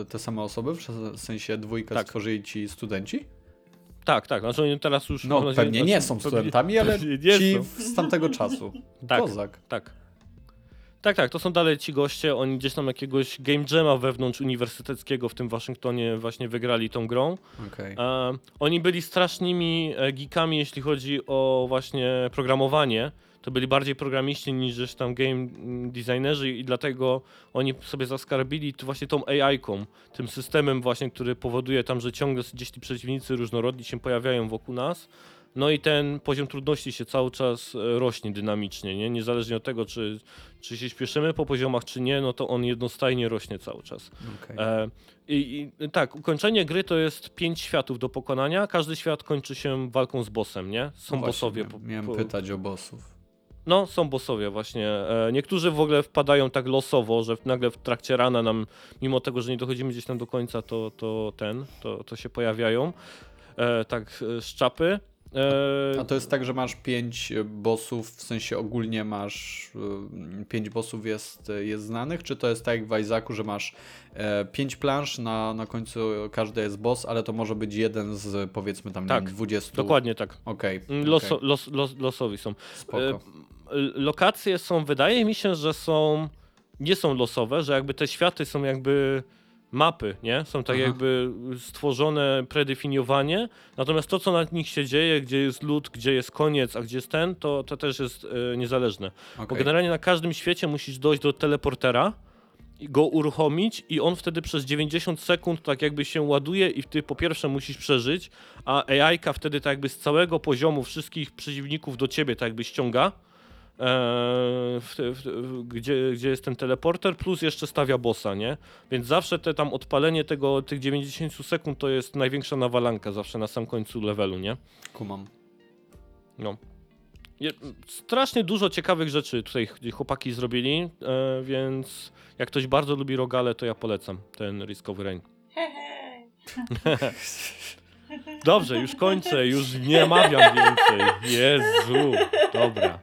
e, te same osoby? W sensie dwójkę Tak. stworzyli ci studenci? tak, tak. Znaczy oni teraz już. No, nadzieję- pewnie znaczy, nie są pewnie- studentami, ale *laughs* ci są. z tamtego czasu. *laughs* Tak. Kozak. Tak. Tak, tak, to są dalej ci goście, oni gdzieś tam jakiegoś game jama wewnątrz uniwersyteckiego w tym Waszyngtonie właśnie wygrali tą grą. Okej. E, oni byli strasznymi e, geekami, jeśli chodzi o właśnie programowanie. To byli bardziej programiści niż tam game designerzy i dlatego oni sobie zaskarbili właśnie tą AI-ką, tym systemem właśnie, który powoduje tam, że ciągle gdzieś ci przeciwnicy różnorodni się pojawiają wokół nas. No i ten poziom trudności się cały czas e, rośnie dynamicznie, nie? Niezależnie od tego, czy, czy się śpieszymy po poziomach, czy nie, no to on jednostajnie rośnie cały czas. okej. E, i, I tak, ukończenie gry to jest pięć światów do pokonania. Każdy świat kończy się walką z bossem, nie? Są No właśnie, bossowie. po- Miałem po- pytać o bossów. No, są bossowie właśnie. E, niektórzy w ogóle wpadają tak losowo, że nagle w trakcie rana nam, mimo tego, że nie dochodzimy gdzieś tam do końca, to, to ten, to, to się pojawiają. E, tak, e, z czapy. E, A to jest tak, że masz pięć bossów, w sensie ogólnie masz pięć bossów jest, jest znanych, czy to jest tak jak w Isaacu, że masz pięć plansz, na, na końcu każdy jest boss, ale to może być jeden z powiedzmy tam nie Tak, wiem, 20. Dokładnie tak. Okej. Okej, Loso, los, los, losowi są. Spoko. Lokacje są, wydaje mi się, że są, nie są losowe, że jakby te światy są jakby mapy, nie? Są tak Aha. jakby stworzone, predefiniowanie, natomiast to, co na nich się dzieje, gdzie jest lód, gdzie jest koniec, a gdzie jest ten, to, to też jest e, niezależne. Bo Okej. generalnie na każdym świecie musisz dojść do teleportera, go uruchomić i on wtedy przez 90 sekund tak jakby się ładuje i ty po pierwsze musisz przeżyć, a AI-ka wtedy tak jakby z całego poziomu wszystkich przeciwników do ciebie tak jakby ściąga, w, w, w, gdzie, gdzie jest ten teleporter, plus jeszcze stawia bossa, nie? Więc zawsze te tam odpalenie tego, tych 90 sekund to jest największa nawalanka zawsze na sam końcu levelu, nie? Kumam. No. Je, strasznie dużo ciekawych rzeczy tutaj ch- chłopaki zrobili, e, więc jak ktoś bardzo lubi rogale, to ja polecam ten Risk of Rain. *laughs* Dobrze, już kończę, już nie mawiam więcej. Jezu, dobra.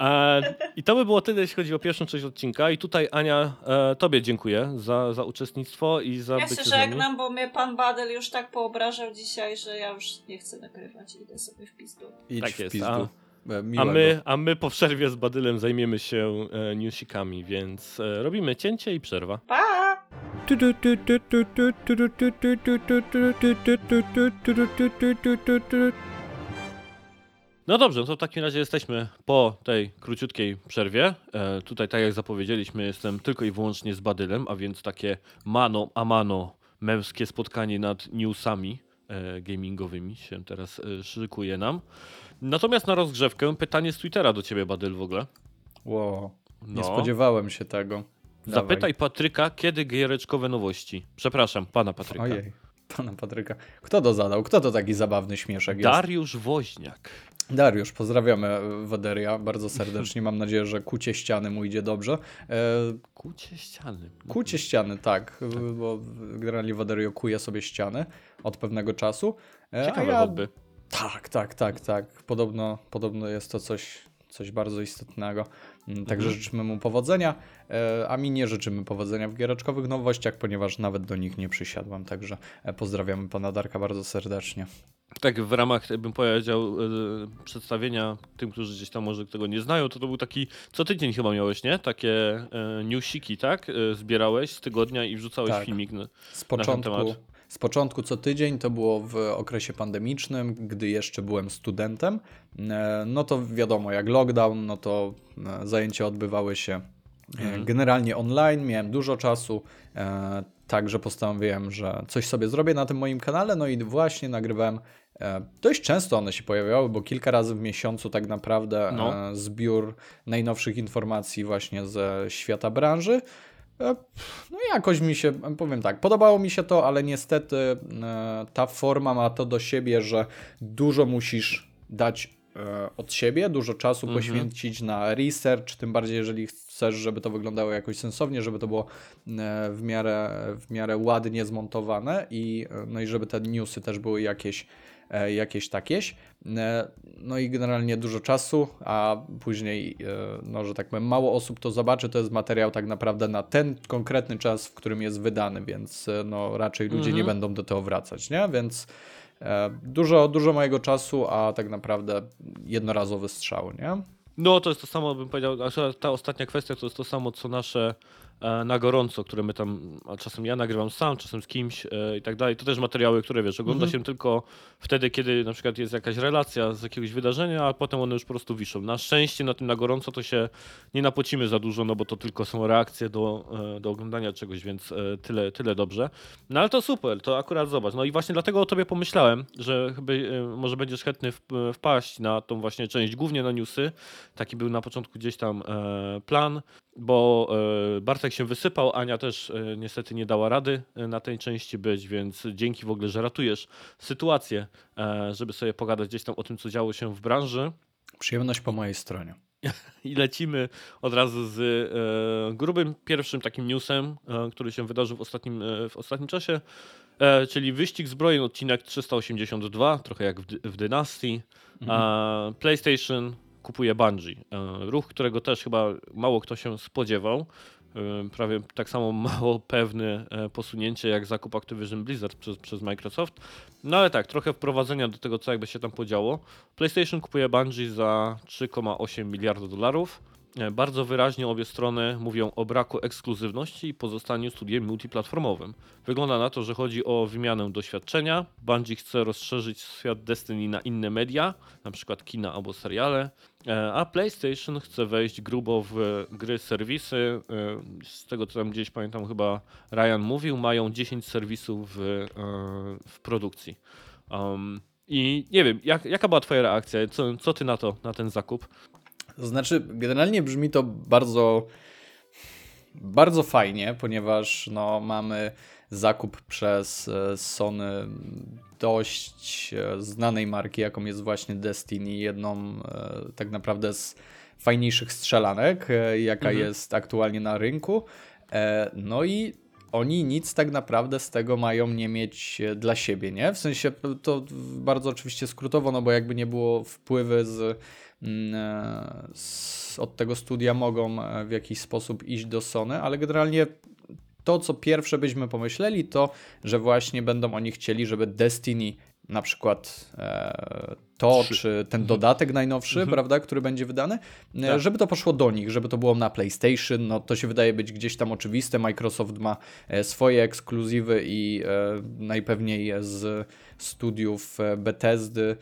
E, I to by było tyle, jeśli chodzi o pierwszą część odcinka. I tutaj Ania, e, tobie dziękuję za, za uczestnictwo i za Ja bycie się z nami. żegnam, bo mnie pan Badel już tak poobrażał dzisiaj, że ja już nie chcę nagrywać. Idę sobie w pizdu. Idź Tak w jest, pizdu. a- E, A my, a my po przerwie z Badylem zajmiemy się e, newsikami, więc e, robimy cięcie i przerwa. Pa! No dobrze, to w takim razie jesteśmy po tej króciutkiej przerwie. E, tutaj, tak jak zapowiedzieliśmy, jestem tylko i wyłącznie z Badylem, a więc takie mano a mano męskie spotkanie nad newsami e, gamingowymi się teraz e, szykuje nam. Natomiast na rozgrzewkę pytanie z Twittera do ciebie, Badyl, w ogóle. Wow, nie No. spodziewałem się tego. Zapytaj Patryka, kiedy giereczkowe nowości. Przepraszam, pana Patryka. Ojej, pana Patryka. Kto to zadał? Kto to taki zabawny śmieszek jest? Dariusz Woźniak. Dariusz, pozdrawiamy e, Waderia bardzo serdecznie. Mam nadzieję, że kucie ściany mu idzie dobrze. E, Kucie ściany. kucie ściany, tak, e, bo generalnie Waderio kuje sobie ściany od pewnego czasu. Ciekawe ja- hobby. Tak, tak, tak, tak. Podobno, podobno jest to coś, coś bardzo istotnego. Mm, Także Mhm. życzymy mu powodzenia, e, a mi nie życzymy powodzenia w giereczkowych nowościach, ponieważ nawet do nich nie przysiadłem. Także e, pozdrawiamy pana Darka bardzo serdecznie. Tak, w ramach, bym powiedział, e, przedstawienia tym, którzy gdzieś tam może tego nie znają, to to był taki, co tydzień chyba miałeś, nie? Takie newsiki, tak? Zbierałeś z tygodnia i wrzucałeś Tak. filmik. No. Z ten początku, temat. Z początku co tydzień, to było w okresie pandemicznym, gdy jeszcze byłem studentem. E, No to wiadomo, jak lockdown, no to e, zajęcia odbywały się Mhm. Generalnie online miałem dużo czasu, e, także postanowiłem, że coś sobie zrobię na tym moim kanale, no i właśnie nagrywałem. E, dość często one się pojawiały, bo kilka razy w miesiącu tak naprawdę no. zbiór najnowszych informacji właśnie ze świata branży. No jakoś mi się, powiem tak, podobało mi się to, ale niestety ta forma ma to do siebie, że dużo musisz dać E, od siebie, dużo czasu mhm. poświęcić na research, tym bardziej jeżeli chcesz, żeby to wyglądało jakoś sensownie, żeby to było e, w miarę, w miarę ładnie zmontowane i, e, no i żeby te newsy też były jakieś, jakieś takieś. No i generalnie dużo czasu, a później, no że tak powiem, mało osób to zobaczy, to jest materiał tak naprawdę na ten konkretny czas, w którym jest wydany, więc no raczej ludzie mhm. nie będą do tego wracać, nie? Więc E, dużo, dużo mojego czasu, a tak naprawdę jednorazowy strzał, nie? No, to jest to samo, bym powiedział, ta ostatnia kwestia to jest to samo, co nasze E, na gorąco, które my tam, a czasem ja nagrywam sam, czasem z kimś e, i tak dalej. To też materiały, które wiesz, ogląda mhm. się tylko wtedy, kiedy na przykład jest jakaś relacja z jakiegoś wydarzenia, a potem one już po prostu wiszą. Na szczęście na tym na gorąco to się nie napocimy za dużo, no bo to tylko są reakcje do, e, do oglądania czegoś, więc tyle, tyle dobrze. No ale to super, to akurat zobacz. No i właśnie dlatego o tobie pomyślałem, że chyba może będziesz chętny wpaść na tą właśnie część, głównie na newsy. Taki był na początku gdzieś tam plan bo e, Bartek się wysypał, Ania też e, niestety nie dała rady e, na tej części być, więc dzięki w ogóle, że ratujesz sytuację, żeby sobie pogadać gdzieś tam o tym, co działo się w branży. Przyjemność po mojej stronie. *laughs* I lecimy od razu z grubym pierwszym takim newsem, który się wydarzył w ostatnim, w ostatnim czasie, czyli wyścig zbrojeń odcinek 382, trochę jak w, w Dynastii. Mhm. PlayStation kupuje Bungie. E, ruch, którego też chyba mało kto się spodziewał. E, prawie tak samo *laughs* mało pewne e, posunięcie jak zakup Activision Blizzard przez, przez Microsoft. No ale tak, trochę wprowadzenia do tego, co jakby się tam podziało. PlayStation kupuje Bungie za 3,8 miliarda dolarów. E, bardzo wyraźnie obie strony mówią o braku ekskluzywności i pozostaniu studiem multiplatformowym. Wygląda na to, że chodzi o wymianę doświadczenia. Bungie chce rozszerzyć świat Destiny na inne media, np. kina albo seriale, e, a PlayStation chce wejść grubo w gry, serwisy. E, z tego co tam gdzieś pamiętam, chyba Ryan mówił, mają 10 serwisów w, w produkcji. Um, I nie wiem, jak, jaka była Twoja reakcja? Co, co ty na to, na ten zakup? To znaczy, generalnie brzmi to bardzo, bardzo fajnie, ponieważ no, mamy zakup przez e, Sony dość e, znanej marki, jaką jest właśnie Destiny, jedną e, tak naprawdę z fajniejszych strzelanek, jaka mhm. jest aktualnie na rynku. No i oni nic tak naprawdę z tego mają nie mieć dla siebie, nie? W sensie to bardzo oczywiście skrótowo, no bo jakby nie było wpływy z Mm, e, od tego studia mogą e, w jakiś sposób iść do Sony, ale generalnie to, co pierwsze byśmy pomyśleli, to, że właśnie będą oni chcieli, żeby Destiny na przykład e, to, czy ten mhm. dodatek najnowszy, mhm. prawda, który będzie wydany, e, tak. żeby to poszło do nich, żeby to było na PlayStation, no to się wydaje być gdzieś tam oczywiste, Microsoft ma swoje ekskluzywy i e, najpewniej z studiów Bethesdy,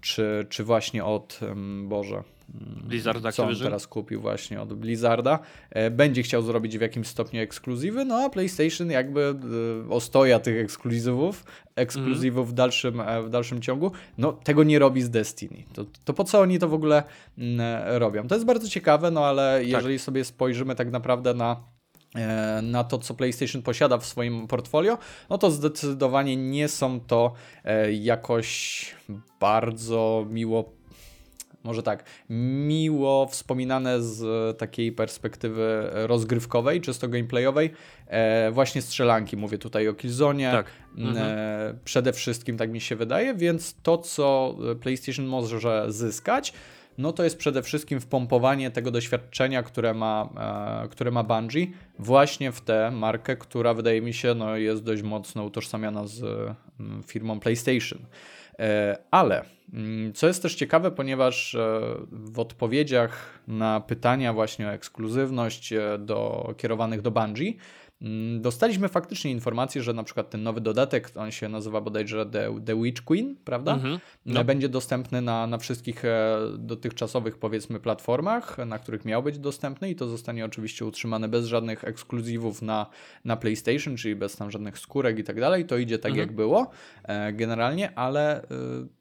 czy, czy właśnie od, Boże, Blizzard co on teraz kupił właśnie od Blizzarda, e, będzie chciał zrobić w jakimś stopniu ekskluzywy, no a PlayStation jakby e, ostoja tych ekskluzywów, ekskluzywów mm. w, dalszym, e, w dalszym ciągu, no tego nie robi z Destiny. To, to po co oni to w ogóle robią? To jest bardzo ciekawe, no ale tak. jeżeli sobie spojrzymy tak naprawdę na na to, co PlayStation posiada w swoim portfolio, no to zdecydowanie nie są to jakoś bardzo miło może tak, miło wspominane z takiej perspektywy rozgrywkowej, czysto gameplayowej, e, właśnie strzelanki. Mówię tutaj o Killzone. Tak. Mhm. E, przede wszystkim tak mi się wydaje, więc to, co PlayStation może zyskać, no to jest przede wszystkim wpompowanie tego doświadczenia, które ma, e, które ma Bungie, właśnie w tę markę, która wydaje mi się no, jest dość mocno utożsamiana z mm, firmą PlayStation. E, ale mm, co jest też ciekawe, ponieważ e, w odpowiedziach na pytania właśnie o ekskluzywność e, do, kierowanych do Bungie, dostaliśmy faktycznie informację, że na przykład ten nowy dodatek, on się nazywa bodajże The, The Witch Queen, prawda? Mhm. No. Będzie dostępny na, na wszystkich e, dotychczasowych, powiedzmy, platformach, na których miał być dostępny i to zostanie oczywiście utrzymane bez żadnych ekskluzywów na, na PlayStation, czyli bez tam żadnych skórek i tak dalej. To idzie tak, Mhm. jak było e, generalnie, ale e,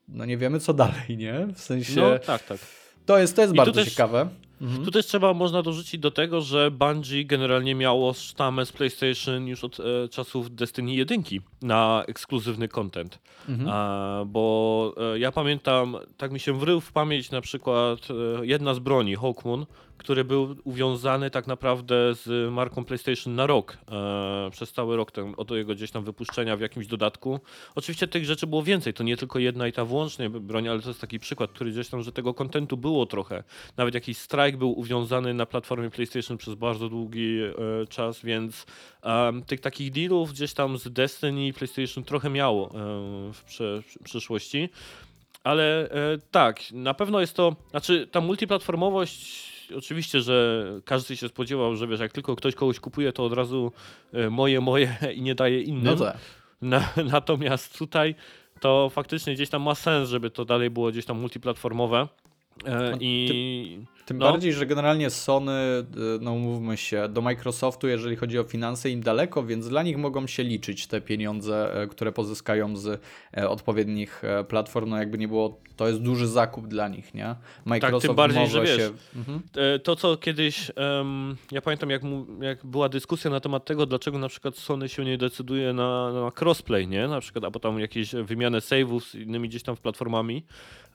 no nie wiemy, co dalej, nie? W sensie, No tak, tak. to jest, to jest I bardzo też- ciekawe. Mhm. Tu też trzeba, można dorzucić do tego, że Bungie generalnie miało sztamę z PlayStation już od e, czasów Destiny 1 na ekskluzywny content. Mhm. A, bo e, ja pamiętam, tak mi się wrył w pamięć na przykład e, jedna z broni, Hawkmoon, który był uwiązany tak naprawdę z marką PlayStation na rok, e, przez cały rok ten, od jego gdzieś tam wypuszczenia w jakimś dodatku. Oczywiście tych rzeczy było więcej, to nie tylko jedna i ta wyłącznie broń, ale to jest taki przykład, który gdzieś tam, że tego kontentu było trochę. Nawet jakiś strike był uwiązany na platformie PlayStation przez bardzo długi e, czas, więc tych takich dealów gdzieś tam z Destiny PlayStation trochę miało w prze, w przyszłości. Ale e, tak, na pewno jest to, znaczy ta multiplatformowość, oczywiście, że każdy się spodziewał, że wiesz, jak tylko ktoś kogoś kupuje, to od razu e, moje, moje *laughs* i nie daje innym. No tak. Na, *laughs* natomiast tutaj to faktycznie gdzieś tam ma sens, żeby to dalej było gdzieś tam multiplatformowe. E, I Tym No. bardziej, że generalnie Sony, y, no mówmy się, do Microsoftu, jeżeli chodzi o finanse, im daleko, więc dla nich mogą się liczyć te pieniądze, e, które pozyskają z e, odpowiednich e, platform. No jakby nie było, to jest duży zakup dla nich, nie? Microsoft tym bardziej, że wiesz, się... Mhm. To, co kiedyś, em, ja pamiętam, jak, mu, jak była dyskusja na temat tego, dlaczego na przykład Sony się nie decyduje na, na crossplay, nie? Na przykład, albo tam jakieś wymianę save'ów z innymi gdzieś tam platformami.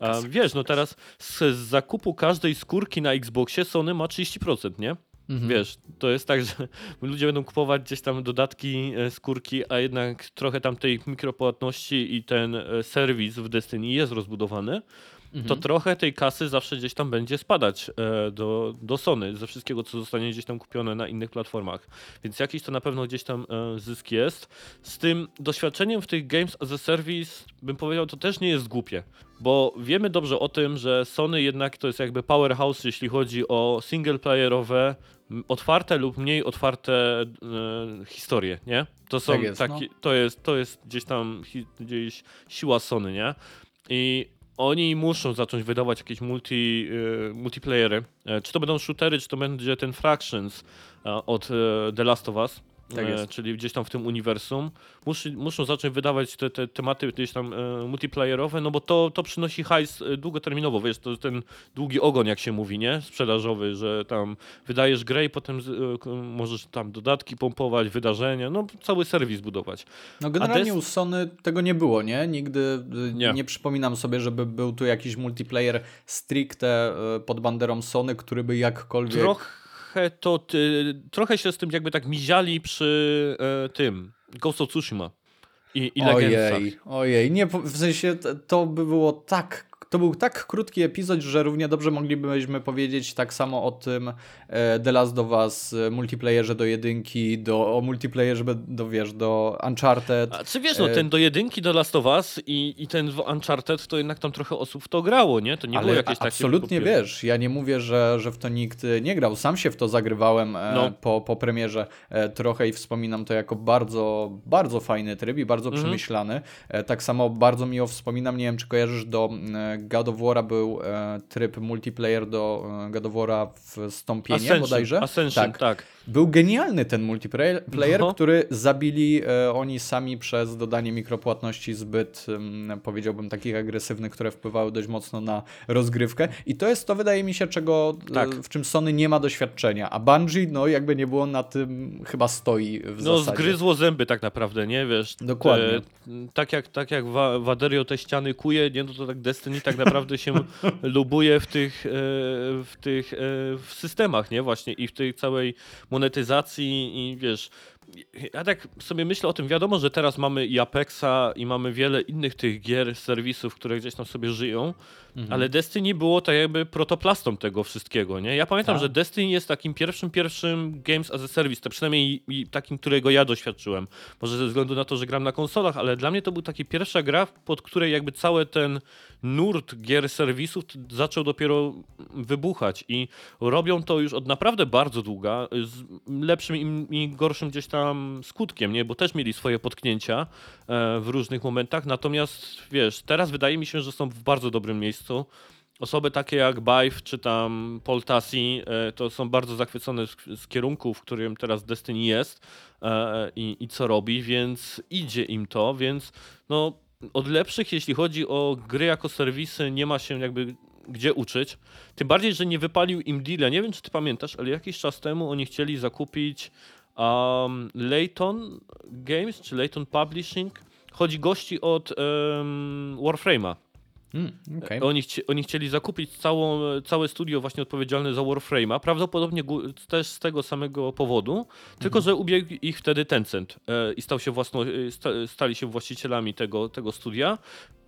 A, wiesz, no teraz z, z zakupu każdej skórki na Xboxie Sony ma 30%, nie? Mhm. Wiesz, to jest tak, że *laughs* ludzie będą kupować gdzieś tam dodatki, e, skórki, a jednak trochę tam tej mikropłatności i ten e, serwis w Destiny jest rozbudowany to Mhm. trochę tej kasy zawsze gdzieś tam będzie spadać e, do, do Sony, ze wszystkiego, co zostanie gdzieś tam kupione na innych platformach. Więc jakiś to na pewno gdzieś tam e, zysk jest. Z tym doświadczeniem w tych Games as a Service, bym powiedział, to też nie jest głupie, bo wiemy dobrze o tym, że Sony jednak to jest jakby powerhouse, jeśli chodzi o singleplayerowe, otwarte lub mniej otwarte e, historie, nie? To są Tak jest, taki, to, jest, to jest gdzieś tam hi, gdzieś siła Sony, nie? I oni muszą zacząć wydawać jakieś multi, e, multiplayery. E, czy to będą shootery, czy to będzie ten Fractions e, od The Last of Us. Tak e, jest. czyli gdzieś tam w tym uniwersum, muszą zacząć wydawać te, te tematy gdzieś tam e, multiplayerowe, no bo to, to przynosi hajs e, długoterminowo, wiesz, to ten długi ogon, jak się mówi, nie? Sprzedażowy, że tam wydajesz grę i potem e, możesz tam dodatki pompować, wydarzenia, no cały serwis budować. No generalnie Des- u Sony tego nie było, nie? Nigdy y, Nie. nie. przypominam sobie, żeby był tu jakiś multiplayer stricte pod banderą Sony, który by jakkolwiek... Trochę to, trochę się z tym jakby tak miziali przy e, tym Ghost of Tsushima i, i. Ojej, ojej, nie, w sensie to by było tak, to był tak krótki epizod, że równie dobrze moglibyśmy powiedzieć tak samo o tym e, The Last of Us e, multiplayerze do jedynki, do, o multiplayerze do, wiesz, do Uncharted. A czy wiesz, no E, ten do jedynki do Last of Us i, i ten w Uncharted, to jednak tam trochę osób w to grało, nie? To nie było Ale jakieś a- takie... absolutnie popier- wiesz, ja nie mówię, że, że w to nikt nie grał. Sam się w to zagrywałem No. po, po premierze trochę i wspominam to jako bardzo, bardzo fajny tryb i bardzo Mhm. przemyślany. Tak samo bardzo miło wspominam, nie wiem czy kojarzysz, do God of War'a był e, tryb multiplayer do e, God of War'a w Stąpienie Ascension, bodajże. Ascension, tak. tak. Był genialny ten multiplayer, player, No. który zabili e, oni sami przez dodanie mikropłatności zbyt, powiedziałbym, takich agresywnych, które wpływały dość mocno na rozgrywkę. I to jest to, wydaje mi się, czego Tak. w czym Sony nie ma doświadczenia. A Bungie, no jakby nie było na tym, chyba stoi w No zasadzie. zgryzło zęby tak naprawdę, nie? Wiesz, Dokładnie. Te, tak jak, tak jak Wa- Waderio te ściany kuje, nie? No to tak Destiny tak naprawdę się *laughs* lubuje w tych, e, w tych e, w systemach, nie? Właśnie i w tej całej monetyzacji i wiesz... Ja tak sobie myślę o tym, wiadomo, że teraz mamy i Apexa i mamy wiele innych tych gier, serwisów, które gdzieś tam sobie żyją, Mhm. ale Destiny było tak jakby protoplastą tego wszystkiego, nie? Ja pamiętam, Tak. że Destiny jest takim pierwszym, pierwszym Games as a Service, to przynajmniej i- i takim, którego ja doświadczyłem. Może ze względu na to, że gram na konsolach, ale dla mnie to był taki pierwsza gra, pod której jakby cały ten nurt gier serwisów zaczął dopiero wybuchać i robią to już od naprawdę bardzo długa, z lepszym i gorszym gdzieś tam tam skutkiem, nie? Bo też mieli swoje potknięcia e, w różnych momentach, natomiast wiesz, teraz wydaje mi się, że są w bardzo dobrym miejscu. Osoby takie jak Bive czy tam Paul e, to są bardzo zachwycone z, z kierunku, w którym teraz Destiny jest e, i, i co robi, więc idzie im to, więc no od lepszych, jeśli chodzi o gry jako serwisy, nie ma się jakby gdzie uczyć. Tym bardziej, że nie wypalił im deal. Nie wiem, czy ty pamiętasz, ale jakiś czas temu oni chcieli zakupić um, Layton Games, czy Layton Publishing. Chodzi gości od um, Warframe'a. Mm, okay. oni, chci oni, chcieli zakupić całą, całe studio właśnie odpowiedzialne za Warframe'a, prawdopodobnie też z tego samego powodu, tylko mhm. że ubiegł ich wtedy Tencent e, i stał się własno, sta, stali się właścicielami tego, tego studia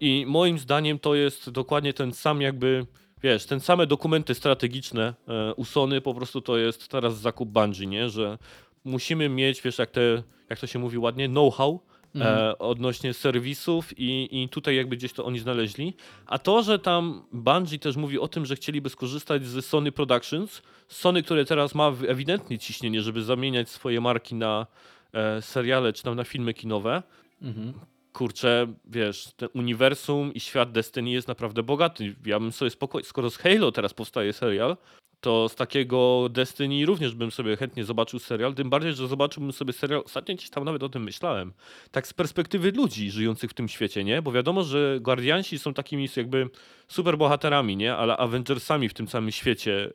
i moim zdaniem to jest dokładnie ten sam jakby wiesz, ten same dokumenty strategiczne e, Usony, po prostu to jest teraz zakup Bungie, nie? że musimy mieć, wiesz, jak, te, jak to się mówi ładnie, know-how, mhm. e, odnośnie serwisów i, i tutaj jakby gdzieś to oni znaleźli. A to, że tam Bungie też mówi o tym, że chcieliby skorzystać z Sony Productions, Sony, które teraz ma ewidentnie ciśnienie, żeby zamieniać swoje marki na e, seriale czy tam na filmy kinowe, mhm kurczę, wiesz, ten uniwersum i świat Destiny jest naprawdę bogaty. Ja bym sobie spokojnie, skoro z Halo teraz powstaje serial, to z takiego Destiny również bym sobie chętnie zobaczył serial, tym bardziej, że zobaczyłbym sobie serial, ostatnio gdzieś tam nawet o tym myślałem, tak z perspektywy ludzi żyjących w tym świecie, nie? Bo wiadomo, że Guardiansi są takimi jakby superbohaterami, nie? Ale Avengersami w tym samym świecie,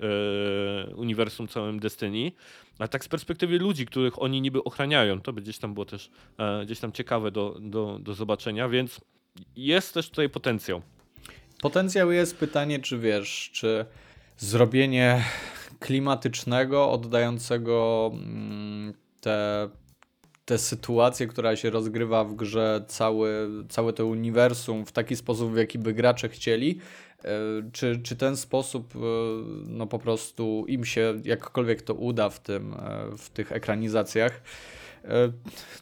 e, uniwersum całym Destiny, a tak z perspektywy ludzi, których oni niby ochraniają, to by gdzieś tam było też e, gdzieś tam ciekawe do, do, do zobaczenia, więc jest też tutaj potencjał. Potencjał jest pytanie, czy wiesz, czy zrobienie klimatycznego, oddającego mm, te, te sytuacje, która się rozgrywa w grze, cały, całe to uniwersum w taki sposób, w jaki by gracze chcieli, e, czy, czy ten sposób e, no po prostu im się jakkolwiek to uda w, tym, e, w tych ekranizacjach,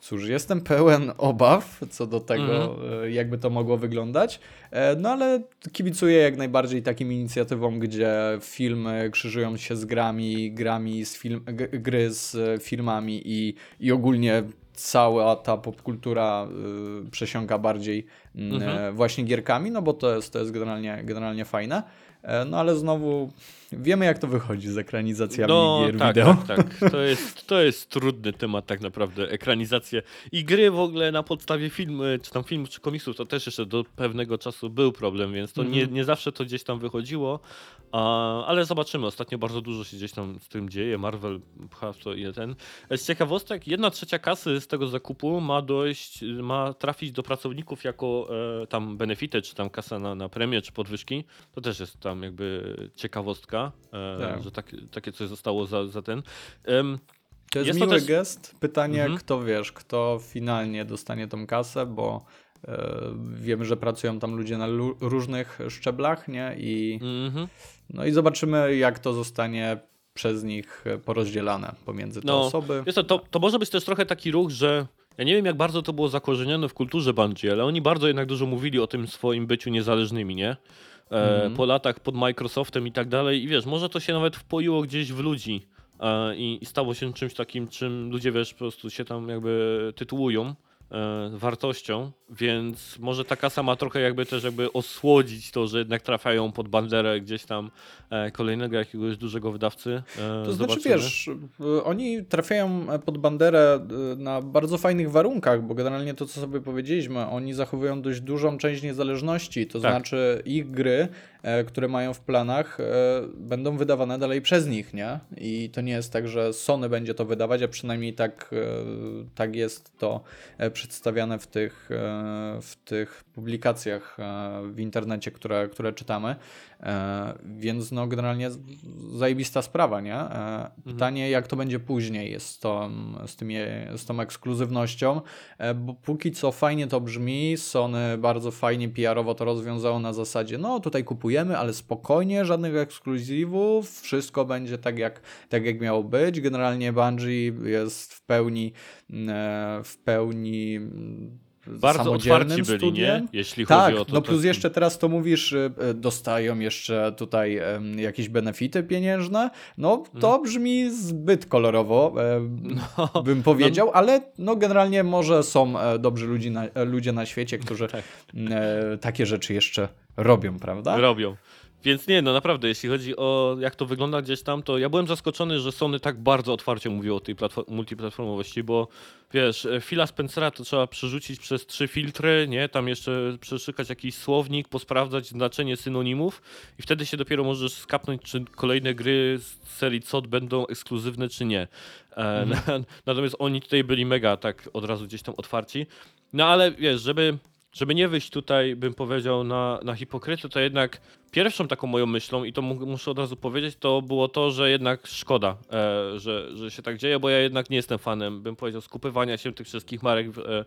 cóż, jestem pełen obaw co do tego, mm. jakby to mogło wyglądać, e, no ale kibicuję jak najbardziej takim inicjatywom, gdzie filmy krzyżują się z grami, grami z film, gry z filmami i, i ogólnie cała ta popkultura y, przesiąka bardziej -hmm. właśnie gierkami, no bo to jest, to jest generalnie, generalnie fajne. E, no ale znowu wiemy, jak to wychodzi z ekranizacjami no, gier tak, wideo. Tak, tak. To jest, to jest trudny temat tak naprawdę, ekranizacje. I gry w ogóle na podstawie filmu, czy tam filmów, czy komiksów, to też jeszcze do pewnego czasu był problem, więc to mm -hmm. nie, mhm. nie zawsze to gdzieś tam wychodziło, a, ale zobaczymy. Ostatnio bardzo dużo się gdzieś tam z tym dzieje. Marvel pcha w to i ten. Z ciekawostek, jedna trzecia kasy z tego zakupu ma dojść, ma trafić do pracowników jako e, tam benefity, czy tam kasa na, na premię, czy podwyżki. To też jest tam jakby ciekawostka, e, tak. że tak, takie coś zostało za, za ten. to jest, jest miły to też... gest. Pytanie, mhm. kto wiesz, kto finalnie dostanie tą kasę, bo e, wiemy, że pracują tam ludzie na różnych szczeblach, nie? I, mhm. No i zobaczymy, jak to zostanie przez nich porozdzielane pomiędzy te no, osoby. Jest to, to, to może być też trochę taki ruch, że ja nie wiem, jak bardzo to było zakorzenione w kulturze Bungie, ale oni bardzo jednak dużo mówili o tym swoim byciu niezależnymi, nie? mm. po latach pod Microsoftem i tak dalej. I wiesz, może to się nawet wpoiło gdzieś w ludzi e, i, i stało się czymś takim, czym ludzie wiesz, po prostu się tam jakby tytułują. E, wartością, więc może taka sama trochę jakby też jakby osłodzić to, że jednak trafiają pod banderę gdzieś tam e, kolejnego jakiegoś dużego wydawcy. E, to znaczy wiesz, oni trafiają pod banderę na bardzo fajnych warunkach, bo generalnie to co sobie powiedzieliśmy, oni zachowują dość dużą część niezależności, to tak. znaczy ich gry, które mają w planach będą wydawane dalej przez nich, nie? I to nie jest tak, że Sony będzie to wydawać, a przynajmniej tak, tak jest to przedstawiane w tych, e, w tych publikacjach e, w internecie, które, które czytamy. E, więc no generalnie zajebista sprawa, nie? Mhm. Pytanie, jak to będzie później jest z tą, z, tymi, z tą ekskluzywnością, bo póki co fajnie to brzmi, Sony bardzo fajnie PR-owo to rozwiązało na zasadzie, no tutaj kupujemy, ale spokojnie, żadnych ekskluzywów, wszystko będzie tak jak, tak jak miało być. Generalnie Bungie jest w pełni w pełni Bardzo otwarci byli, studiem. nie? Jeśli Tak, chodzi o to. no plus to- jeszcze teraz to mówisz, y, y, dostają jeszcze tutaj jakieś benefity pieniężne. No to brzmi zbyt kolorowo, *laughs* No, bym powiedział, ale no generalnie może są e, dobrzy ludzi na, ludzie na świecie, którzy *laughs* Tak. e, takie rzeczy jeszcze robią, prawda? robią. Więc nie, no naprawdę, jeśli chodzi o jak to wygląda gdzieś tam, to ja byłem zaskoczony, że Sony tak bardzo otwarcie mówiło o tej platform- multiplatformowości, bo wiesz, e, Phila Spencera to trzeba przerzucić przez trzy filtry, nie? Tam jeszcze przeszukać jakiś słownik, posprawdzać znaczenie synonimów i wtedy się dopiero możesz skapnąć, czy kolejne gry z serii COD będą ekskluzywne, czy nie. E, na, *laughs* natomiast oni tutaj byli mega tak od razu gdzieś tam otwarci. No ale wiesz, żeby, żeby nie wyjść tutaj, bym powiedział, na, na hipokrytę, to jednak pierwszą taką moją myślą, i to mu- muszę od razu powiedzieć, to było to, że jednak szkoda, e, że, że się tak dzieje, bo ja jednak nie jestem fanem, bym powiedział, skupywania się tych wszystkich marek e,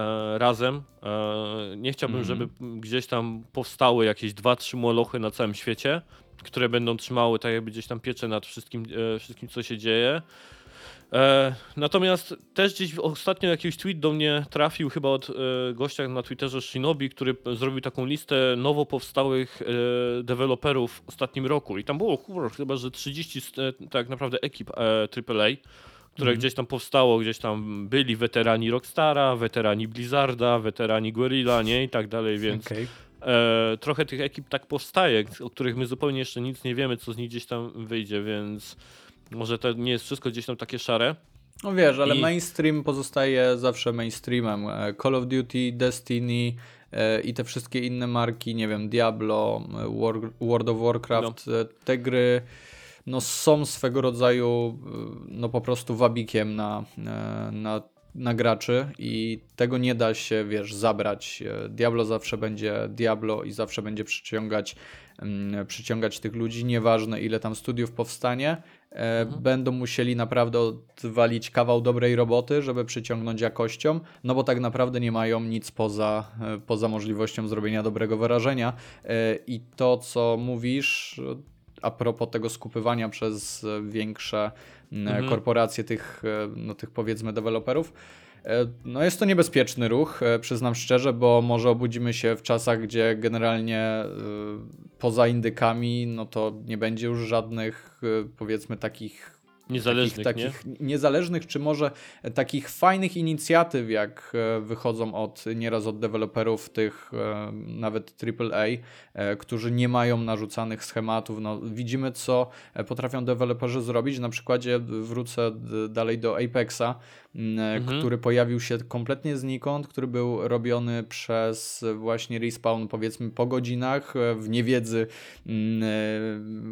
e, razem. E, nie chciałbym, Mhm. żeby gdzieś tam powstały jakieś dwa, trzy molochy na całym świecie, które będą trzymały tak jakby gdzieś tam pieczę nad wszystkim, e, wszystkim co się dzieje. E, natomiast też gdzieś ostatnio jakiś tweet do mnie trafił chyba od e, gościa na Twitterze Shinobi, który zrobił taką listę nowo powstałych e, deweloperów w ostatnim roku i tam było kurwa, chyba, że 30 st- e, tak naprawdę ekip e, AAA, które Mhm. gdzieś tam powstało, gdzieś tam byli weterani Rockstara, weterani Blizzarda, weterani Guerrilla, nie i tak dalej, więc Okej. e, trochę tych ekip tak powstaje, o których my zupełnie jeszcze nic nie wiemy, co z nich gdzieś tam wyjdzie, więc może to nie jest wszystko gdzieś tam takie szare. No wiesz, ale I- mainstream pozostaje zawsze mainstreamem. E, Call of Duty, Destiny e, i te wszystkie inne marki, nie wiem, Diablo, e, War, World of Warcraft, e, te gry no, są swego rodzaju no po prostu wabikiem na, na, na graczy i tego nie da się, wiesz, zabrać. Diablo zawsze będzie Diablo i zawsze będzie przyciągać, mm, przyciągać tych ludzi, nieważne ile tam studiów powstanie. E, Będą musieli naprawdę odwalić kawał dobrej roboty, żeby przyciągnąć jakością, no bo tak naprawdę nie mają nic poza, e, poza możliwością zrobienia dobrego wyrażenia. E, I to, co mówisz, a propos tego skupywania przez większe Mhm. korporacje tych, no, tych powiedzmy deweloperów, no jest to niebezpieczny ruch, e, przyznam szczerze, bo może obudzimy się w czasach, gdzie generalnie e, poza indykami, no to nie będzie już żadnych e, powiedzmy takich Niezależnych, takich, nie? takich niezależnych, czy może takich fajnych inicjatyw, jak e, wychodzą od nieraz od deweloperów tych e, nawet AAA, e, którzy nie mają narzucanych schematów. No, widzimy, co e, potrafią deweloperzy zrobić. Na przykładzie wrócę dalej do Apexa, e, Mhm. który pojawił się kompletnie znikąd, który był robiony przez właśnie respawn, powiedzmy po godzinach, e, w niewiedzy m, e,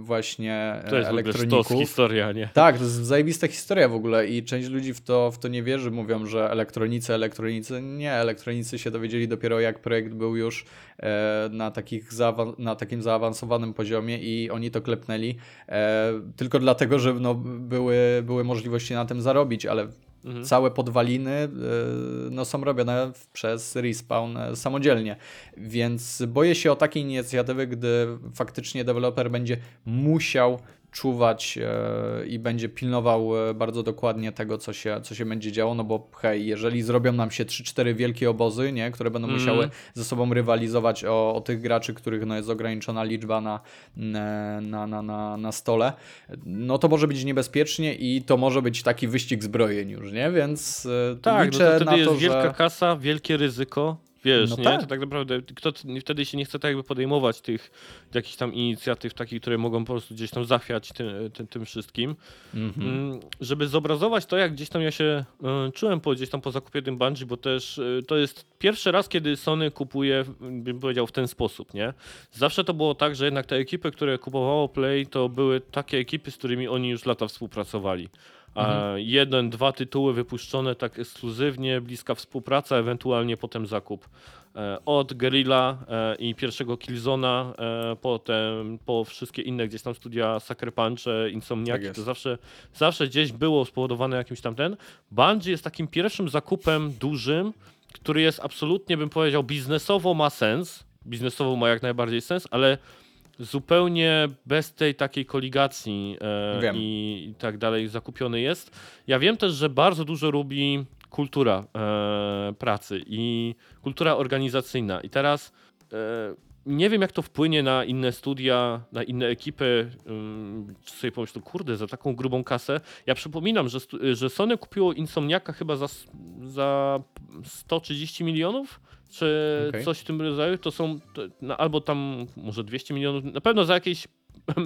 właśnie To jest elektroników. sztos historia, nie? Tak, to jest zajebista historia w ogóle i część ludzi w to, w to nie wierzy, mówią, że elektronicy, elektronicy. Nie, elektronicy się dowiedzieli dopiero jak projekt był już e, na, takich zaawan- na takim zaawansowanym poziomie i oni to klepnęli e, tylko dlatego, że no, były, były możliwości na tym zarobić, ale Mhm. całe podwaliny e, no, są robione przez Respawn e, samodzielnie. Więc boję się o takie inicjatywy, gdy faktycznie deweloper będzie musiał czuwać e, i będzie pilnował e, bardzo dokładnie tego, co się, co się będzie działo, no bo hej, jeżeli zrobią nam się 3-4 wielkie obozy, nie, które będą Mhm. musiały ze sobą rywalizować o, o tych graczy, których no, jest ograniczona liczba na, na, na, na, na stole, no to może być niebezpiecznie i to może być taki wyścig zbrojeń już, nie? Więc e, Tak, no liczę to wtedy na jest to, wielka że... kasa, wielkie ryzyko. Wiesz, No nie? tak. To tak naprawdę kto wtedy się nie chce tak jakby podejmować tych jakichś tam inicjatyw takich, które mogą po prostu gdzieś tam zachwiać tym, tym, tym wszystkim. Mhm. Mm, Żeby zobrazować to, jak gdzieś tam ja się e, czułem po, gdzieś tam po zakupie tym Bungie, bo też e, to jest pierwszy raz, kiedy Sony kupuje, bym powiedział, w ten sposób, nie? Zawsze to było tak, że jednak te ekipy, które kupowało Play, to były takie ekipy, z którymi oni już lata współpracowali. A jeden, dwa tytuły wypuszczone tak ekskluzywnie, bliska współpraca, ewentualnie potem zakup. E, Od Guerrilla e, i pierwszego Killzona, e, potem po wszystkie inne gdzieś tam studia Sucker Punch, e, Insomniaki, jest. to zawsze, zawsze gdzieś było spowodowane jakimś tamten. Bungie jest takim pierwszym zakupem dużym, który jest absolutnie, bym powiedział, biznesowo ma sens. Biznesowo ma jak najbardziej sens, ale zupełnie bez tej takiej koligacji e, i, i tak dalej zakupiony jest. Ja wiem też, że bardzo dużo robi kultura e, pracy i kultura organizacyjna. I teraz e, nie wiem, jak to wpłynie na inne studia, na inne ekipy. Czy sobie pomyślę, kurde, za taką grubą kasę. Ja przypominam, że, że Sony kupiło Insomniaka chyba za, za 130 milionów, czy Okej. coś w tym rodzaju. To są to, no, albo tam może 200 milionów, na pewno za jakieś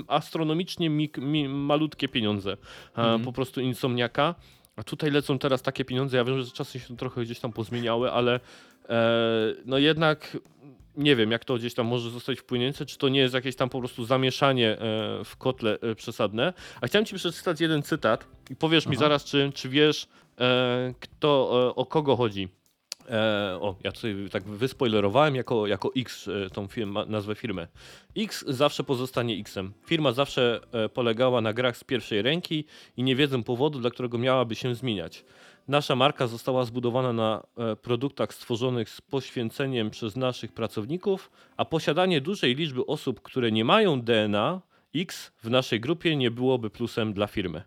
astronomicznie mik, mi, malutkie pieniądze. e, Mhm. Po prostu Insomniaka. A tutaj lecą teraz takie pieniądze. Ja wiem, że czasy się trochę gdzieś tam pozmieniały, ale e, no jednak nie wiem, jak to gdzieś tam może zostać wpłynięte, czy to nie jest jakieś tam po prostu zamieszanie e, w kotle e, przesadne. A chciałem ci przeczytać jeden cytat i powiesz mi Aha. zaraz, czy, czy wiesz, e, kto, o kogo chodzi. E, o, ja tutaj tak wyspoilerowałem jako, jako X e, tą firmę, nazwę firmy. X zawsze pozostanie Xem. Firma zawsze e, polegała na grach z pierwszej ręki i nie wiedzą powodu, dla którego miałaby się zmieniać. Nasza marka została zbudowana na e, produktach stworzonych z poświęceniem przez naszych pracowników, a posiadanie dużej liczby osób, które nie mają DNA X w naszej grupie nie byłoby plusem dla firmy.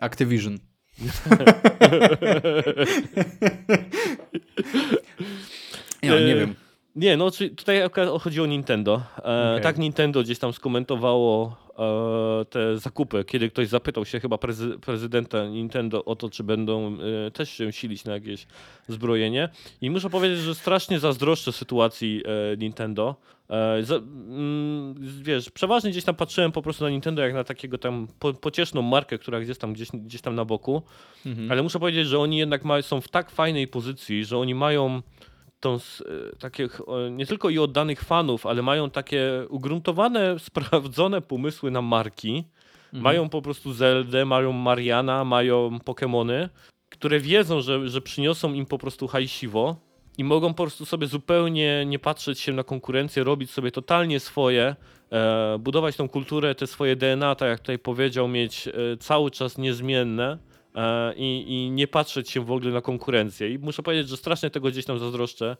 Activision. *laughs* Ja nie wiem. Nie, no tutaj chodzi o Nintendo. E, Okej. Tak Nintendo gdzieś tam skomentowało e, te zakupy, kiedy ktoś zapytał się chyba prezy prezydenta Nintendo o to, czy będą e, też się silić na jakieś zbrojenie. I muszę powiedzieć, że strasznie zazdroszczę sytuacji e, Nintendo. E, za, mm, wiesz, przeważnie gdzieś tam patrzyłem po prostu na Nintendo jak na takiego tam po, pocieszną markę, która gdzieś tam, gdzieś, gdzieś tam na boku. Mhm. Ale muszę powiedzieć, że oni jednak ma, są w tak fajnej pozycji, że oni mają tą, e, takich nie tylko i oddanych fanów, ale mają takie ugruntowane, *laughs* sprawdzone pomysły na marki. Mhm. Mają po prostu Zeldę, mają Mariana, mają Pokémony, które wiedzą, że, że przyniosą im po prostu hajsiwo i mogą po prostu sobie zupełnie nie patrzeć się na konkurencję, robić sobie totalnie swoje, e, budować tą kulturę, te swoje DNA, tak jak tutaj powiedział, mieć e, cały czas niezmienne i, i nie patrzeć się w ogóle na konkurencję. I muszę powiedzieć, że strasznie tego gdzieś tam zazdroszczę,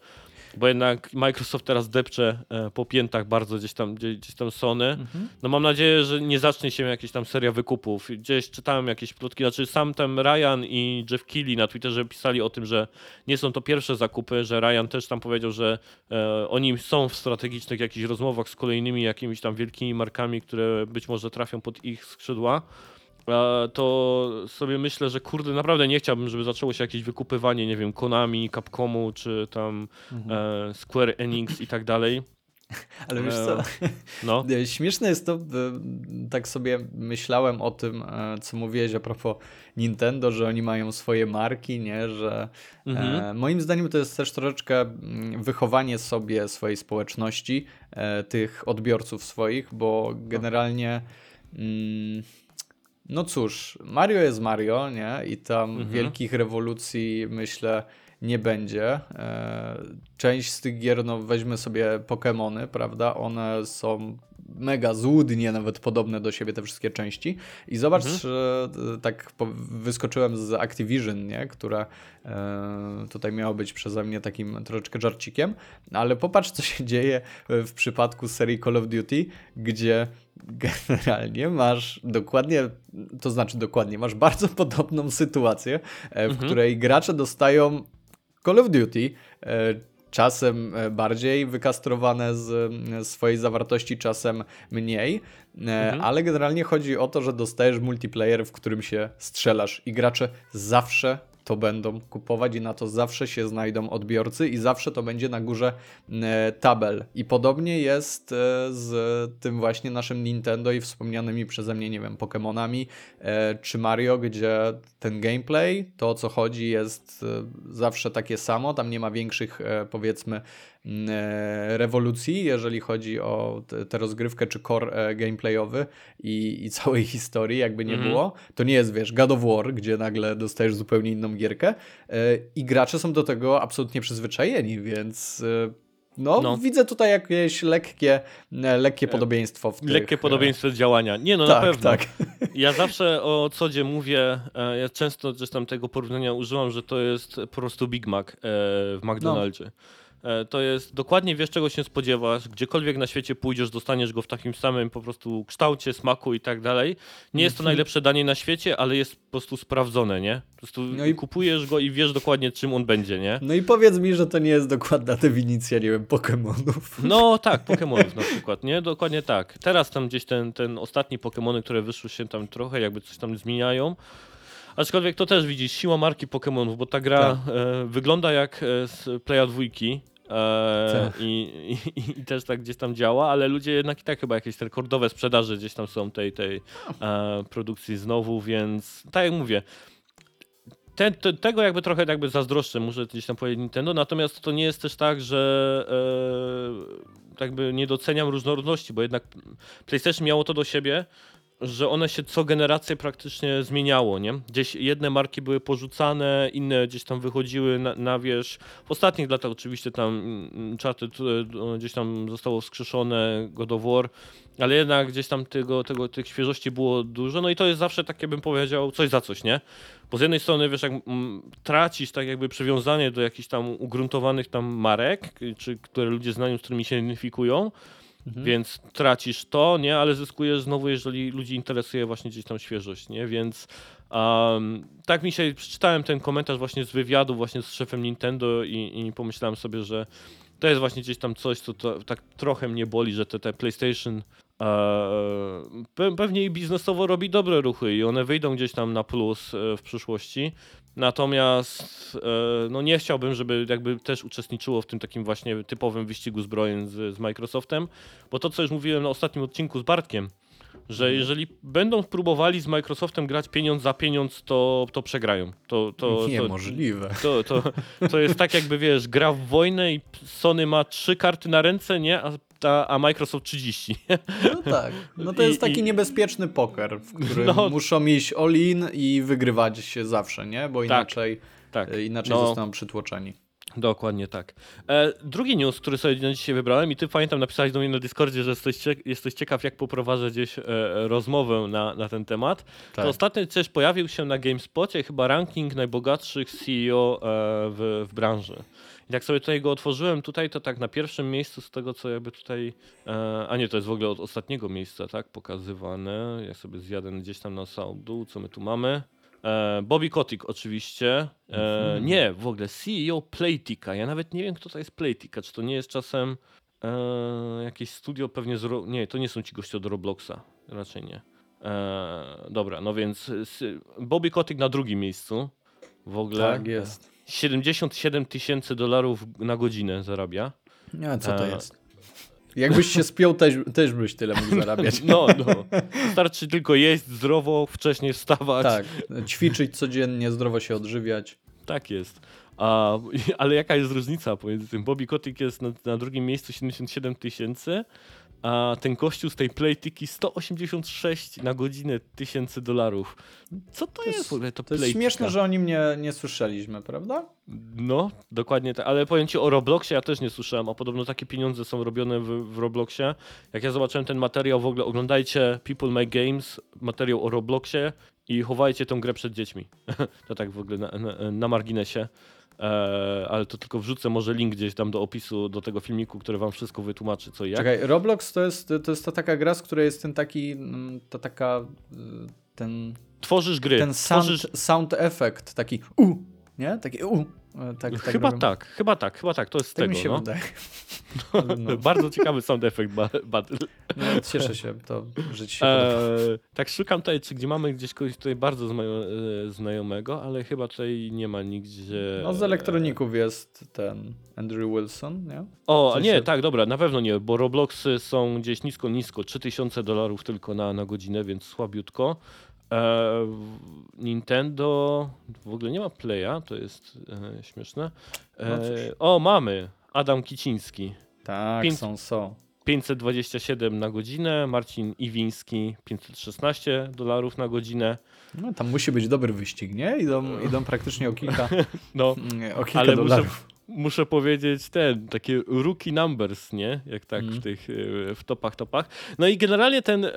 bo jednak Microsoft teraz depcze e, po piętach bardzo gdzieś tam, gdzieś, tam Sony. Mhm. No mam nadzieję, że nie zacznie się jakaś tam seria wykupów. Gdzieś czytałem jakieś plotki, znaczy sam tam Ryan i Jeff Keighley na Twitterze pisali o tym, że nie są to pierwsze zakupy, że Ryan też tam powiedział, że e, oni są w strategicznych jakichś rozmowach z kolejnymi jakimiś tam wielkimi markami, które być może trafią pod ich skrzydła. E, to sobie myślę, że kurde, naprawdę nie chciałbym, żeby zaczęło się jakieś wykupywanie, nie wiem, Konami, Capcomu, czy tam Mhm. e, Square Enix i tak dalej. *laughs* Ale wiesz co, No. *laughs* E, Śmieszne jest to, e, tak sobie myślałem o tym, e, co mówiłeś a propos Nintendo, że oni mają swoje marki, nie, że Mhm. e, moim zdaniem to jest też troszeczkę mm, wychowanie sobie swojej społeczności, e, tych odbiorców swoich, bo generalnie mm, no cóż, Mario jest Mario, nie, i tam Mhm. wielkich rewolucji myślę nie będzie. E, Część z tych gier, no weźmy sobie Pokémony, prawda? One są mega złudnie nawet podobne do siebie te wszystkie części. I zobacz, Mhm. że e, tak wyskoczyłem z Activision, nie? które e, tutaj miało być przeze mnie takim troszeczkę żarcikiem, ale popatrz, co się dzieje w przypadku serii Call of Duty, gdzie generalnie masz dokładnie, to znaczy dokładnie, masz bardzo podobną sytuację, e, w Mhm. której gracze dostają Call of Duty, e, czasem e, bardziej wykastrowane z swojej zawartości, czasem mniej, Mhm. ale generalnie chodzi o to, że dostajesz multiplayer, w którym się strzelasz i gracze zawsze to będą kupować i na to zawsze się znajdą odbiorcy i zawsze to będzie na górze e, tabel. I podobnie jest e, z tym właśnie naszym Nintendo i wspomnianymi przeze mnie, nie wiem, Pokémonami e, czy Mario, gdzie ten gameplay, to o co chodzi jest zawsze takie samo, tam nie ma większych powiedzmy rewolucji, jeżeli chodzi o tę rozgrywkę czy core e, gameplayowy i, i całej *laughs* historii, jakby nie Mhm. było. To nie jest, wiesz, God of War, gdzie nagle dostajesz zupełnie inną gierkę e, i gracze są do tego absolutnie przyzwyczajeni, więc e, no, No. widzę tutaj jakieś lekkie, e, lekkie podobieństwo w tych... Lekkie e, podobieństwo działania. Nie, no tak, na pewno. tak. *laughs* Ja zawsze o codzie mówię, e, ja często zresztą tego porównania używam, że to jest po prostu Big Mac e, w McDonaldzie. E, To jest dokładnie wiesz, czego się spodziewasz. Gdziekolwiek na świecie pójdziesz, dostaniesz go w takim samym po prostu kształcie, smaku i tak dalej. Nie jest to Mhm. najlepsze danie na świecie, ale jest po prostu sprawdzone, nie? Po prostu No i- kupujesz go i wiesz dokładnie, czym on będzie, nie? No i powiedz mi, że to nie jest dokładna definicja, nie wiem, Pokemonów. *laughs* No tak, Pokemonów na przykład, nie? Dokładnie tak. Teraz tam gdzieś ten, ten ostatni Pokemony, które wyszły się tam trochę jakby coś tam zmieniają. Aczkolwiek to też widzisz, siła marki Pokemonów, bo ta gra Tak. e, wygląda jak e, z Playa dwójki. E, Tak. i, i, I też tak gdzieś tam działa, ale ludzie jednak i tak chyba jakieś te rekordowe sprzedaże gdzieś tam są tej, tej e, produkcji znowu, więc tak jak mówię, ten, te, tego jakby trochę jakby zazdroszczę, muszę gdzieś tam powiedzieć Nintendo, natomiast to nie jest też tak, że e, jakby nie doceniam różnorodności, bo jednak PlayStation miało to do siebie, że one się co generację praktycznie zmieniało, nie? Gdzieś jedne marki były porzucane, inne gdzieś tam wychodziły na, na wierzch. W ostatnich latach oczywiście tam mm, Charted e, gdzieś tam zostało wskrzeszone, God of War, ale jednak gdzieś tam tego, tego, tych świeżości było dużo, no i to jest zawsze takie, bym powiedział, coś za coś, nie? Bo z jednej strony, wiesz, jak mm, tracisz tak jakby przywiązanie do jakichś tam ugruntowanych tam marek, czy które ludzie znają, z którymi się identyfikują, więc tracisz to, nie, ale zyskujesz znowu, jeżeli ludzi interesuje właśnie gdzieś tam świeżość, nie, więc um, tak mi się, przeczytałem ten komentarz właśnie z wywiadu właśnie z szefem Nintendo i, i pomyślałem sobie, że to jest właśnie gdzieś tam coś, co to, tak trochę mnie boli, że te, te PlayStation e, pe, pewnie i biznesowo robi dobre ruchy i one wyjdą gdzieś tam na plus e, w przyszłości. Natomiast e, no nie chciałbym, żeby jakby też uczestniczyło w tym takim właśnie typowym wyścigu zbrojeń z, z Microsoftem, bo to co już mówiłem na ostatnim odcinku z Bartkiem, że Mhm. jeżeli będą próbowali z Microsoftem grać pieniądz za pieniądz, to, to przegrają. To, to, Niemożliwe. to, to, to jest tak jakby, wiesz, gra w wojnę i Sony ma trzy karty na ręce, nie? A, a, a Microsoft 30. No tak. No to I- jest taki i- niebezpieczny poker, w którym No. muszą iść all-in i wygrywać się zawsze, nie? Bo inaczej, tak. e, inaczej No. zostaną przytłoczeni. Dokładnie tak. E, drugi news, który sobie na dzisiaj wybrałem i ty pamiętam napisałeś do mnie na Discordzie, że jesteś, jesteś ciekaw jak poprowadzę gdzieś e, rozmowę na, na ten temat. Tak. To ostatnio też pojawił się na GameSpocie chyba ranking najbogatszych CEO e, w, w branży. I jak sobie tutaj go otworzyłem tutaj, to tak na pierwszym miejscu z tego, co jakby tutaj... E, a nie, to jest w ogóle od ostatniego miejsca, tak, pokazywane. Ja sobie zjadę gdzieś tam na sam dół, co my tu mamy. E, Bobby Kotick oczywiście. E, Mhm. Nie, w ogóle CEO Playtika. Ja nawet nie wiem, kto to jest Playtika. Czy to nie jest czasem e, jakieś studio pewnie z... Ro... Nie, to nie są ci goście od Robloxa. Raczej nie. E, dobra, no więc Bobby Kotick na drugim miejscu. W ogóle Tak jest. 77 tysięcy dolarów na godzinę zarabia. Nie wiem, co to E. jest. Jakbyś się spiął, też, też byś tyle mógł *laughs* zarabiać. No, no. Wystarczy tylko jeść zdrowo, wcześniej wstawać. Tak, ćwiczyć codziennie, zdrowo się odżywiać. Tak jest. A, *laughs* ale jaka jest różnica pomiędzy tym? Bobby Kotick jest na, na drugim miejscu 77 tysięcy, a ten kościół z tej playtiki 186 na godzinę tysięcy dolarów. Co to, jest, jest- w ogóle to To jest śmieszne, że o nim nie, nie słyszeliśmy, prawda? No, dokładnie tak. Ale powiem ci o Robloxie, ja też nie słyszałem, a podobno takie pieniądze są robione w, w Robloxie. Jak ja zobaczyłem ten materiał, w ogóle oglądajcie People Make Games, materiał o Robloxie i chowajcie tę grę przed dziećmi. *laughs* to tak w ogóle na, na, na marginesie. E, ale to tylko wrzucę może link gdzieś tam do opisu do tego filmiku, który wam wszystko wytłumaczy co i jak. Czekaj, Roblox to jest, to jest ta taka gra, z której jest ten taki, mm, to taka, y, ten, Tworzysz gry. ten sound, Tworzysz... sound effect, taki u, nie? Taki u. E, Tak, tak chyba robią. tak, chyba tak, chyba tak, to jest Tak tego. mi się no. wydaje. *laughs* No. Bardzo ciekawy sound effect ba- battle. No, cieszę się, to, ci się. Eee, tak szukam tutaj, czy gdzie mamy gdzieś kogoś tutaj bardzo e, znajomego, ale chyba tutaj nie ma nigdzie. No z elektroników jest ten Andrew Wilson, nie? O, w a sensie- nie, tak, dobra, na pewno nie, bo Robloxy są gdzieś nisko, nisko, 3000 dolarów tylko na, na godzinę, więc słabiutko. W- Nintendo w ogóle nie ma Playa, to jest e, śmieszne. No cóż. Eee, o, mamy, Adam Kiciński. Tak, Pięć- są, są. 527 na godzinę, Marcin Iwiński 516 dolarów na godzinę. No, tam musi być dobry wyścig, nie? Idą, idą praktycznie o kilka, *laughs* No, o kilka ale dolarów. muszę powiedzieć ten, takie rookie numbers, nie? Jak tak Mm. w tych, e, w topach, topach. No i generalnie ten, e,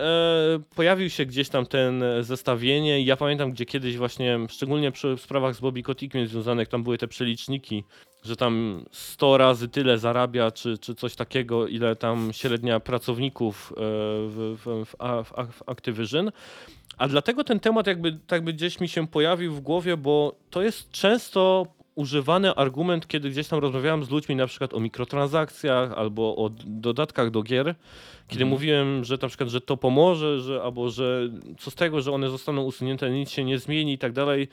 pojawił się gdzieś tam ten zestawienie i ja pamiętam, gdzie kiedyś właśnie, szczególnie przy sprawach z Bobby Kotickiem związanych, tam były te przeliczniki że tam 100 razy tyle zarabia, czy, czy coś takiego, ile tam średnia pracowników e, w, w, w, w, Activision. A dlatego ten temat jakby, tak by gdzieś mi się pojawił w głowie, bo to jest często używany argument, kiedy gdzieś tam rozmawiałem z ludźmi na przykład o mikrotransakcjach albo o dodatkach do gier, kiedy mhm. mówiłem, że na przykład, że to pomoże, że, albo że co z tego, że one zostaną usunięte, nic się nie zmieni i tak dalej,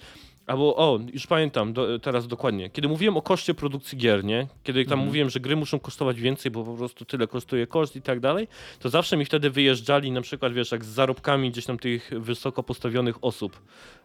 Albo, o, już pamiętam do, teraz dokładnie. Kiedy mówiłem o koszcie produkcji gier, nie? Kiedy tam mhm. mówiłem, że gry muszą kosztować więcej, bo po prostu tyle kosztuje koszt i tak dalej, to zawsze mi wtedy wyjeżdżali na przykład, wiesz, jak z zarobkami gdzieś tam tych wysoko postawionych osób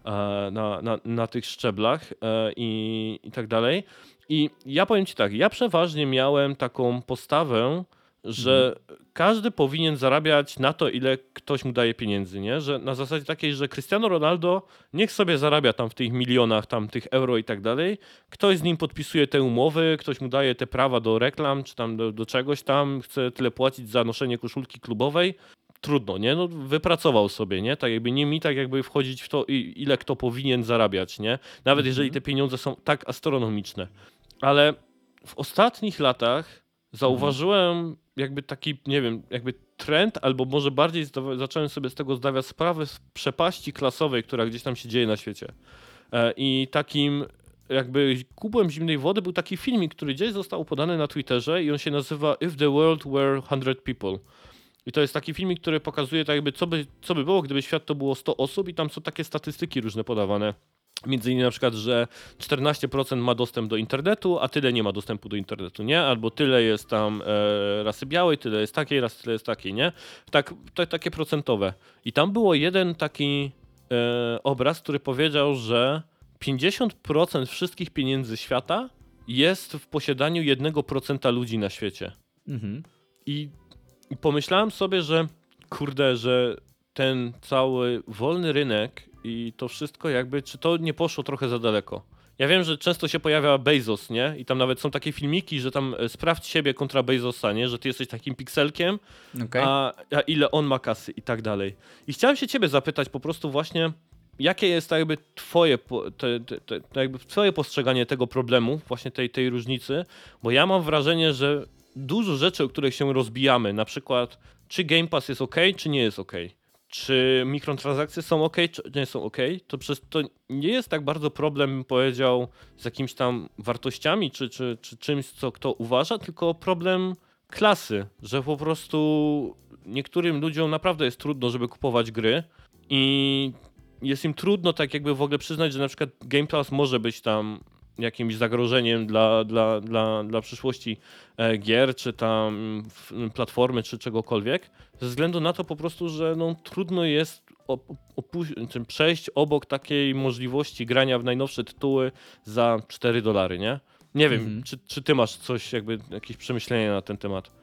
e, na, na, na tych szczeblach e, i, i tak dalej. I ja powiem ci tak, ja przeważnie miałem taką postawę, że mhm. każdy powinien zarabiać na to, ile ktoś mu daje pieniędzy, nie? Że na zasadzie takiej, że Cristiano Ronaldo niech sobie zarabia tam w tych milionach, tam tych euro i tak dalej. Ktoś z nim podpisuje te umowy, ktoś mu daje te prawa do reklam, czy tam do, do czegoś tam, chce tyle płacić za noszenie koszulki klubowej. Trudno, nie? No, wypracował sobie, nie? Tak jakby nie mi tak jakby wchodzić w to, ile kto powinien zarabiać, nie? Nawet mhm. jeżeli te pieniądze są tak astronomiczne. Ale w ostatnich latach zauważyłem jakby taki, nie wiem, jakby trend, albo może bardziej zacząłem sobie z tego zdawać sprawę z przepaści klasowej, która gdzieś tam się dzieje na świecie. E, I takim jakby kubłem zimnej wody był taki filmik, który gdzieś został podany na Twitterze i on się nazywa If the World Were 100 People. I to jest taki filmik, który pokazuje tak jakby co by, co by było, gdyby świat to było 100 osób i tam są takie statystyki różne podawane. Między innymi na przykład, że 14% ma dostęp do internetu, a tyle nie ma dostępu do internetu, nie? Albo tyle jest tam e, rasy białej, tyle jest takiej rasy, tyle jest takiej, nie? Tak, to, takie procentowe. I tam było jeden taki e, obraz, który powiedział, że 50% wszystkich pieniędzy świata jest w posiadaniu 1% ludzi na świecie. Mhm. I, I pomyślałem sobie, że kurde, że ten cały wolny rynek i to wszystko jakby, czy to nie poszło trochę za daleko? Ja wiem, że często się pojawia Bezos, nie? I tam nawet są takie filmiki, że tam e, sprawdź siebie kontra Bezosa, nie? Że ty jesteś takim pikselkiem, okay. a, a, ile on ma kasy i tak dalej. I chciałem się ciebie zapytać po prostu właśnie, jakie jest tak jakby twoje, te, te, te, jakby twoje postrzeganie tego problemu, właśnie tej, tej różnicy, bo ja mam wrażenie, że dużo rzeczy, o których się rozbijamy, na przykład czy Game Pass jest ok, czy nie jest ok czy mikrotransakcje są ok, czy nie są ok, to przez to nie jest tak bardzo problem, powiedział, z jakimiś tam wartościami, czy, czy, czy czymś, co kto uważa, tylko problem klasy, że po prostu niektórym ludziom naprawdę jest trudno, żeby kupować gry i jest im trudno tak jakby w ogóle przyznać, że na przykład Game Pass może być tam jakimś zagrożeniem dla, dla, dla, dla przyszłości e, gier, czy tam platformy, czy czegokolwiek, ze względu na to po prostu, że no, trudno jest przejść obok takiej możliwości grania w najnowsze tytuły za 4 dolary, nie? Nie wiem, mhm. czy, czy ty masz coś, jakby jakieś przemyślenia na ten temat?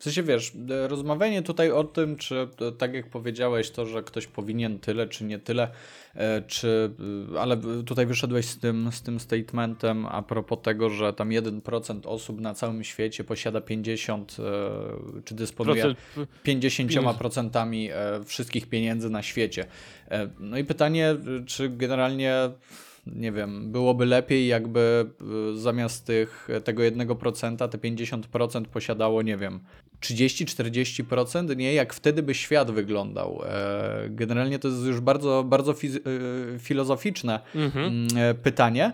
W sensie wiesz, rozmawianie tutaj o tym, czy tak jak powiedziałeś, to, że ktoś powinien tyle, czy nie tyle, e, czy, e, ale tutaj wyszedłeś z tym, z tym statementem a propos tego, że tam 1% osób na całym świecie posiada 50, e, czy dysponuje 50% wszystkich pieniędzy na świecie. No i pytanie, czy generalnie nie wiem, byłoby lepiej, jakby zamiast tych, tego 1% te 50% posiadało, nie wiem, 30-40%, nie? Jak wtedy by świat wyglądał. E, generalnie to jest już bardzo, bardzo e, filozoficzne mhm. Mm, e, pytanie.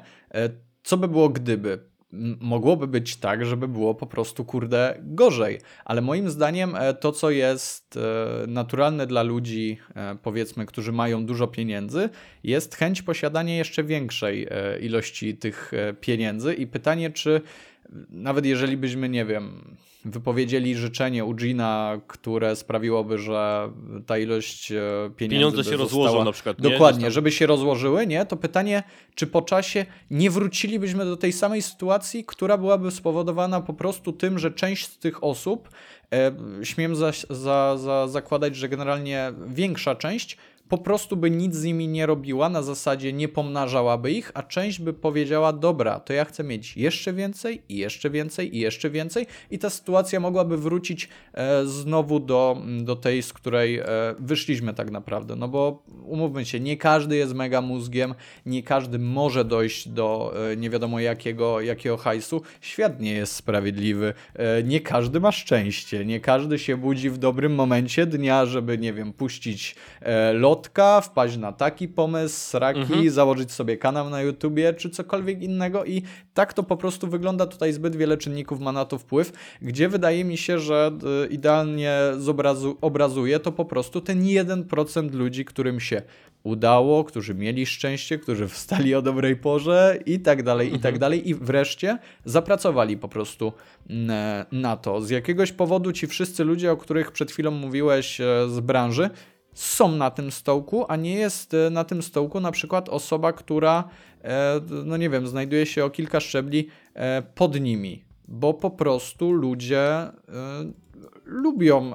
Co by było gdyby? mogłoby być tak, żeby było po prostu, kurde, gorzej. Ale moim zdaniem to, co jest naturalne dla ludzi, powiedzmy, którzy mają dużo pieniędzy, jest chęć posiadania jeszcze większej ilości tych pieniędzy i pytanie, czy nawet jeżeli byśmy, nie wiem, wypowiedzieli życzenie u Gina, które sprawiłoby, że ta ilość e, pieniędzy Pieniądze się została... rozłożą na przykład. Dokładnie, żeby się rozłożyły, nie? To pytanie, czy po czasie nie wrócilibyśmy do tej samej sytuacji, która byłaby spowodowana po prostu tym, że część z tych osób, e, śmiem za, za, za zakładać, że generalnie większa część, po prostu by nic z nimi nie robiła, na zasadzie nie pomnażałaby ich, a część by powiedziała, dobra, to ja chcę mieć jeszcze więcej i jeszcze więcej i jeszcze więcej i ta sytuacja mogłaby wrócić e, znowu do, do tej, z której e, wyszliśmy tak naprawdę, no bo umówmy się, nie każdy jest mega mózgiem, nie każdy może dojść do e, nie wiadomo jakiego, jakiego hajsu, świat nie jest sprawiedliwy, e, nie każdy ma szczęście, nie każdy się budzi w dobrym momencie dnia, żeby, nie wiem, puścić e, lotka, wpaść na taki pomysł, sraki, Mhm. założyć sobie kanał na YouTubie czy cokolwiek innego i tak to po prostu wygląda. Tutaj zbyt wiele czynników ma na to wpływ, gdzie wydaje mi się, że e, idealnie zobrazu, obrazuje to po prostu ten 1% ludzi, którym się udało, którzy mieli szczęście, którzy wstali o dobrej porze i tak dalej, i tak dalej. I wreszcie zapracowali po prostu mm, na to. Z jakiegoś powodu ci wszyscy ludzie, o których przed chwilą mówiłeś e, z branży, są na tym stołku, a nie jest e, na tym stołku na przykład osoba, która, e, no nie wiem, znajduje się o kilka szczebli e, pod nimi, bo po prostu ludzie lubią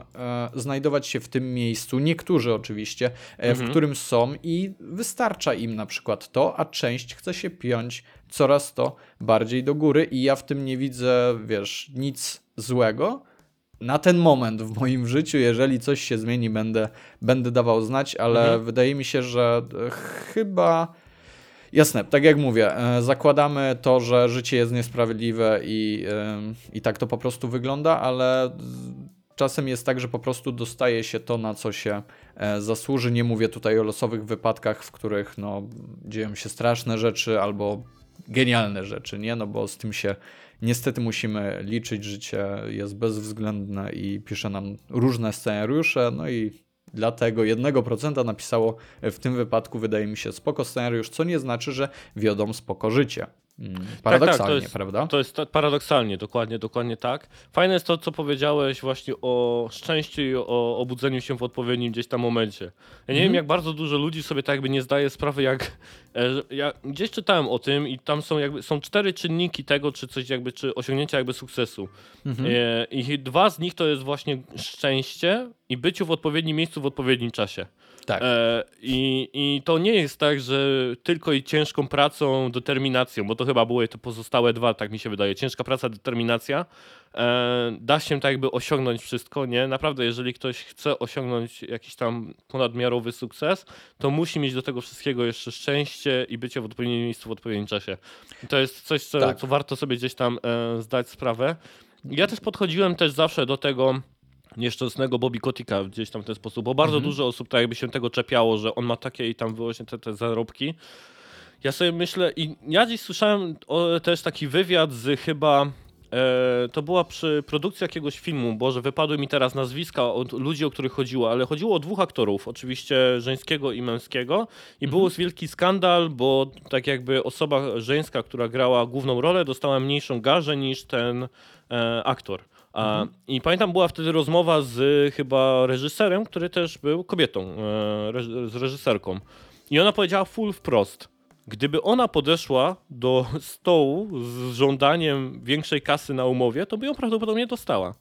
znajdować się w tym miejscu, niektórzy oczywiście, e, w którym są i wystarcza im na przykład to, a część chce się piąć coraz to bardziej do góry i ja w tym nie widzę, wiesz, nic złego. Na ten moment w moim życiu, jeżeli coś się zmieni, będę, będę dawał znać, ale Mhm. wydaje mi się, że e, chyba. Jasne, tak jak mówię, e, zakładamy to, że życie jest niesprawiedliwe i, em, i tak to po prostu wygląda, ale czasem jest tak, że po prostu dostaje się to, na co się e, zasłuży. Nie mówię tutaj o losowych wypadkach, w których no, dzieją się straszne rzeczy albo genialne rzeczy, nie? No bo z tym się niestety musimy liczyć. Życie jest bezwzględne i pisze nam różne scenariusze, no i Dlatego 1% napisało w tym wypadku, wydaje mi się, spoko scenariusz, co nie znaczy, że wiodą spoko życie. Mm, Paradoksalnie, to jest- prawda? To jest paradoksalnie, dokładnie, dokładnie tak. Fajne jest to, co powiedziałeś właśnie o szczęściu i o obudzeniu się w odpowiednim gdzieś tam momencie. Ja nie Mhm. wiem, jak bardzo dużo ludzi sobie tak jakby nie zdaje sprawy, jak e, że- ja gdzieś czytałem o tym i tam są jakby są cztery czynniki tego, czy coś jakby, czy osiągnięcia jakby sukcesu. Mhm. E, I dwa z nich to jest właśnie szczęście i byciu w odpowiednim miejscu w odpowiednim czasie. Tak. E, i, I to nie jest tak, że tylko i ciężką pracą, determinacją, bo to chyba były te pozostałe dwa, tak mi się wydaje. Ciężka praca, determinacja. E, da się tak jakby osiągnąć wszystko, nie? Naprawdę, jeżeli ktoś chce osiągnąć jakiś tam ponadmiarowy sukces, to musi mieć do tego wszystkiego jeszcze szczęście i bycie w odpowiednim miejscu w odpowiednim czasie. I to jest coś, co, Tak. co warto sobie gdzieś tam e, zdać sprawę. Ja też podchodziłem też zawsze do tego nieszczęsnego Bobby Kotika gdzieś tam w ten sposób, bo bardzo Mhm. dużo osób tak jakby się tego czepiało, że on ma takie i tam właśnie te, te zarobki. Ja sobie myślę i ja dziś słyszałem o, też taki wywiad z chyba e, to była przy produkcji jakiegoś filmu, Boże, wypadły mi teraz nazwiska od ludzi, o których chodziło, ale chodziło o dwóch aktorów, oczywiście żeńskiego i męskiego i był wielki skandal, bo tak jakby osoba żeńska, która grała główną rolę, dostała mniejszą garzę niż ten e, aktor. A, I pamiętam, była wtedy rozmowa z chyba reżyserem, który też był kobietą, e, z reżyserką. I ona powiedziała full wprost. Gdyby ona podeszła do stołu z żądaniem większej kasy na umowie, to by ją prawdopodobnie dostała.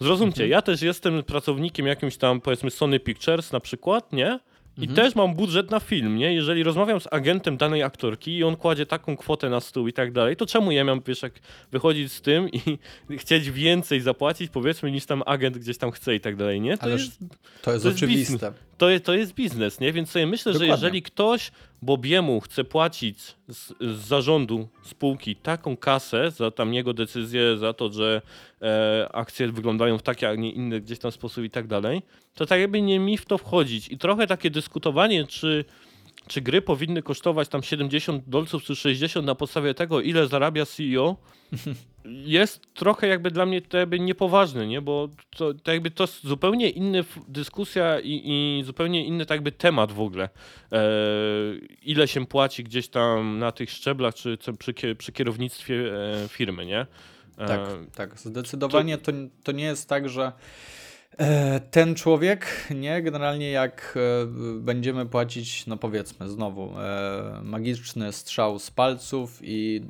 Zrozumcie, ja też jestem pracownikiem jakimś tam, powiedzmy, Sony Pictures na przykład, nie? I też mam budżet na film, nie? Jeżeli rozmawiam z agentem danej aktorki i on kładzie taką kwotę na stół i tak dalej, to czemu ja mam, wiesz, jak wychodzić z tym i *laughs* chcieć więcej zapłacić, powiedzmy, niż tam agent gdzieś tam chce i tak dalej, nie? To Ależ jest to jest to jest oczywiste. to, je- to jest biznes, nie? Więc sobie myślę, Dokładnie. że jeżeli ktoś Bobiemu chce płacić z, z zarządu spółki taką kasę za tam jego decyzję, za to, że e, akcje wyglądają w taki, a nie inny gdzieś tam sposób i tak dalej, to tak jakby nie mi w to wchodzić. I trochę takie dyskutowanie, czy, czy gry powinny kosztować tam 70 dolców czy 60 na podstawie tego, ile zarabia CEO, *laughs* jest trochę jakby dla mnie to jakby niepoważne, nie? bo to, to jakby to jest zupełnie inna dyskusja i, i zupełnie inny tak jakby temat w ogóle. E, ile się płaci gdzieś tam na tych szczeblach, czy, czy przy, przy kierownictwie e, firmy, nie? E, Tak, tak. Zdecydowanie to, to nie jest tak, że ten człowiek, nie, generalnie jak e, będziemy płacić, no powiedzmy znowu, e, magiczny strzał z palców i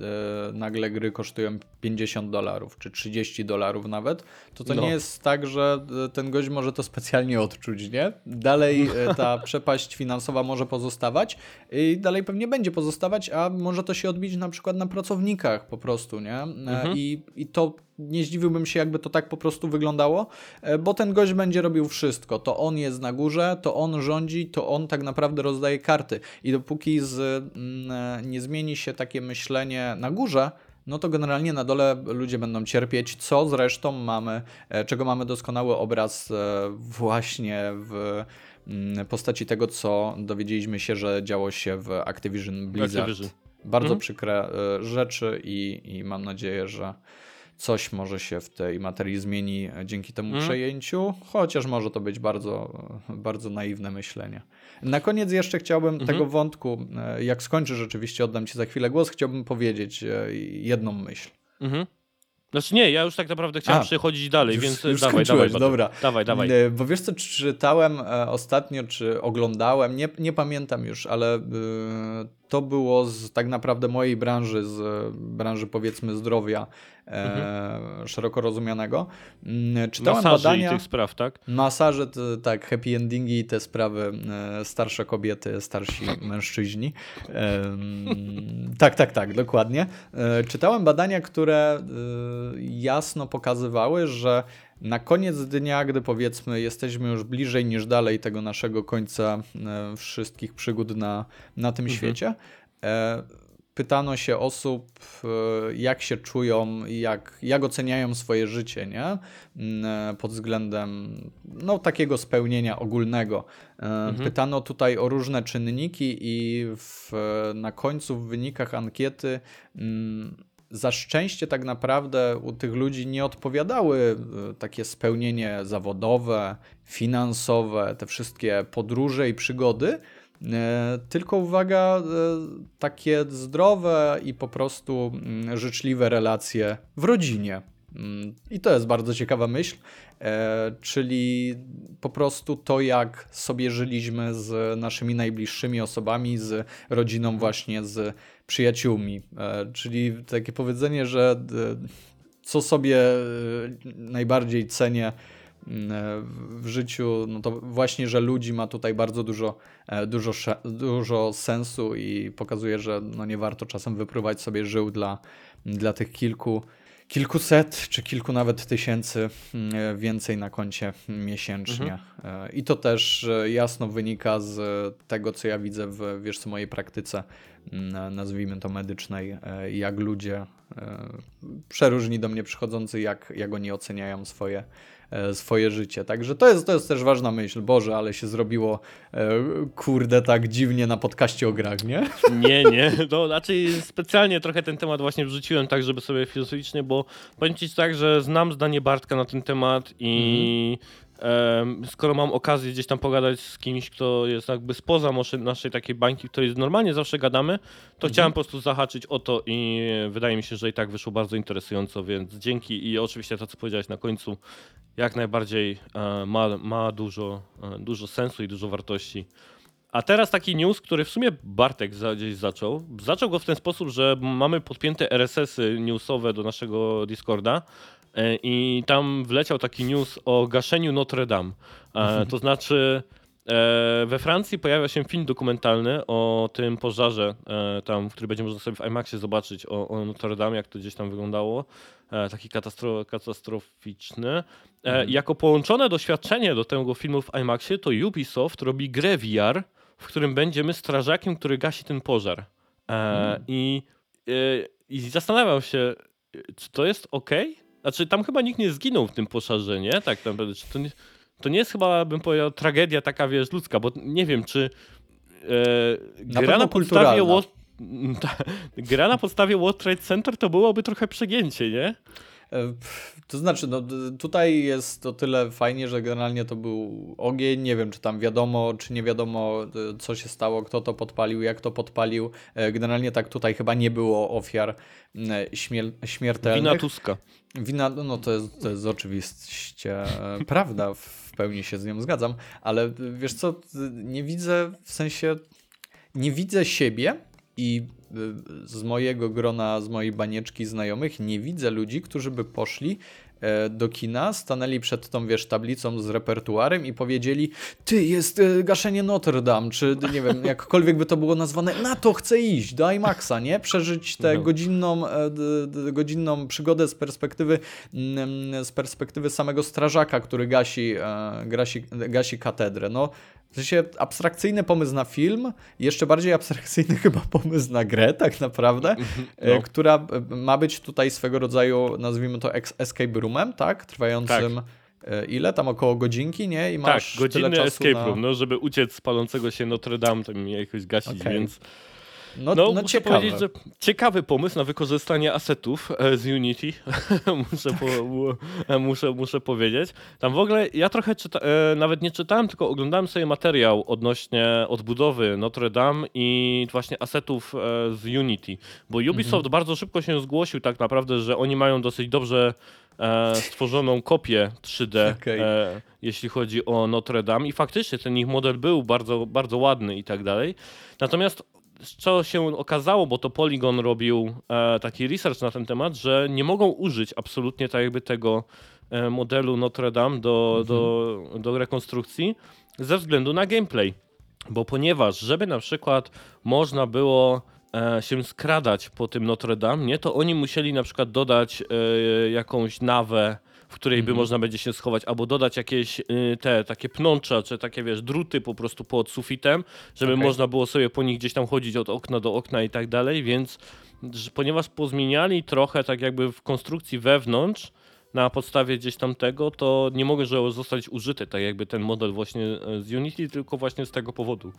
nagle gry kosztują 50 dolarów, czy 30 dolarów nawet, to to no. nie jest tak, że ten gość może to specjalnie odczuć, nie? Dalej ta *laughs* przepaść finansowa może pozostawać i dalej pewnie będzie pozostawać, a może to się odbić na przykład na pracownikach po prostu, nie? Mhm. I, I to nie zdziwiłbym się, jakby to tak po prostu wyglądało, e, bo ten gość będzie robił wszystko. To on jest na górze, to on rządzi, to on tak naprawdę rozdaje karty. I dopóki z, mm, e, nie zmieni się takie myślenie na górze, no to generalnie na dole ludzie będą cierpieć, co zresztą mamy, e, czego mamy doskonały obraz właśnie w mm, postaci tego, co dowiedzieliśmy się, że działo się w Activision Blizzard. Activision. Bardzo mhm. przykre rzeczy i, i mam nadzieję, że coś może się w tej materii zmieni dzięki temu hmm. przejęciu, chociaż może to być bardzo, bardzo naiwne myślenie. Na koniec jeszcze chciałbym hmm. tego wątku, e, jak skończy rzeczywiście, oddam Ci za chwilę głos, chciałbym powiedzieć e, jedną myśl. Mhm. Znaczy nie, ja już tak naprawdę chciałem A, przechodzić dalej, już, więc już dawaj, dawaj, dobra. Dawaj, dawaj. E, bo wiesz co, czytałem ostatnio, czy oglądałem, nie, nie pamiętam już, ale to było z tak naprawdę mojej branży, z branży powiedzmy zdrowia mhm. szeroko rozumianego. Mm, czytałem Masaży badania. tych spraw, tak? Masaże, tak, happy endingi i te sprawy, e, starsze kobiety, starsi mężczyźni. E, tak, tak, tak, dokładnie. E, czytałem badania, które e, jasno pokazywały, że na koniec dnia, gdy powiedzmy jesteśmy już bliżej niż dalej tego naszego końca e, wszystkich przygód na, na tym mhm. świecie, e, pytano się osób, e, jak się czują, jak, jak oceniają swoje życie, nie? Mm, pod względem no, takiego spełnienia ogólnego. Mhm. Pytano tutaj o różne czynniki i w, na końcu w wynikach ankiety mm, za szczęście tak naprawdę u tych ludzi nie odpowiadały e, takie spełnienie zawodowe, finansowe, te wszystkie podróże i przygody, e, tylko uwaga, e, takie zdrowe i po prostu mm, życzliwe relacje w rodzinie. Mm, I to jest bardzo ciekawa myśl, czyli po prostu to, jak sobie żyliśmy z naszymi najbliższymi osobami, z rodziną, właśnie z przyjaciółmi. E, czyli takie powiedzenie, że e, co sobie e, najbardziej cenię w życiu, no to właśnie, że ludzi ma tutaj bardzo dużo, dużo, dużo sensu i pokazuje, że no nie warto czasem wypróbować sobie żył dla, dla tych kilku kilkuset czy kilku nawet tysięcy mm, więcej na koncie miesięcznie. Mhm. E, I to też e, jasno wynika z tego, co ja widzę w wiesz co, mojej praktyce, mm, nazwijmy to medycznej, e, jak ludzie przeróżni do mnie przychodzący, jak, jak oni oceniają swoje E, swoje życie. Także to jest, to jest też ważna myśl. Boże, ale się zrobiło e, kurde tak dziwnie na podcaście o grach, nie? *laughs* Nie, nie. No, znaczy specjalnie trochę ten temat właśnie wrzuciłem tak, żeby sobie filozoficznie, bo powiem ci tak, że znam zdanie Bartka na ten temat i mhm skoro mam okazję gdzieś tam pogadać z kimś, kto jest jakby spoza naszej takiej bańki, w której normalnie zawsze gadamy, to mhm. chciałem po prostu zahaczyć o to i wydaje mi się, że i tak wyszło bardzo interesująco, więc dzięki i oczywiście to, co powiedziałeś na końcu, jak najbardziej e, ma, ma dużo, e, dużo sensu i dużo wartości. A teraz taki news, który w sumie Bartek gdzieś zaczął. Zaczął go w ten sposób, że mamy podpięte RSS-y newsowe do naszego Discorda i tam wleciał taki news o gaszeniu Notre Dame. E, to znaczy e, we Francji pojawia się film dokumentalny o tym pożarze, tam, który będzie można sobie w IMAXie zobaczyć o, o Notre Dame, jak to gdzieś tam wyglądało. Taki katastro katastroficzny. Mhm. Jako połączone doświadczenie do tego filmu w IMAXie, to Ubisoft robi grę VR, w którym będziemy strażakiem, który gasi ten pożar. Mhm. I, I zastanawiam się, czy to jest ok? Znaczy, tam chyba nikt nie zginął w tym poszarze, nie? Tak naprawdę. To nie, to nie jest chyba, bym powiedział, tragedia taka, wiesz, ludzka, bo nie wiem, czy e, na gra na podstawie World, *laughs* gra na podstawie World Trade Center to byłoby trochę przegięcie, nie? To znaczy, no, tutaj jest o tyle fajnie, że generalnie to był ogień. Nie wiem, czy tam wiadomo, czy nie wiadomo, co się stało, kto to podpalił, jak to podpalił. E, Generalnie tak tutaj chyba nie było ofiar m, śmiel- śmiertelnych. Wina Tuska. Wina, no to jest, to jest oczywiście e, prawda, w pełni się z nią zgadzam, ale wiesz co, nie widzę w sensie, nie widzę siebie i e, z mojego grona, z mojej banieczki znajomych, nie widzę ludzi, którzy by poszli do kina, stanęli przed tą, wiesz, tablicą z repertuarem i powiedzieli, ty, jest e, gaszenie Notre Dame, czy nie wiem, jakkolwiek by to było nazwane, na to chcę iść, do IMAXa, nie? Przeżyć tę No. godzinną, e, godzinną przygodę z perspektywy, mm, z perspektywy samego strażaka, który gasi, e, gasi, gasi katedrę. No, w sensie abstrakcyjny pomysł na film, jeszcze bardziej abstrakcyjny *laughs* chyba pomysł na grę, tak naprawdę, e, No. która e, ma być tutaj swego rodzaju, nazwijmy to escape roomem, tak? Trwającym e, ile? Tam około godzinki, nie? I Tak, masz tyle godzinny escape na... room, no żeby uciec z palącego się Notre Dame, to mi jakoś gasić, Okej. więc No, no, no, muszę ciekawe. powiedzieć, że ciekawy pomysł na wykorzystanie asetów e, z Unity, *laughs* muszę, po, e, muszę, muszę powiedzieć. Tam w ogóle ja trochę czyta, e, nawet nie czytałem, tylko oglądałem sobie materiał odnośnie odbudowy Notre Dame i właśnie asetów z Unity, bo Ubisoft Mhm. bardzo szybko się zgłosił tak naprawdę, że oni mają dosyć dobrze stworzoną kopię 3D, Okej. e, jeśli chodzi o Notre Dame i faktycznie ten ich model był bardzo, bardzo ładny i tak dalej. Natomiast czego się okazało, bo to Polygon robił e, taki research na ten temat, że nie mogą użyć absolutnie tak jakby tego e, modelu Notre Dame do, do, do rekonstrukcji ze względu na gameplay. Bo ponieważ, żeby na przykład można było e, się skradać po tym Notre Dame, nie, to oni musieli na przykład dodać jakąś nawę, w której by można będzie się schować, albo dodać jakieś y, te takie pnącza, czy takie wiesz, druty po prostu pod sufitem, żeby Okej. można było sobie po nich gdzieś tam chodzić od okna do okna i tak dalej, więc że, ponieważ pozmieniali trochę tak jakby w konstrukcji wewnątrz, na podstawie gdzieś tam tego, to nie mogę że zostać użyty, tak jakby ten model właśnie e, z Unity, tylko właśnie z tego powodu.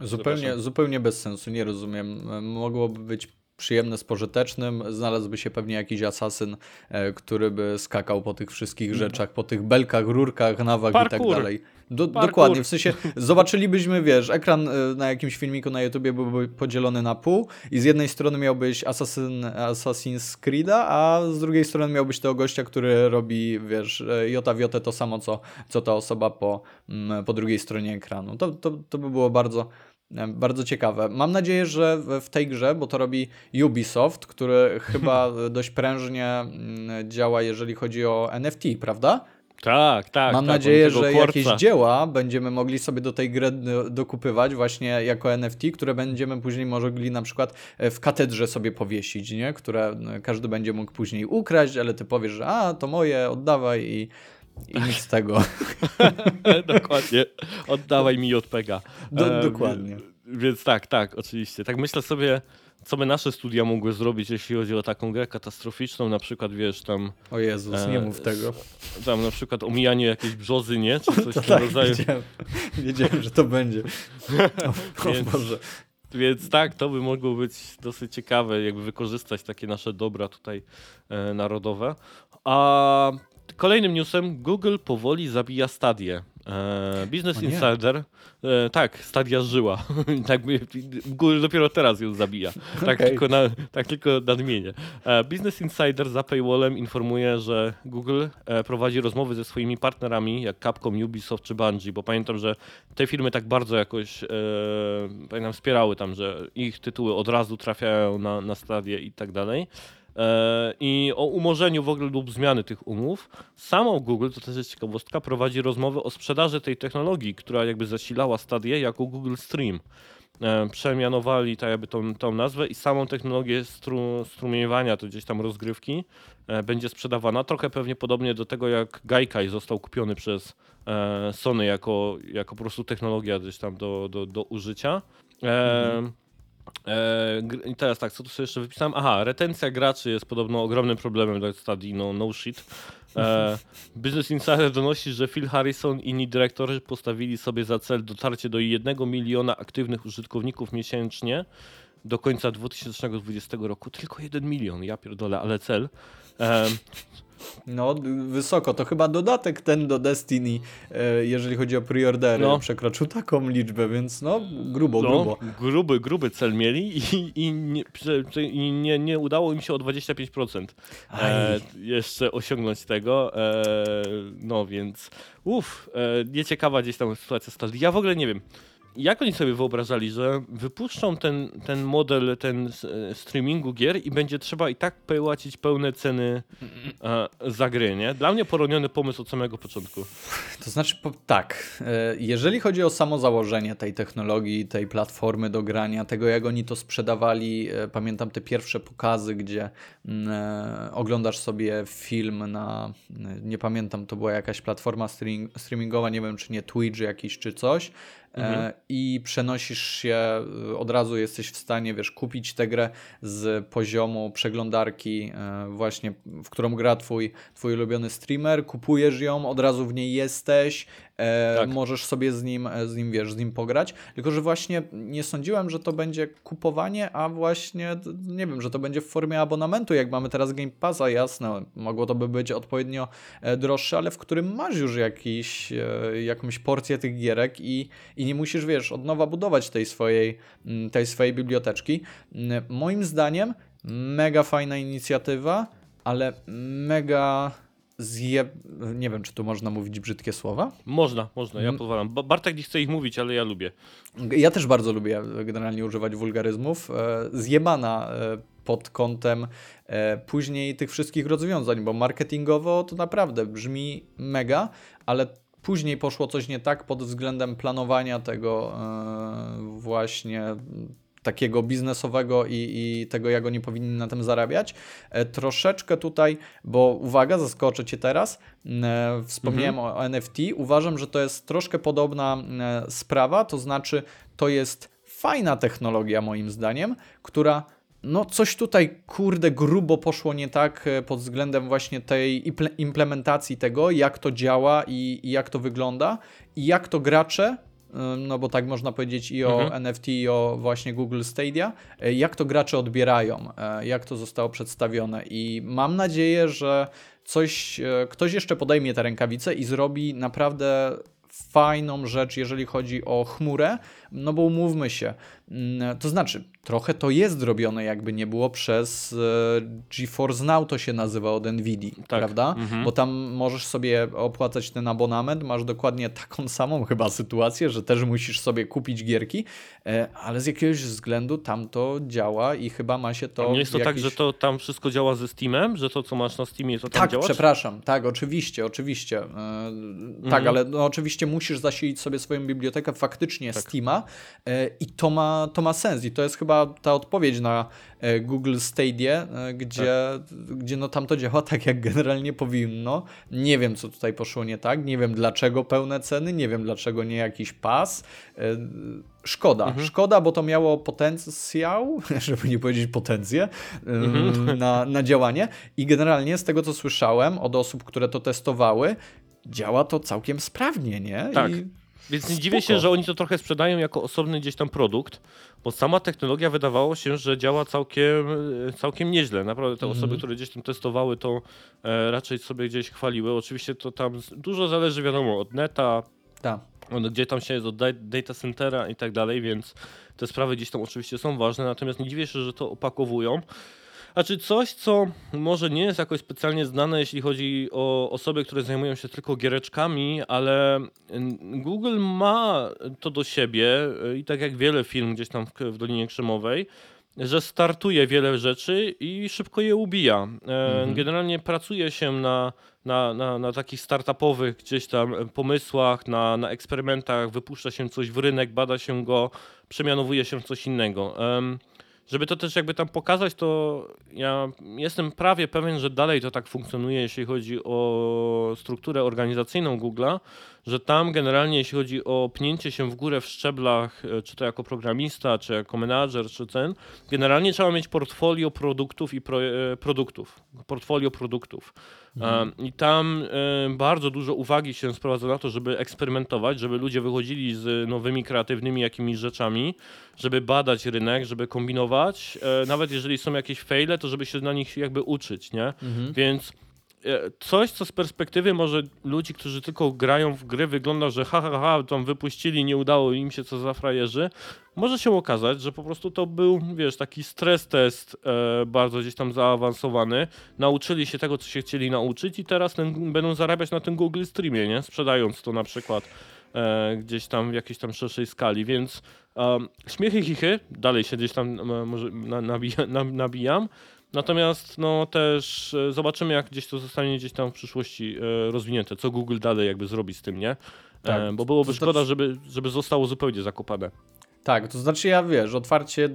Zupełnie, zupełnie bez sensu, nie rozumiem. E, Mogłoby być przyjemne z pożytecznym, znalazłby się pewnie jakiś asasyn, e, który by skakał po tych wszystkich rzeczach, po tych belkach, rurkach, nawach i tak Parkour. dalej. Do, Parkour. dokładnie, w sensie *laughs* zobaczylibyśmy, wiesz, ekran e, na jakimś filmiku na YouTubie byłby podzielony na pół i z jednej strony miałbyś Assassin, Assassin's Creed'a, a z drugiej strony miałbyś tego gościa, który robi, wiesz, e, jota w jotę to samo, co, co ta osoba po, mm, po drugiej stronie ekranu. To, to, to by było bardzo, bardzo ciekawe. Mam nadzieję, że w, tej grze, bo to robi Ubisoft, który *laughs* chyba dość prężnie mm, działa, jeżeli chodzi o NFT, prawda? Tak, tak. Mam tak, nadzieję, że jakieś dzieła będziemy mogli sobie do tej gry do- dokupywać właśnie jako NFT, które będziemy później mogli na przykład e, w katedrze sobie powiesić, nie? które e, każdy będzie mógł później ukraść, ale ty powiesz, że a, to moje, oddawaj i, i nic z tego. *laughs* Dokładnie. Oddawaj mi JPEGa. Do, dokładnie. Więc, tak, tak, oczywiście. Tak myślę sobie, co by nasze studia mogły zrobić, jeśli chodzi o taką grę katastroficzną, na przykład, wiesz, tam, O Jezus, nie e, mów tego. tam na przykład omijanie jakiejś brzozy, nie? Czy coś *laughs* To tak, rodzaju. wiedziałem, wiedziałem, że to będzie. O, o Więc- Boże. Więc tak, to by mogło być dosyć ciekawe, jakby wykorzystać takie nasze dobra tutaj e, narodowe. A kolejnym newsem Google powoli zabija Stadię. E, Business. Insider, e, tak, Stadia żyła. *laughs* tak, Google dopiero teraz ją zabija. Tak, Okej. tylko, na, tak tylko nadmienię. E, Business Insider za paywallem informuje, że Google e, prowadzi rozmowy ze swoimi partnerami, jak Capcom, Ubisoft czy Bungie, bo pamiętam, że te firmy tak bardzo jakoś e, pamiętam, wspierały tam, że ich tytuły od razu trafiają na, na stadię i tak dalej. E, I o umorzeniu w ogóle lub zmiany tych umów. Samo Google, to też jest ciekawostka, prowadzi rozmowy o sprzedaży tej technologii, która jakby zasilała stadię jako Google Stream. E, Przemianowali tak jakby tą, tą nazwę i samą technologię stru, strumieniowania, to gdzieś tam rozgrywki, e, będzie sprzedawana. Trochę pewnie podobnie do tego, jak Gaikai został kupiony przez Sony jako, jako po prostu technologia gdzieś tam do, do, do użycia. E, e, I teraz tak, co tu sobie jeszcze wypisałem? Aha, retencja graczy jest podobno ogromnym problemem dla Stadii, no, no shit. E, *laughs* Business Insider donosi, że Phil Harrison i inni dyrektorzy postawili sobie za cel dotarcie do 1 miliona aktywnych użytkowników miesięcznie do końca 2020 roku. Tylko 1 milion, ja pierdolę, ale cel. E, No, wysoko. To chyba dodatek ten do Destiny, e, jeżeli chodzi o preordery, No. przekroczył taką liczbę, więc no, grubo, No, grubo. gruby, gruby cel mieli i, i, nie, i nie, nie udało im się o 25% e, jeszcze osiągnąć tego. E, no więc, uff, e, nieciekawa gdzieś tam sytuacja stali. Ja w ogóle nie wiem. Jak oni sobie wyobrażali, że wypuszczą ten, ten model ten e, streamingu gier i będzie trzeba i tak płacić pełne ceny e, za gry, nie? Dla mnie poroniony pomysł od samego początku. To znaczy, po, tak, e, jeżeli chodzi o samo założenie tej technologii, tej platformy do grania, tego jak oni to sprzedawali, e, pamiętam te pierwsze pokazy, gdzie mm, e, oglądasz sobie film na, nie pamiętam, to była jakaś platforma streaming, streamingowa, nie wiem czy nie Twitch jakiś czy coś, e, i przenosisz się, e, od razu jesteś w stanie, wiesz, kupić tę grę z poziomu przeglądarki e, właśnie, w którą gra twój, twój ulubiony streamer, kupujesz ją, od razu w niej jesteś, e, Tak. możesz sobie z nim, e, z nim, wiesz, z nim pograć, tylko że właśnie nie sądziłem, że to będzie kupowanie, a właśnie, nie wiem, że to będzie w formie abonamentu, jak mamy teraz Game Passa, jasne, mogło to by być odpowiednio e, droższe, ale w którym masz już jakiś, e, jakąś porcję tych gierek i, i nie musisz, wiesz, od nowa budować tej swojej, mm, tej swojej biblioteczki. Mm, Moim zdaniem mega fajna inicjatywa, ale mega zje... Nie wiem, czy tu można mówić brzydkie słowa? Można, można, ja Mm. pozwalam. Ba- Bartek nie chce ich mówić, ale ja lubię. Ja też bardzo lubię generalnie używać wulgaryzmów. E, Zjebana e, pod kątem e, później tych wszystkich rozwiązań, bo marketingowo to naprawdę brzmi mega, ale później poszło coś nie tak pod względem planowania tego właśnie takiego biznesowego i, i tego, jak oni powinni na tym zarabiać. E, troszeczkę tutaj, bo uwaga, zaskoczę Cię teraz, e, wspomniałem o NFT, uważam, że to jest troszkę podobna e, sprawa, to znaczy to jest fajna technologia moim zdaniem, która no coś tutaj kurde grubo poszło nie tak pod względem właśnie tej imple- implementacji tego, jak to działa i, i jak to wygląda i jak to gracze no bo tak można powiedzieć i o Mhm. NFT, i o właśnie Google Stadia, e, jak to gracze odbierają, e, jak to zostało przedstawione? I mam nadzieję, że coś, e, ktoś jeszcze podejmie te rękawice i zrobi naprawdę fajną rzecz, jeżeli chodzi o chmurę, no bo umówmy się, to znaczy trochę to jest zrobione jakby nie było przez e, GeForce Now to się nazywa od Nvidia, prawda? mhm. Bo tam możesz sobie opłacać ten abonament, masz dokładnie taką *laughs* samą chyba sytuację, że też musisz sobie kupić gierki, e, ale z jakiegoś względu tam to działa i chyba ma się to nie jest to tak, jakiś... że to tam wszystko działa ze Steamem, że to co masz na Steamie to tam Tak, działa? przepraszam, tak, oczywiście, oczywiście. E, Tak, Mhm. ale no, oczywiście musisz zasilić sobie swoją bibliotekę faktycznie Tak. Steama i to ma, to ma sens. I to jest chyba ta odpowiedź na e, Google Stadia, e, gdzie, gdzie no tam to działa tak, jak generalnie powinno. Nie wiem, co tutaj poszło nie tak, nie wiem dlaczego pełne ceny, nie wiem dlaczego nie jakiś pas. E, Szkoda, Mhm. szkoda, bo to miało potencjał, *laughs* żeby nie powiedzieć potencję, Mhm. na, na działanie. I generalnie z tego, co słyszałem od osób, które to testowały, działa to całkiem sprawnie, nie? Tak. I Więc nie dziwię się, że oni to trochę sprzedają jako osobny gdzieś tam produkt, bo sama technologia wydawało się, że działa całkiem, całkiem nieźle. Naprawdę te Mhm. osoby, które gdzieś tam testowały, to e, raczej sobie gdzieś chwaliły. Oczywiście to tam dużo zależy, wiadomo, od neta, tak. od, gdzie tam się jest, od da- data centera i tak dalej, więc te sprawy gdzieś tam oczywiście są ważne, natomiast nie dziwię się, że to opakowują. Znaczy coś, co może nie jest jakoś specjalnie znane, jeśli chodzi o osoby, które zajmują się tylko giereczkami, ale mm, Google ma to do siebie y, i tak jak wiele firm gdzieś tam w, w Dolinie Krzemowej, że startuje wiele rzeczy i szybko je ubija. E, Mhm. Generalnie pracuje się na, na, na, na takich startupowych gdzieś tam e, pomysłach, na, na eksperymentach, wypuszcza się coś w rynek, bada się go, przemianowuje się w coś innego. Żeby to też jakby tam pokazać, to ja jestem prawie pewien, że dalej to tak funkcjonuje, jeśli chodzi o strukturę organizacyjną Google'a, że tam generalnie jeśli chodzi o pnięcie się w górę w szczeblach, e, czy to jako programista, czy jako menadżer, czy ten, generalnie trzeba mieć portfolio produktów i pro, e, produktów. Portfolio produktów. Mhm. I tam e, bardzo dużo uwagi się sprowadza na to, żeby eksperymentować, żeby ludzie wychodzili z nowymi, kreatywnymi jakimiś rzeczami, żeby badać rynek, żeby kombinować. Nawet jeżeli są jakieś faile, to żeby się na nich jakby uczyć, nie? Mhm. Więc coś, co z perspektywy może ludzi, którzy tylko grają w gry, wygląda, że ha, ha, ha, tam wypuścili, nie udało im się, co za frajerzy, może się okazać, że po prostu to był, wiesz, taki stres test e, bardzo gdzieś tam zaawansowany. Nauczyli się tego, co się chcieli nauczyć i teraz ten, będą zarabiać na tym Google Streamie, nie? Sprzedając to na przykład e, gdzieś tam w jakiejś tam szerszej skali, więc um, śmiechy, chichy, dalej się gdzieś tam e, może na, nabija, na, nabijam, Natomiast no też e, zobaczymy, jak gdzieś to zostanie gdzieś tam w przyszłości e, rozwinięte, co Google dalej jakby zrobi z tym, nie? Tak. E, bo byłoby To szkoda, znaczy- żeby, żeby zostało zupełnie zakopane. Tak, to znaczy ja wiesz, otwarcie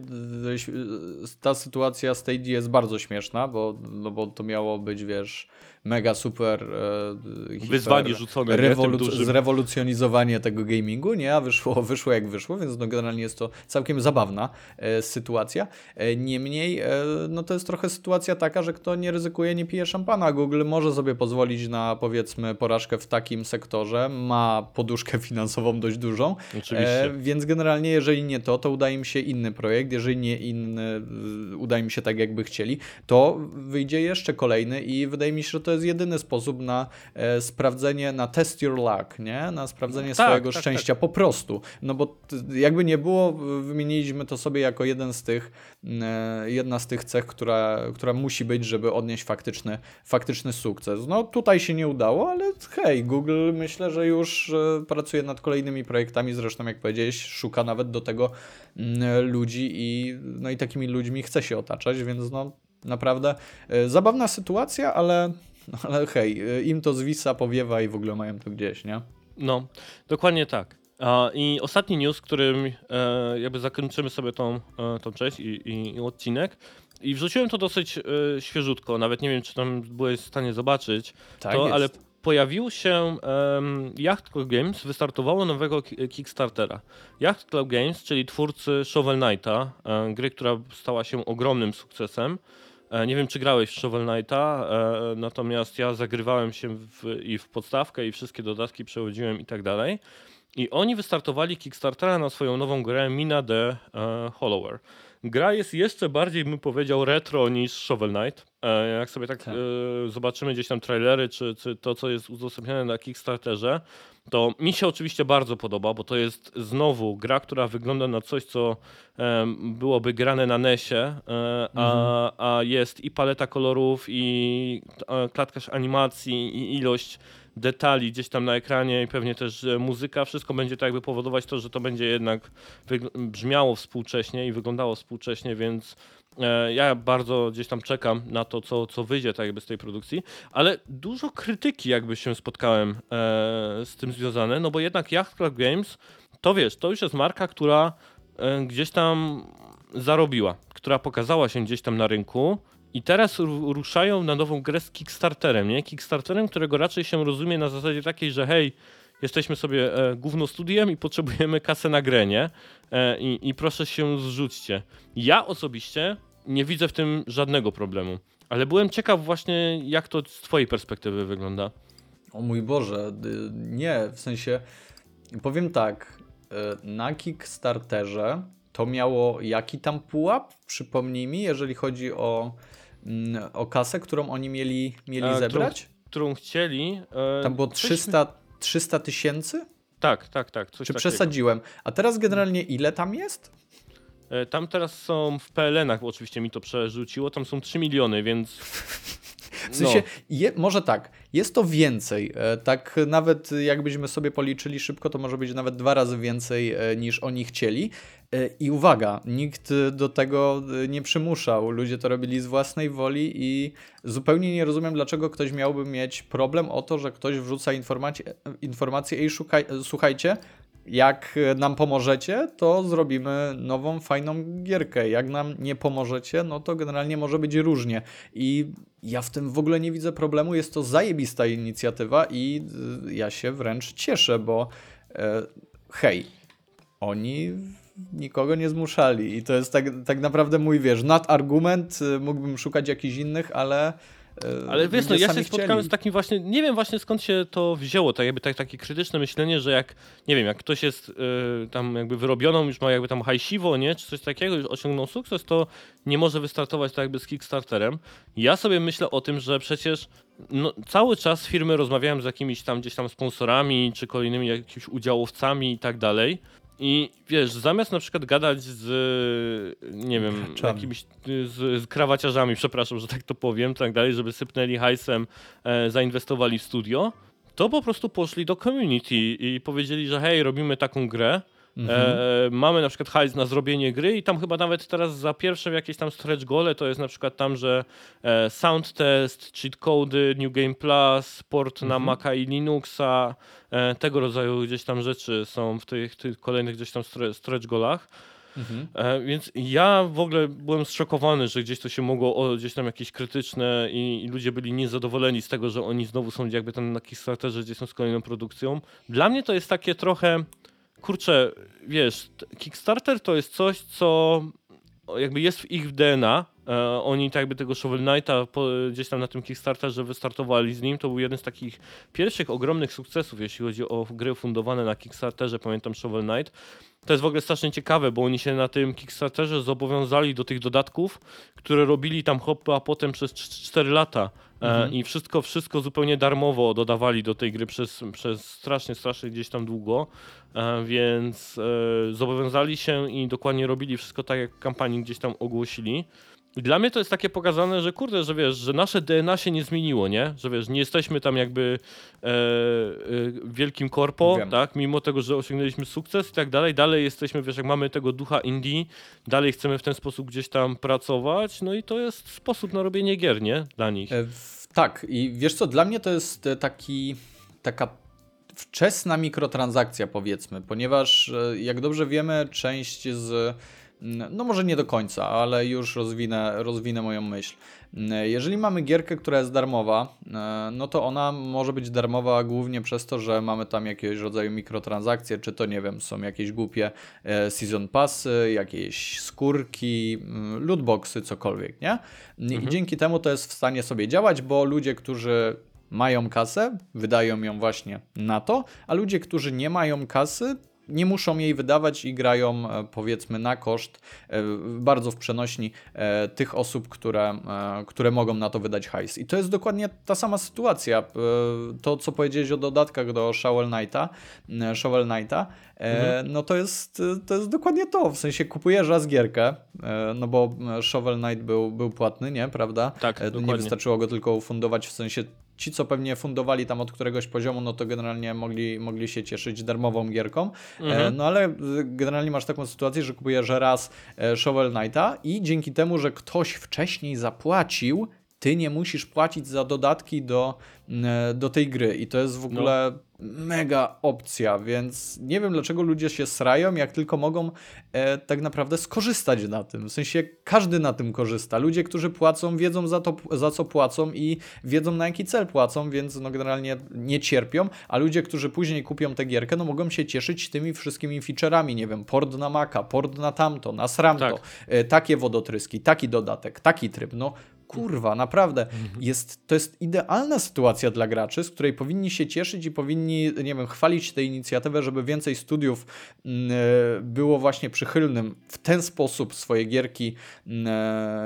ta sytuacja Stadia jest bardzo śmieszna, bo, no bo to miało być, wiesz, mega super e, hiper, Wyzwanie rzucone, rewoluc- zrewolucjonizowanie tego gamingu, nie? A wyszło, *laughs* wyszło jak wyszło, więc no generalnie jest to całkiem zabawna e, sytuacja. E, niemniej, e, no to jest trochę sytuacja taka, że kto nie ryzykuje, nie pije szampana. Google może sobie pozwolić na powiedzmy porażkę w takim sektorze, ma poduszkę *laughs* finansową dość dużą, Oczywiście. E, więc generalnie, jeżeli nie to, to uda im się inny projekt. Jeżeli nie inny, uda im się tak, jakby chcieli, to wyjdzie jeszcze kolejny i wydaje mi się, że to jest jedyny sposób na e, sprawdzenie, na test your luck, nie? Na sprawdzenie Tak, swojego tak, szczęścia po prostu. No bo jakby nie było, wymieniliśmy to sobie jako jeden z tych, e, jedna z tych cech, która, która musi być, żeby odnieść faktyczny, faktyczny sukces. No tutaj się nie udało, ale hej, Google myślę, że już e, pracuje nad kolejnymi projektami, zresztą jak powiedziałeś, szuka nawet do tego ludzi i no i takimi ludźmi chce się otaczać, więc no naprawdę e, zabawna sytuacja, ale, ale hej, e, im to zwisa, powiewa i w ogóle mają to gdzieś, nie? No, dokładnie tak. A, I ostatni news, którym e, jakby zakończymy sobie tą, e, tą część i, i, i odcinek. I wrzuciłem to dosyć e, świeżutko, nawet nie wiem, czy tam byłeś w stanie zobaczyć. Tak to, jest. ale pojawił się um, Yacht Club Games, wystartowało nowego ki- Kickstartera. Yacht Club Games, czyli twórcy Shovel Knighta, gry, która stała się ogromnym sukcesem. E, nie wiem, czy grałeś w Shovel Knighta, e, natomiast ja zagrywałem się w, i w podstawkę, i wszystkie dodatki przechodziłem i tak dalej. I oni wystartowali Kickstartera na swoją nową grę Mina the Hollower. Gra jest jeszcze bardziej, bym powiedział, retro niż Shovel Knight. E, jak sobie tak, Tak. e, zobaczymy gdzieś tam trailery, czy, czy to, co jest udostępnione na Kickstarterze, to mi się oczywiście bardzo podoba, bo to jest znowu gra, która wygląda na coś, co byłoby grane na NESie, e, a, a jest i paleta kolorów, i klatkarz animacji, i ilość detali gdzieś tam na ekranie i pewnie też muzyka, wszystko będzie tak jakby powodować to, że to będzie jednak brzmiało współcześnie i wyglądało współcześnie, więc e, ja bardzo gdzieś tam czekam na to, co, co wyjdzie tak jakby z tej produkcji, ale dużo krytyki jakby się spotkałem e, z tym związane, no bo jednak Yacht Club Games, to wiesz, to już jest marka, która e, gdzieś tam zarobiła, która pokazała się gdzieś tam na rynku, i teraz ru- ruszają na nową grę z Kickstarterem, nie? Kickstarterem, którego raczej się rozumie na zasadzie takiej, że hej, jesteśmy sobie e, główno studiem i potrzebujemy kasę na grę, nie? E, i, I proszę się zrzućcie. Ja osobiście nie widzę w tym żadnego problemu, ale byłem ciekaw właśnie, jak to z twojej perspektywy wygląda. O mój Boże, nie, w sensie powiem tak, y, na Kickstarterze to miało jaki tam pułap? Przypomnij mi, jeżeli chodzi o, o kasę, którą oni mieli, mieli A, zebrać. Którą chcieli... E, Tam było coś- 300 300 tysięcy? Tak, tak, tak. Czy takiego. przesadziłem? A teraz generalnie ile tam jest? E, Tam teraz są w PLN-ach, oczywiście mi to przerzuciło, tam są 3 miliony, więc... *laughs* W sensie, je, może tak, jest to więcej. E, Tak nawet jakbyśmy sobie policzyli szybko, to może być nawet dwa razy więcej e, niż oni chcieli. E, I uwaga, nikt do tego e, nie przymuszał. Ludzie to robili z własnej woli i zupełnie nie rozumiem, dlaczego ktoś miałby mieć problem o to, że ktoś wrzuca informację, informację ej, szukaj, słuchajcie, jak nam pomożecie, to zrobimy nową, fajną gierkę. Jak nam nie pomożecie, no to generalnie może być różnie. I ja w tym w ogóle nie widzę problemu. Jest to zajebista inicjatywa i y, ja się wręcz cieszę, bo e, hej, oni nikogo nie zmuszali i to jest tak, tak naprawdę mój, wiesz, nadargument, y, mógłbym szukać jakichś innych, ale e, Ale wiesz, no ja się sami spotkałem chcieli. z takim właśnie, nie wiem właśnie skąd się to wzięło, tak jakby tak, takie krytyczne myślenie, że jak, nie wiem, jak ktoś jest y, tam jakby wyrobioną, już ma jakby tam hajsiwo, nie, czy coś takiego, już osiągnął sukces, to nie może wystartować tak jakby z Kickstarterem. Ja sobie myślę o tym, że przecież no, cały czas firmy rozmawiałem z jakimiś tam gdzieś tam sponsorami, czy kolejnymi jakimiś udziałowcami i tak dalej. I wiesz, zamiast na przykład gadać z, nie wiem, jakimiś z, z krawaciarzami, przepraszam, że tak to powiem, tak dalej, żeby sypnęli hajsem, e, zainwestowali w studio, to po prostu poszli do community i powiedzieli, że hej, robimy taką grę, Mhm. E, mamy na przykład hajs na zrobienie gry i tam chyba nawet teraz za pierwsze jakieś tam stretch gole to jest na przykład tam, że e, sound test, cheat cody, New Game Plus, port na Mhm. Maca i Linuxa, e, tego rodzaju gdzieś tam rzeczy są w tych, tych kolejnych gdzieś tam stre- stretch golach. Mhm. E, Więc ja w ogóle byłem zszokowany, że gdzieś to się mogło o, gdzieś tam jakieś krytyczne i, i ludzie byli niezadowoleni z tego, że oni znowu są jakby tam na Kickstarterze gdzieś są z kolejną produkcją. Dla mnie to jest takie trochę, kurczę, wiesz, Kickstarter to jest coś, co jakby jest w ich DNA. E, oni tak jakby tego Shovel Knighta gdzieś tam na tym Kickstarterze wystartowali z nim. To był jeden z takich pierwszych ogromnych sukcesów, jeśli chodzi o gry fundowane na Kickstarterze. Pamiętam Shovel Knight. To jest w ogóle strasznie ciekawe, bo oni się na tym Kickstarterze zobowiązali do tych dodatków, które robili tam hopy, a potem przez 4 lata. E, Mhm. I wszystko, wszystko zupełnie darmowo dodawali do tej gry przez, przez strasznie, strasznie gdzieś tam długo. E, więc zobowiązali się i dokładnie robili wszystko tak, jak w kampanii gdzieś tam ogłosili. Dla mnie to jest takie pokazane, że kurde, że wiesz, że nasze DNA się nie zmieniło, nie? Że wiesz, nie jesteśmy tam jakby e, e, wielkim korpo, Wiem. tak? Mimo tego, że osiągnęliśmy sukces i tak dalej, dalej jesteśmy, wiesz, jak mamy tego ducha indie, dalej chcemy w ten sposób gdzieś tam pracować, no i to jest sposób na robienie gier, nie? Dla nich. E, w- Tak, i wiesz co, dla mnie to jest e, taki, taka wczesna mikrotransakcja, powiedzmy, ponieważ e, jak dobrze wiemy, część z. mm, No, może nie do końca, ale już rozwinę, rozwinę moją myśl. Jeżeli mamy gierkę, która jest darmowa, e, no to ona może być darmowa głównie przez to, że mamy tam jakiegoś rodzaju mikrotransakcje, czy to nie wiem, są jakieś głupie e, season passy, jakieś skórki, mm, lootboxy, cokolwiek, nie? I dzięki temu to jest w stanie sobie działać, bo ludzie, którzy mają kasę, wydają ją właśnie na to, a ludzie, którzy nie mają kasy, nie muszą jej wydawać i grają e, powiedzmy na koszt, e, bardzo w przenośni e, tych osób, które, które mogą na to wydać hajs. I to jest dokładnie ta sama sytuacja. To, co powiedziałeś o dodatkach do Shovel Knighta, Shovel Knighta e, no to jest, to jest dokładnie to. W sensie kupujesz raz gierkę, no bo Shovel Knight był, był płatny, nie? Prawda? Tak, E, Nie dokładnie. wystarczyło go tylko ufundować, w sensie ci, co pewnie fundowali tam od któregoś poziomu, no to generalnie mogli, mogli się cieszyć darmową gierką. E, Mhm. No ale e, generalnie masz taką sytuację, że kupujesz raz e, Shovel Knighta i dzięki temu, że ktoś wcześniej zapłacił, ty nie musisz płacić za dodatki do, e, do tej gry. I to jest w ogóle mega opcja, więc nie wiem dlaczego ludzie się srają, jak tylko mogą e, tak naprawdę skorzystać na tym. W sensie każdy na tym korzysta. Ludzie, którzy płacą, wiedzą za, to, za co płacą i wiedzą na jaki cel płacą, więc no generalnie nie cierpią, a ludzie, którzy później kupią tę gierkę, no mogą się cieszyć tymi wszystkimi featureami, nie wiem, port na Maca, port na tamto, na sramto, Tak. e, takie wodotryski, taki dodatek, taki tryb, no kurwa, naprawdę, jest, to jest idealna sytuacja dla graczy, z której powinni się cieszyć i powinni, nie wiem, chwalić tę inicjatywę, żeby więcej studiów mm, e, było właśnie przychylnym w ten sposób swoje gierki mm,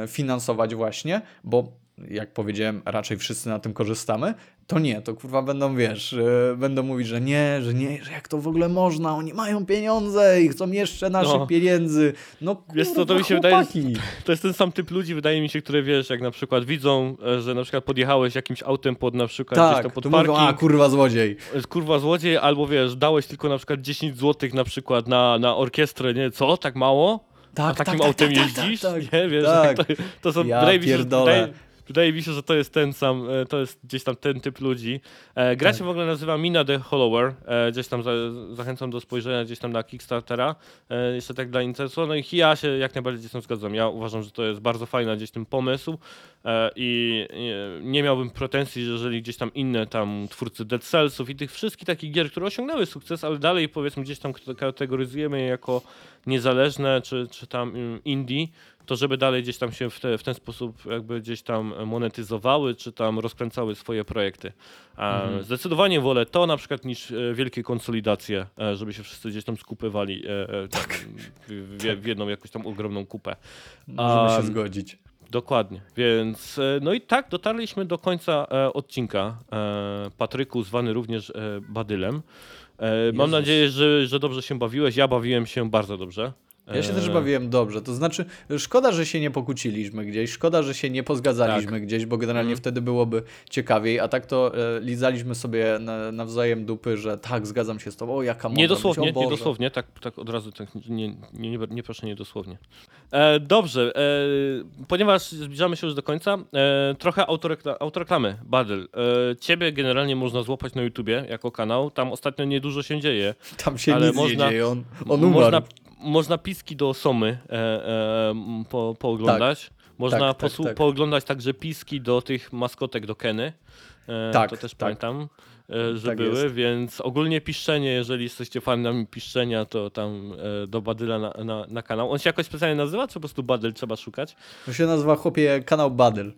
e, finansować właśnie, bo jak powiedziałem, raczej wszyscy na tym korzystamy, to nie, to kurwa będą, wiesz, e, będą mówić, że nie, że nie, że jak to w ogóle można, oni mają pieniądze i chcą jeszcze naszych No. pieniędzy. No kurwa, Wiesz co, to mi się wydaje. To jest ten sam typ ludzi, wydaje mi się, które wiesz, jak na przykład widzą, e, że na przykład podjechałeś jakimś autem pod na przykład gdzieś tam Tak, pod to parking, mówią, a kurwa złodziej. jest kurwa złodziej, albo wiesz, dałeś tylko na przykład 10 zł na przykład na, na orkiestrę, nie? Co? Tak mało? Tak, A takim tak, autem tak, tak, jeździsz? tak, tak. Nie, wiesz, Tak. to, to są, Ja pierdolę. wydaje, wydaje mi się, że to jest ten sam, e, to jest gdzieś tam ten typ ludzi. E, gra się Tak. w ogóle nazywa Mina the Hollower, e, gdzieś tam za, zachęcam do spojrzenia gdzieś tam na Kickstartera, e, jeszcze tak dla interesu, no i ja się jak najbardziej gdzieś tam zgadzam, ja uważam, że to jest bardzo fajny gdzieś ten pomysł e, i nie miałbym pretensji, że jeżeli gdzieś tam inne tam twórcy Dead Cellsów i tych wszystkich takich gier, które osiągnęły sukces, ale dalej powiedzmy gdzieś tam kategoryzujemy je jako niezależne czy, czy tam mm, indie, to żeby dalej gdzieś tam się w, te, w ten sposób jakby gdzieś tam monetyzowały, czy tam rozkręcały swoje projekty. Mhm. Zdecydowanie wolę to na przykład niż e, wielkie konsolidacje, e, żeby się wszyscy gdzieś tam skupywali e, tak. w, w, w jedną jakąś tam ogromną kupę. Możemy się Um, zgodzić. Dokładnie, więc no i tak dotarliśmy do końca odcinka. Patryku, zwany również Badylem. Mam Jezus. nadzieję, że, że dobrze się bawiłeś. Ja bawiłem się bardzo dobrze. Ja się E, też bawiłem dobrze. To znaczy, szkoda, że się nie pokłóciliśmy gdzieś, szkoda, że się nie pozgadzaliśmy Tak. gdzieś, bo generalnie Mhm. wtedy byłoby ciekawiej, a tak to e, lizaliśmy sobie na, nawzajem dupy, że tak, zgadzam się z tobą, o jaka mądra, Nie dosłownie, myślę, o nie Boże. dosłownie, tak, tak od razu, tak, nie, nie, nie, nie proszę, nie dosłownie. E, dobrze, e, ponieważ zbliżamy się już do końca, e, trochę autorekla, autoreklamy. Badyl, e, ciebie generalnie można złapać na YouTubie jako kanał, tam ostatnio niedużo się dzieje. Tam się Ale nic można- nie dzieje, on, on umarł. Można, można piski do Somy e, e, po, pooglądać. Można Tak, tak, tak. pooglądać także piski do tych maskotek do Keny. E, Tak, to też tak. pamiętam, e, że Tak były, jest. więc ogólnie piszczenie, jeżeli jesteście fanami piszczenia, to tam e, do Badyla na, na, na kanał. On się jakoś specjalnie nazywa, czy po prostu Badyl trzeba szukać? To się nazywa chłopie kanał Badyl.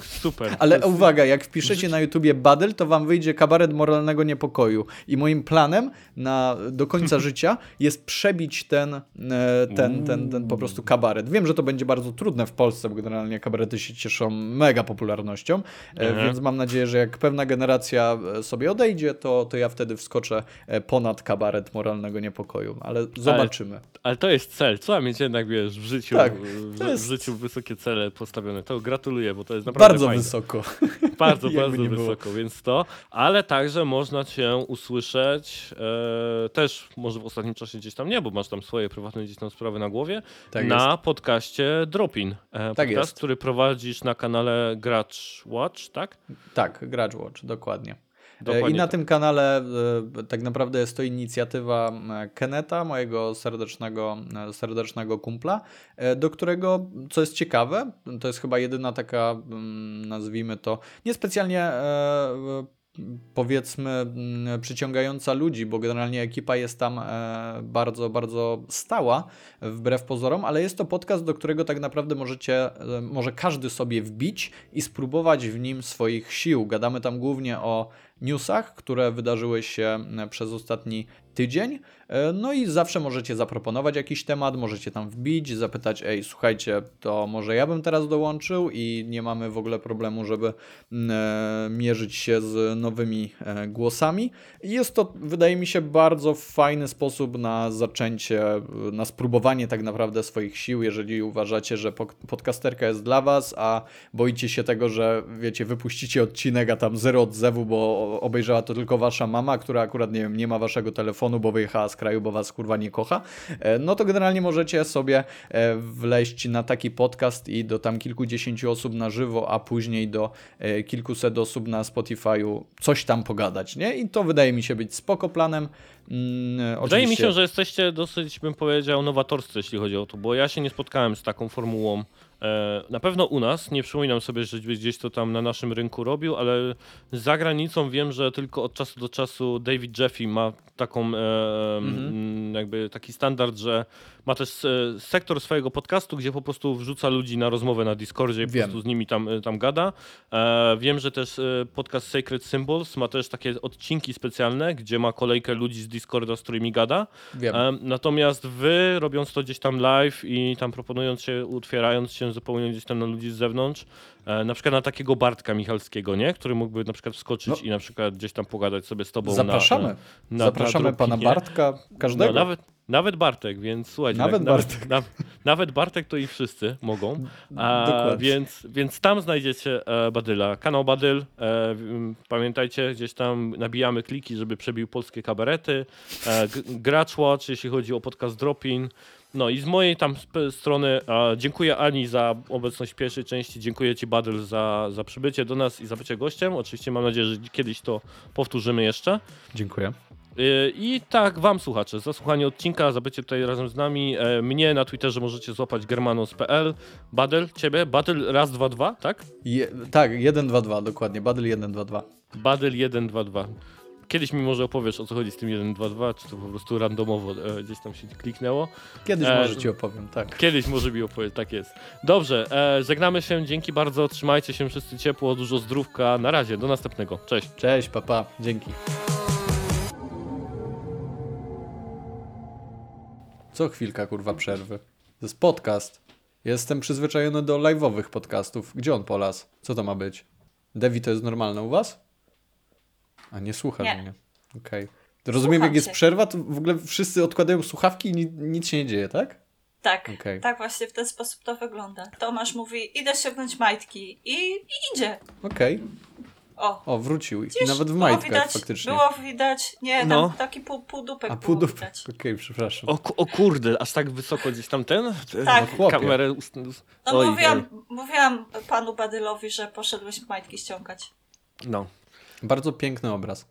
Super. Ale jest- uwaga, jak wpiszecie na YouTubie Badyl, to wam wyjdzie kabaret moralnego niepokoju. I moim planem na, do końca *laughs* życia jest przebić ten, e, ten, ten, ten po prostu kabaret. Wiem, że to będzie bardzo trudne w Polsce, bo generalnie kabarety się cieszą mega popularnością, e, Mhm. więc mam nadzieję, że jak pewna generacja e, sobie odejdzie, to, to ja wtedy wskoczę ponad kabaret moralnego niepokoju. Ale zobaczymy. Ale to jest cel. Trzeba mieć jednak, wiesz, w życiu, Tak, jest- w życiu wysokie cele postawione. To gratuluję, bo to jest naprawdę Bardzo fajne. wysoko. *laughs* Bardzo, bardzo było. wysoko, więc to, ale także można cię usłyszeć e, też może w ostatnim czasie gdzieś tam nie, bo masz tam swoje prywatne gdzieś tam sprawy na głowie, Tak na podcaście Dropin. E, podcast, jest. który prowadzisz na kanale Gracz Watch, tak? Tak, Gracz Watch, dokładnie. Dokładnie I na tak. tym kanale e, tak naprawdę jest to inicjatywa e, Keneta, mojego serdecznego, e, serdecznego kumpla, do którego, co jest ciekawe, to jest chyba jedyna taka, mm, nazwijmy to, niespecjalnie powiedzmy mm, przyciągająca ludzi, bo generalnie ekipa jest tam bardzo, bardzo stała, wbrew pozorom, ale jest to podcast, do którego tak naprawdę możecie, może każdy sobie wbić i spróbować w nim swoich sił. Gadamy tam głównie o newsach, które wydarzyły się przez ostatni tydzień. E, No i zawsze możecie zaproponować jakiś temat, możecie tam wbić, zapytać, ej, słuchajcie, to może ja bym teraz dołączył i nie mamy w ogóle problemu, żeby mm, e, mierzyć się z nowymi e, głosami. Jest to, wydaje mi się, bardzo fajny sposób na zaczęcie, na spróbowanie tak naprawdę swoich sił, jeżeli uważacie, że podcasterka jest dla was, a boicie się tego, że wiecie, wypuścicie odcinek, a tam zero odzewu, bo obejrzała to tylko wasza mama, która akurat, nie wiem, nie ma waszego telefonu, bo wyjechała z kraju, bo was kurwa nie kocha, e, no to generalnie możecie sobie e, wleźć na taki podcast i do tam kilkudziesięciu osób na żywo, a później do e, kilkuset osób na Spotify'u coś tam pogadać, nie? I to wydaje mi się być spoko planem. Mm, Wydaje mi się, że jesteście dosyć, bym powiedział, nowatorscy, jeśli chodzi o to, bo ja się nie spotkałem z taką formułą. E, Na pewno u nas, nie przypominam sobie, że gdzieś to tam na naszym rynku robił, ale za granicą wiem, że tylko od czasu do czasu David Jeffy ma taką e, Mhm. jakby taki standard, że ma też e, sektor swojego podcastu, gdzie po prostu wrzuca ludzi na rozmowę na Discordzie i po prostu z nimi tam, tam gada. Wiem, że też podcast Sacred Symbols ma też takie odcinki specjalne, gdzie ma kolejkę ludzi z Discorda, z którymi gada. Wiem. Natomiast wy, robiąc to gdzieś tam live i tam proponując się, utwierając się zupełnie gdzieś tam na ludzi z zewnątrz, e, na przykład na takiego Bartka Michalskiego, nie? Który mógłby na przykład wskoczyć No. i na przykład gdzieś tam pogadać sobie z tobą Zapraszamy. na, na, Zapraszamy na pana. Bartka, każdego. No, nawet, nawet Bartek, więc słuchajcie. Nawet Bartek. Nawet, nawet Bartek to i wszyscy mogą. *laughs* A, więc, więc tam znajdziecie e, Badyla. Kanał Badyl. E, pamiętajcie, gdzieś tam nabijamy kliki, żeby przebił polskie kabarety. E, Gracz Watch, jeśli chodzi o podcast Dropin. No i z mojej tam strony e, dziękuję Ani za obecność w pierwszej części, dziękuję Ci Badyl za, za przybycie do nas i za bycie gościem. Oczywiście mam nadzieję, że kiedyś to powtórzymy jeszcze. Dziękuję. Yy, I tak, wam słuchacze, za słuchanie odcinka, za bycie tutaj razem z nami. E, Mnie na Twitterze możecie złapać germanos.pl. Badel, ciebie? Badel raz, dwa, dwa, tak? Je, tak, 1-2-2, dokładnie. Badyl 1-2-2. Badel 122. kiedyś mi może opowiesz o co chodzi z tym 1.2.2, czy to po prostu randomowo e, gdzieś tam się kliknęło. Kiedyś E, może ci opowiem, tak. Kiedyś może mi opowiedzieć, tak jest. Dobrze, e, żegnamy się, dzięki bardzo, trzymajcie się wszyscy ciepło, dużo zdrówka, na razie, do następnego, cześć. Cześć, papa, dzięki. Co chwilka, kurwa, przerwy. To jest podcast. Jestem przyzwyczajony do live'owych podcastów. Gdzie on polas? Co to ma być? Devi to jest normalne u was? A nie słuchasz Nie. mnie. Okej. To Rozumiem, Słucham jak jest cię. przerwa, to w ogóle wszyscy odkładają słuchawki i ni nic się nie dzieje, tak? Tak, Okej. tak właśnie w ten sposób to wygląda. Tomasz mówi, idę ściągnąć majtki i, i idzie. Okej. O, O, wrócił. I Widzisz, nawet w było majtkach widać, faktycznie. Było widać, nie, tam No. taki pół, półdupek A było pół dupy. widać. Okej, przepraszam. O, ku- o kurde, aż tak wysoko gdzieś tam ten? Tak. No chłopie. Kamerę ust... No Oj, mówiłam, mówiłam panu Badylowi, że poszedłeś majtki ściągać. No. Bardzo piękny obraz.